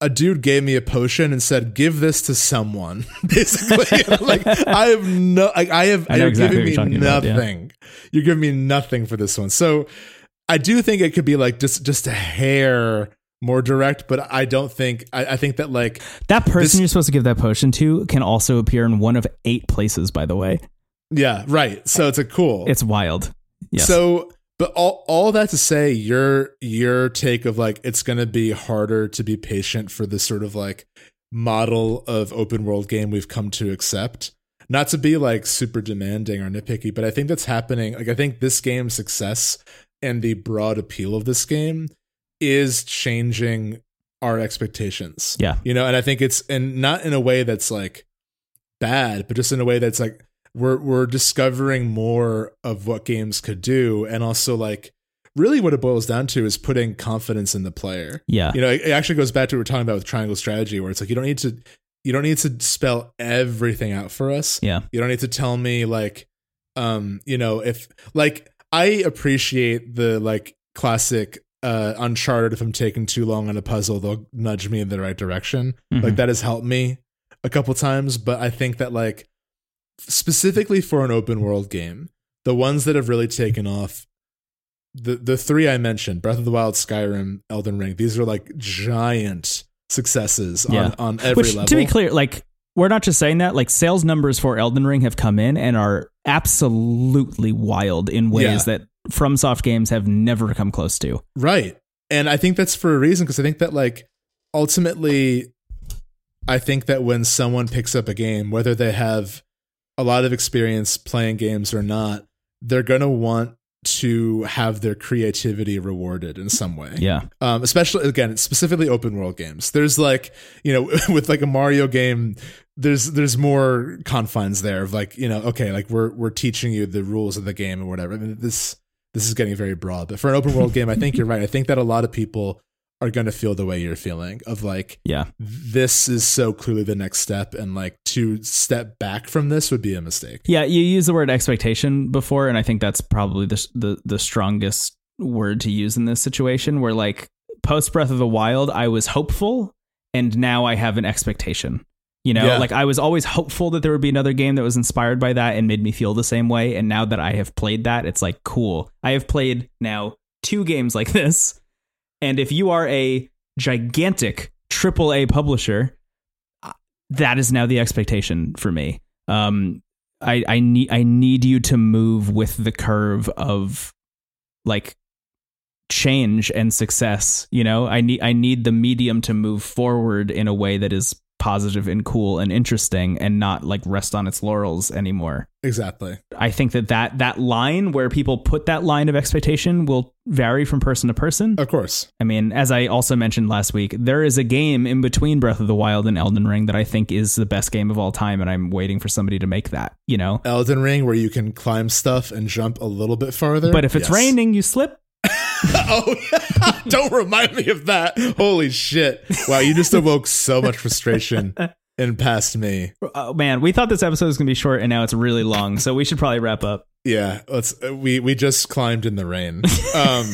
a dude gave me a potion and said give this to someone basically like i have no like, i have I you're exactly giving me talking about, yeah. nothing you're giving me nothing for this one so i do think it could be like just just a hair more direct but i don't think i, I think that like that person This- you're supposed to give that potion to can also appear in one of eight places. By the way, yeah right so it's a cool it's wild. Yes. So, But all all that to say, your your take of like it's gonna be harder to be patient for this sort of like model of open world game we've come to accept. Not to be like super demanding or nitpicky, but I think that's happening. Like I think this game's success and the broad appeal of this game is changing our expectations. Yeah. You know, and I think it's and not in a way that's like bad, but just in a way that's like we're we're discovering more of what games could do and also like really what it boils down to is putting confidence in the player. Yeah. You know, it, it actually goes back to what we're talking about with triangle strategy where it's like you don't need to you don't need to spell everything out for us. Yeah. You don't need to tell me like um, you know, if like I appreciate the like classic uh uncharted if i'm taking too long on a puzzle they'll nudge me in the right direction Mhm. like that has helped me a couple times but i think that like specifically for an open world game the ones that have really taken off the the three i mentioned breath of the wild skyrim elden ring these are like giant successes Yeah. on on every Which, level to be clear, like we're not just saying that. Like sales numbers for Elden Ring have come in and are absolutely wild in ways Yeah. that FromSoft games have never come close to. Right. And I think that's for a reason because I think that like ultimately I think that when someone picks up a game, whether they have a lot of experience playing games or not, they're gonna want to have their creativity rewarded in some way. Yeah, Um, especially again, specifically open world games. There's like, you know, with like a Mario game, there's there's more confines there of like, you know, okay, like we're we're teaching you the rules of the game or whatever. I mean, this this is getting very broad. But for an open world game, I think you're right. I think that a lot of people are going to feel the way you're feeling of like yeah, this is so clearly the next step and like to step back from this would be a mistake. yeah. You used the word expectation before, and I think that's probably the the, the strongest word to use in this situation. Where like post Breath of the Wild, I was hopeful, and now I have an expectation. You know, Yeah. like I was always hopeful that there would be another game that was inspired by that and made me feel the same way. And now that I have played that, it's like cool. I have played now two games like this. And if you are a gigantic AAA publisher, that is now the expectation for me. Um, I, I need I need you to move with the curve of like change and success. You know, I need I need the medium to move forward in a way that is positive and cool and interesting and not like rest on its laurels anymore. Exactly. I think that that, that line where people put that line of expectation will vary from person to person. Of course. I mean, as I also mentioned last week, there is a game in between Breath of the Wild and Elden Ring that I think is the best game of all time, and I'm waiting for somebody to make that, you know? Elden Ring where you can climb stuff and jump a little bit farther. But if it's Yes. raining, you slip. oh, don't remind me of that. Holy shit. Wow, you just awoke so much frustration in past me. Oh, man, we thought this episode was going to be short, and now it's really long, so we should probably wrap up. Yeah, let's uh, we we just climbed in the rain. Um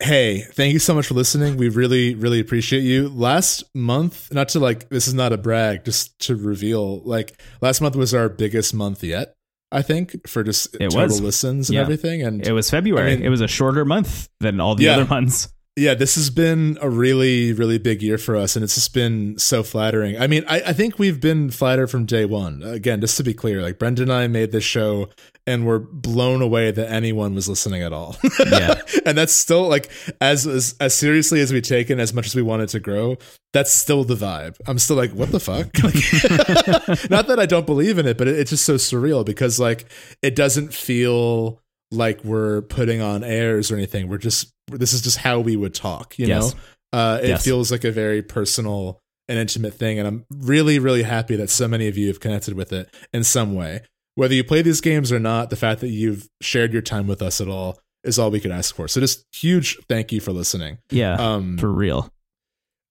hey, thank you so much for listening. We really really appreciate you. Last month, not to like this is not a brag, just to reveal, like last month was our biggest month yet. I think for just It total was. listens and Yeah. everything and it was February. I mean- it was a shorter month than all the Yeah. other months. Yeah, this has been a really, really big year for us, and it's just been so flattering. I mean, I, I think we've been flattered from day one. Again, just to be clear, like Brendan and I made this show, and we're blown away that anyone was listening at all. Yeah. and that's still like as, as as seriously as we take it, as much as we want it to grow. That's still the vibe. I'm still like, what the fuck? Like, not that I don't believe in it, but it, it's just so surreal because like it doesn't feel like we're putting on airs or anything. We're just this is just how we would talk, you Yes. know. Uh, it Yes. feels like a very personal and intimate thing, and I'm really, really happy that so many of you have connected with it in some way. Whether you play these games or not, the fact that you've shared your time with us at all is all we could ask for. So, just huge thank you for listening. Yeah. Um, for real.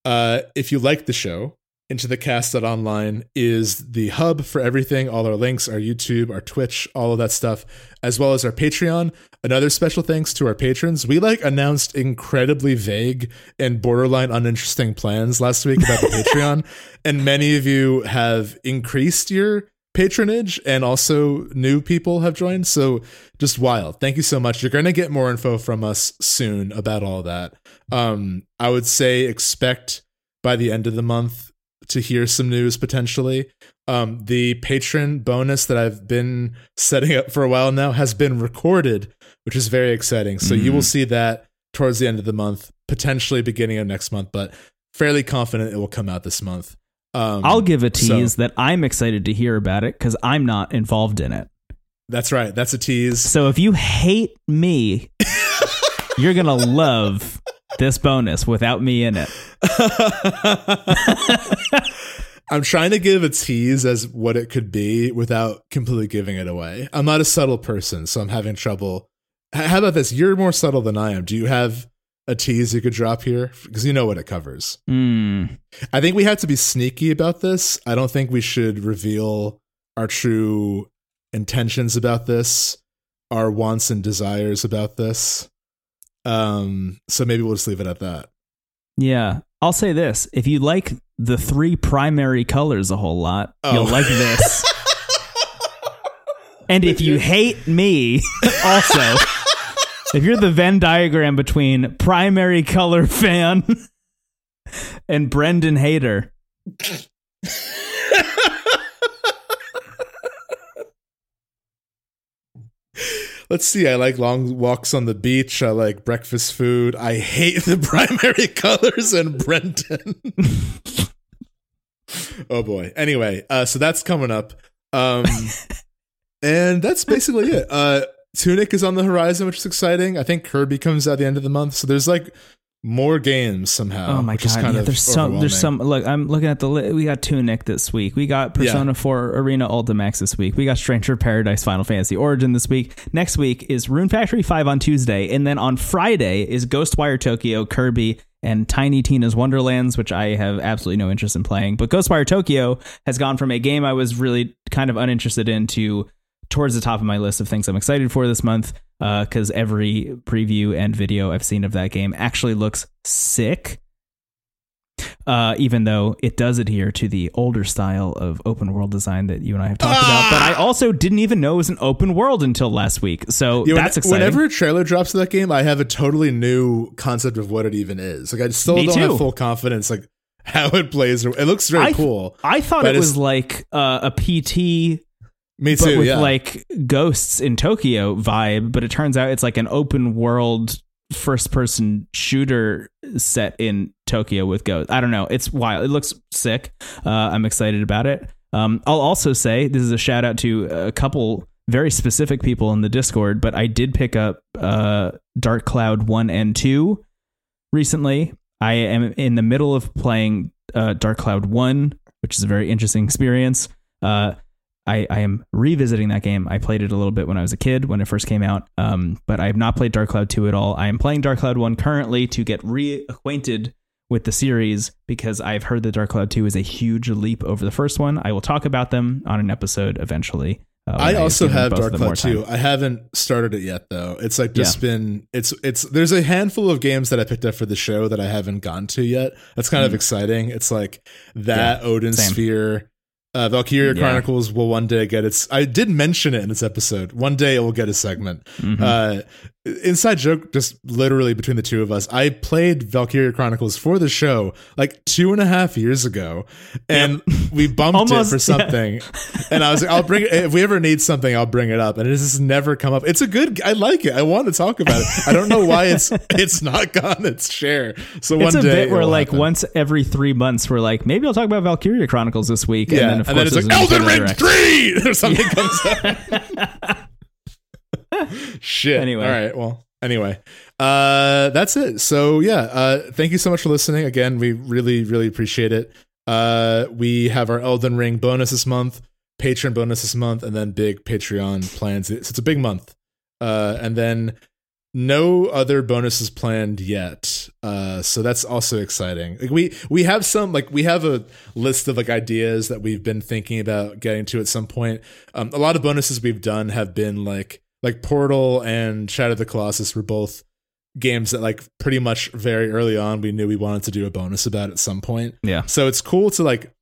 uh, if you like the show, Into the Aether dot Online is the hub for everything. All our links, our YouTube, our Twitch, all of that stuff, as well as our Patreon. Another special thanks to our patrons. We like announced incredibly vague and borderline uninteresting plans last week about the Patreon, and many of you have increased your patronage and also new people have joined so just wild thank you so much you're going to get more info from us soon about all that um i would say expect by the end of the month to hear some news potentially. Um, the patron bonus that I've been setting up for a while now has been recorded, which is very exciting. So you will Mm. see that towards the end of the month, potentially beginning of next month, but fairly confident it will come out this month. Um, I'll give a so- tease that I'm excited to hear about it because I'm not involved in it. That's right. That's a tease. So if you hate me, you're gonna love this bonus without me in it. I'm trying to give a tease as what it could be without completely giving it away. I'm not a subtle person, so I'm having trouble. How about this? You're more subtle than I am. Do you have a tease you could drop here? Because you know what it covers. Hmm. I think we have to be sneaky about this. I don't think we should reveal our true intentions about this, our wants and desires about this. Um, so maybe we'll just leave it at that. Yeah. I'll say this. If you like the three primary colors a whole lot, Oh. you'll like this. and if you hate me, also, if you're the Venn diagram between primary color fan and Brendan hater, Let's see. I like long walks on the beach. I like breakfast food. I hate the primary colors and Brendan. oh boy. Anyway, uh, so that's coming up. Um, and that's basically it. Uh, Tunic is on the horizon, which is exciting. I think Kirby comes at the end of the month. So there's like more games somehow. Oh my god! kind Yeah, there's some. There's some. Look, I'm looking at the. Li- we got Tunic this week. We got Persona 4 Arena Ultimax this week. We got Stranger Paradise Final Fantasy Origin this week. Next week is Rune Factory 5 on Tuesday, and then on Friday is Ghostwire Tokyo, Kirby, and Tiny Tina's Wonderlands, which I have absolutely no interest in playing. But Ghostwire Tokyo has gone from a game I was really kind of uninterested in to towards the top of my list of things I'm excited for this month because every preview and video I've seen of that game actually looks sick. Uh, even though it does adhere to the older style of open world design that you and I have talked about, but I also didn't even know it was an open world until last week. So Yeah, when- that's exciting. Whenever a trailer drops to that game, I have a totally new concept of what it even is. Like I still Me don't too. have full confidence like how it plays. It looks very I- cool. I thought it was like uh, a PT Me but too. with yeah. like ghosts in Tokyo vibe, but it turns out it's like an open world first person shooter set in Tokyo with ghosts. I don't know. It's wild. It looks sick. Uh, I'm excited about it. Um, I'll also say this is a shout out to a couple very specific people in the Discord, but I did pick up uh, Dark Cloud 1 and 2 recently. I am in the middle of playing uh, Dark Cloud 1, which is a very interesting experience. Uh, I, I am revisiting that game. I played it a little bit when I was a kid when it first came out, um, but I have not played Dark Cloud 2 at all. I am playing Dark Cloud 1 currently to get reacquainted with the series because I've heard that Dark Cloud 2 is a huge leap over the first one. I will talk about them on an episode eventually. uh, I also have Dark of Cloud 2. I haven't started it yet though. It's like just been it's it's there's a handful of games that I picked up for the show that I haven't gone to yet. That's kind of Mm. exciting. It's like that Odin same. Sphere. Uh, Valkyria Yeah. Chronicles will one day get its. I did mention it in this episode. One day it will get a segment. Mhm. Uh, inside joke, just literally between the two of us. I played Valkyria Chronicles for the show like two and a half years ago, and we bumped Almost, it for yeah. something. And I was like, I'll bring it if we ever need something. I'll bring it up, and it has just never come up. It's a good. I like it. I want to talk about it. I don't know why it's it's not gone its share. So it's one a day bit where like happen. once every three months we're like maybe I'll talk about Valkyria Chronicles this week, yeah, and then of course it's like Elden Ring three or something comes out. Shit. Anyway. all right. Well, anyway, uh, that's it. So yeah, uh, thank you so much for listening. Again, we really, really appreciate it. Uh, we have our Elden Ring bonus this month, Patreon bonus this month, and then big Patreon plans. So it's a big month. Uh, and then no other bonuses planned yet. Uh, so that's also exciting. Like we we have some like we have a list of like ideas that we've been thinking about getting to at some point. Um, a lot of bonuses we've done have been like like Portal and Shadow of the Colossus were both games that like pretty much very early on we knew we wanted to do a bonus about at some point. Yeah. So it's cool to like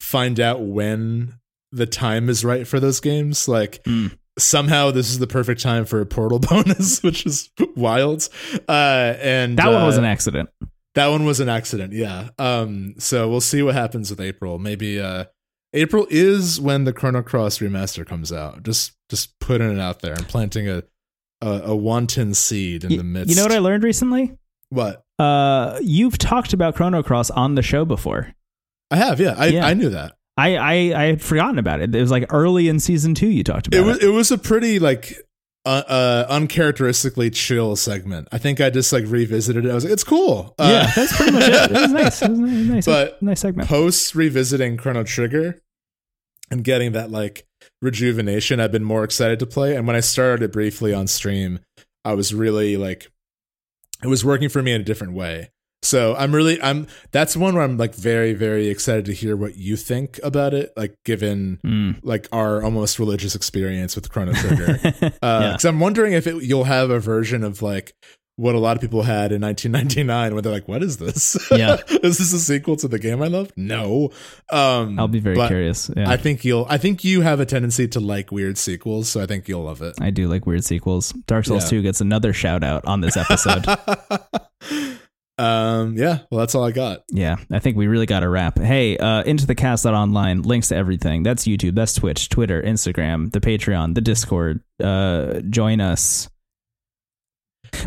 find out when the time is right for those games. Like Mm. somehow this is the perfect time for a portal bonus, which is wild. Uh and That one was uh, an accident. that one was an accident. Yeah. Um. So we'll see what happens with April. Maybe. Uh. April is when the Chrono Cross remaster comes out. Just just putting it out there and planting a a, a wanton seed in the midst. You know what I learned recently? what Uh, you've talked about Chrono Cross on the show before. I have. Yeah. I Yeah. I knew that. I, I I had forgotten about it. It was like early in season two. You talked about It it. was it was a pretty like. Uh, uh, uncharacteristically chill segment. I think I just like revisited it. I was like, it's cool. Uh, yeah, that's pretty much it. It was nice. It was a nice, But nice segment. post revisiting Chrono Trigger and getting that like rejuvenation, I've been more excited to play. And when I started it briefly on stream, I was really like, it was working for me in a different way. So I'm really, I'm, that's one where I'm like very, very excited to hear what you think about it, like given Mm. like our almost religious experience with Chrono Trigger. yeah. Because I'm wondering if it, you'll have a version of like what a lot of people had in 1999, where they're like, "What is this? Yeah. is this a sequel to the game I love?" No. Um, I'll be very curious. Yeah. I think you'll. I think you have a tendency to like weird sequels, so I think you'll love it. I do like weird sequels. Dark Souls Yeah. 2 gets another shout out on this episode. um. Yeah. Well, that's all I got. yeah, I think we really got a wrap. Hey, uh, into the aether online, links to everything. That's YouTube, that's Twitch, Twitter, Instagram, the Patreon, the Discord. Uh, join us.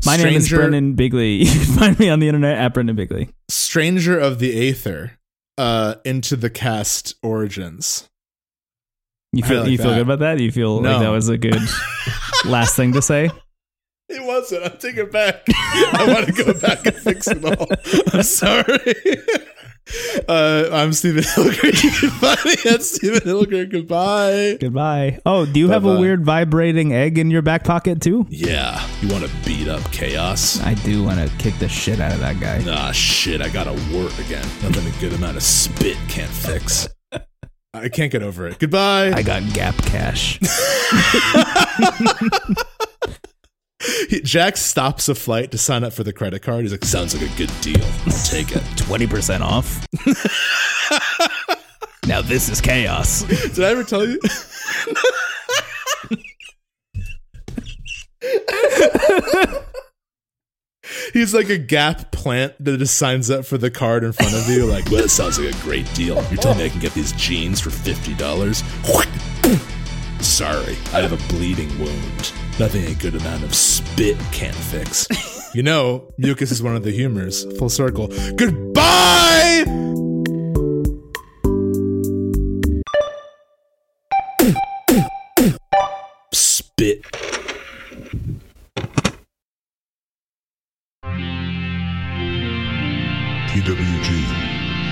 My name is Brendan Bigley. You can find me on the internet at Brendan Bigley. Stranger of the Aether. Uh, into the aether origins. You feel like you feel good about that? You feel like that was a good last thing to say? It wasn't. I'm taking it back. I want to go back and fix it all. I'm sorry. Uh, I'm Stephen Hilgert. You can find me at Stephen Hilgert. Goodbye. Goodbye. Oh, do you have a weird vibrating egg in your back pocket too? Yeah, you want to beat up chaos? I do want to kick the shit out of that guy. Ah, shit. I gotta work again. Nothing a good amount of spit can't fix. I can't get over it. Goodbye. I got gap cash. Jack stops a flight to sign up for the credit card. He's like, "Sounds like a good deal. I'll take it." 20% off. now this is chaos. Did I ever tell you? He's like a Gap plant that just signs up for the card in front of you. Like, well, that sounds like a great deal. You're telling me I can get these jeans for fifty dollars? Sorry, I have a bleeding wound. Nothing a good amount of spit can't fix. You know, mucus is one of the humors. Full circle. Goodbye. Spit. TWG,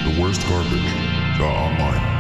the worst garbage. Dot online.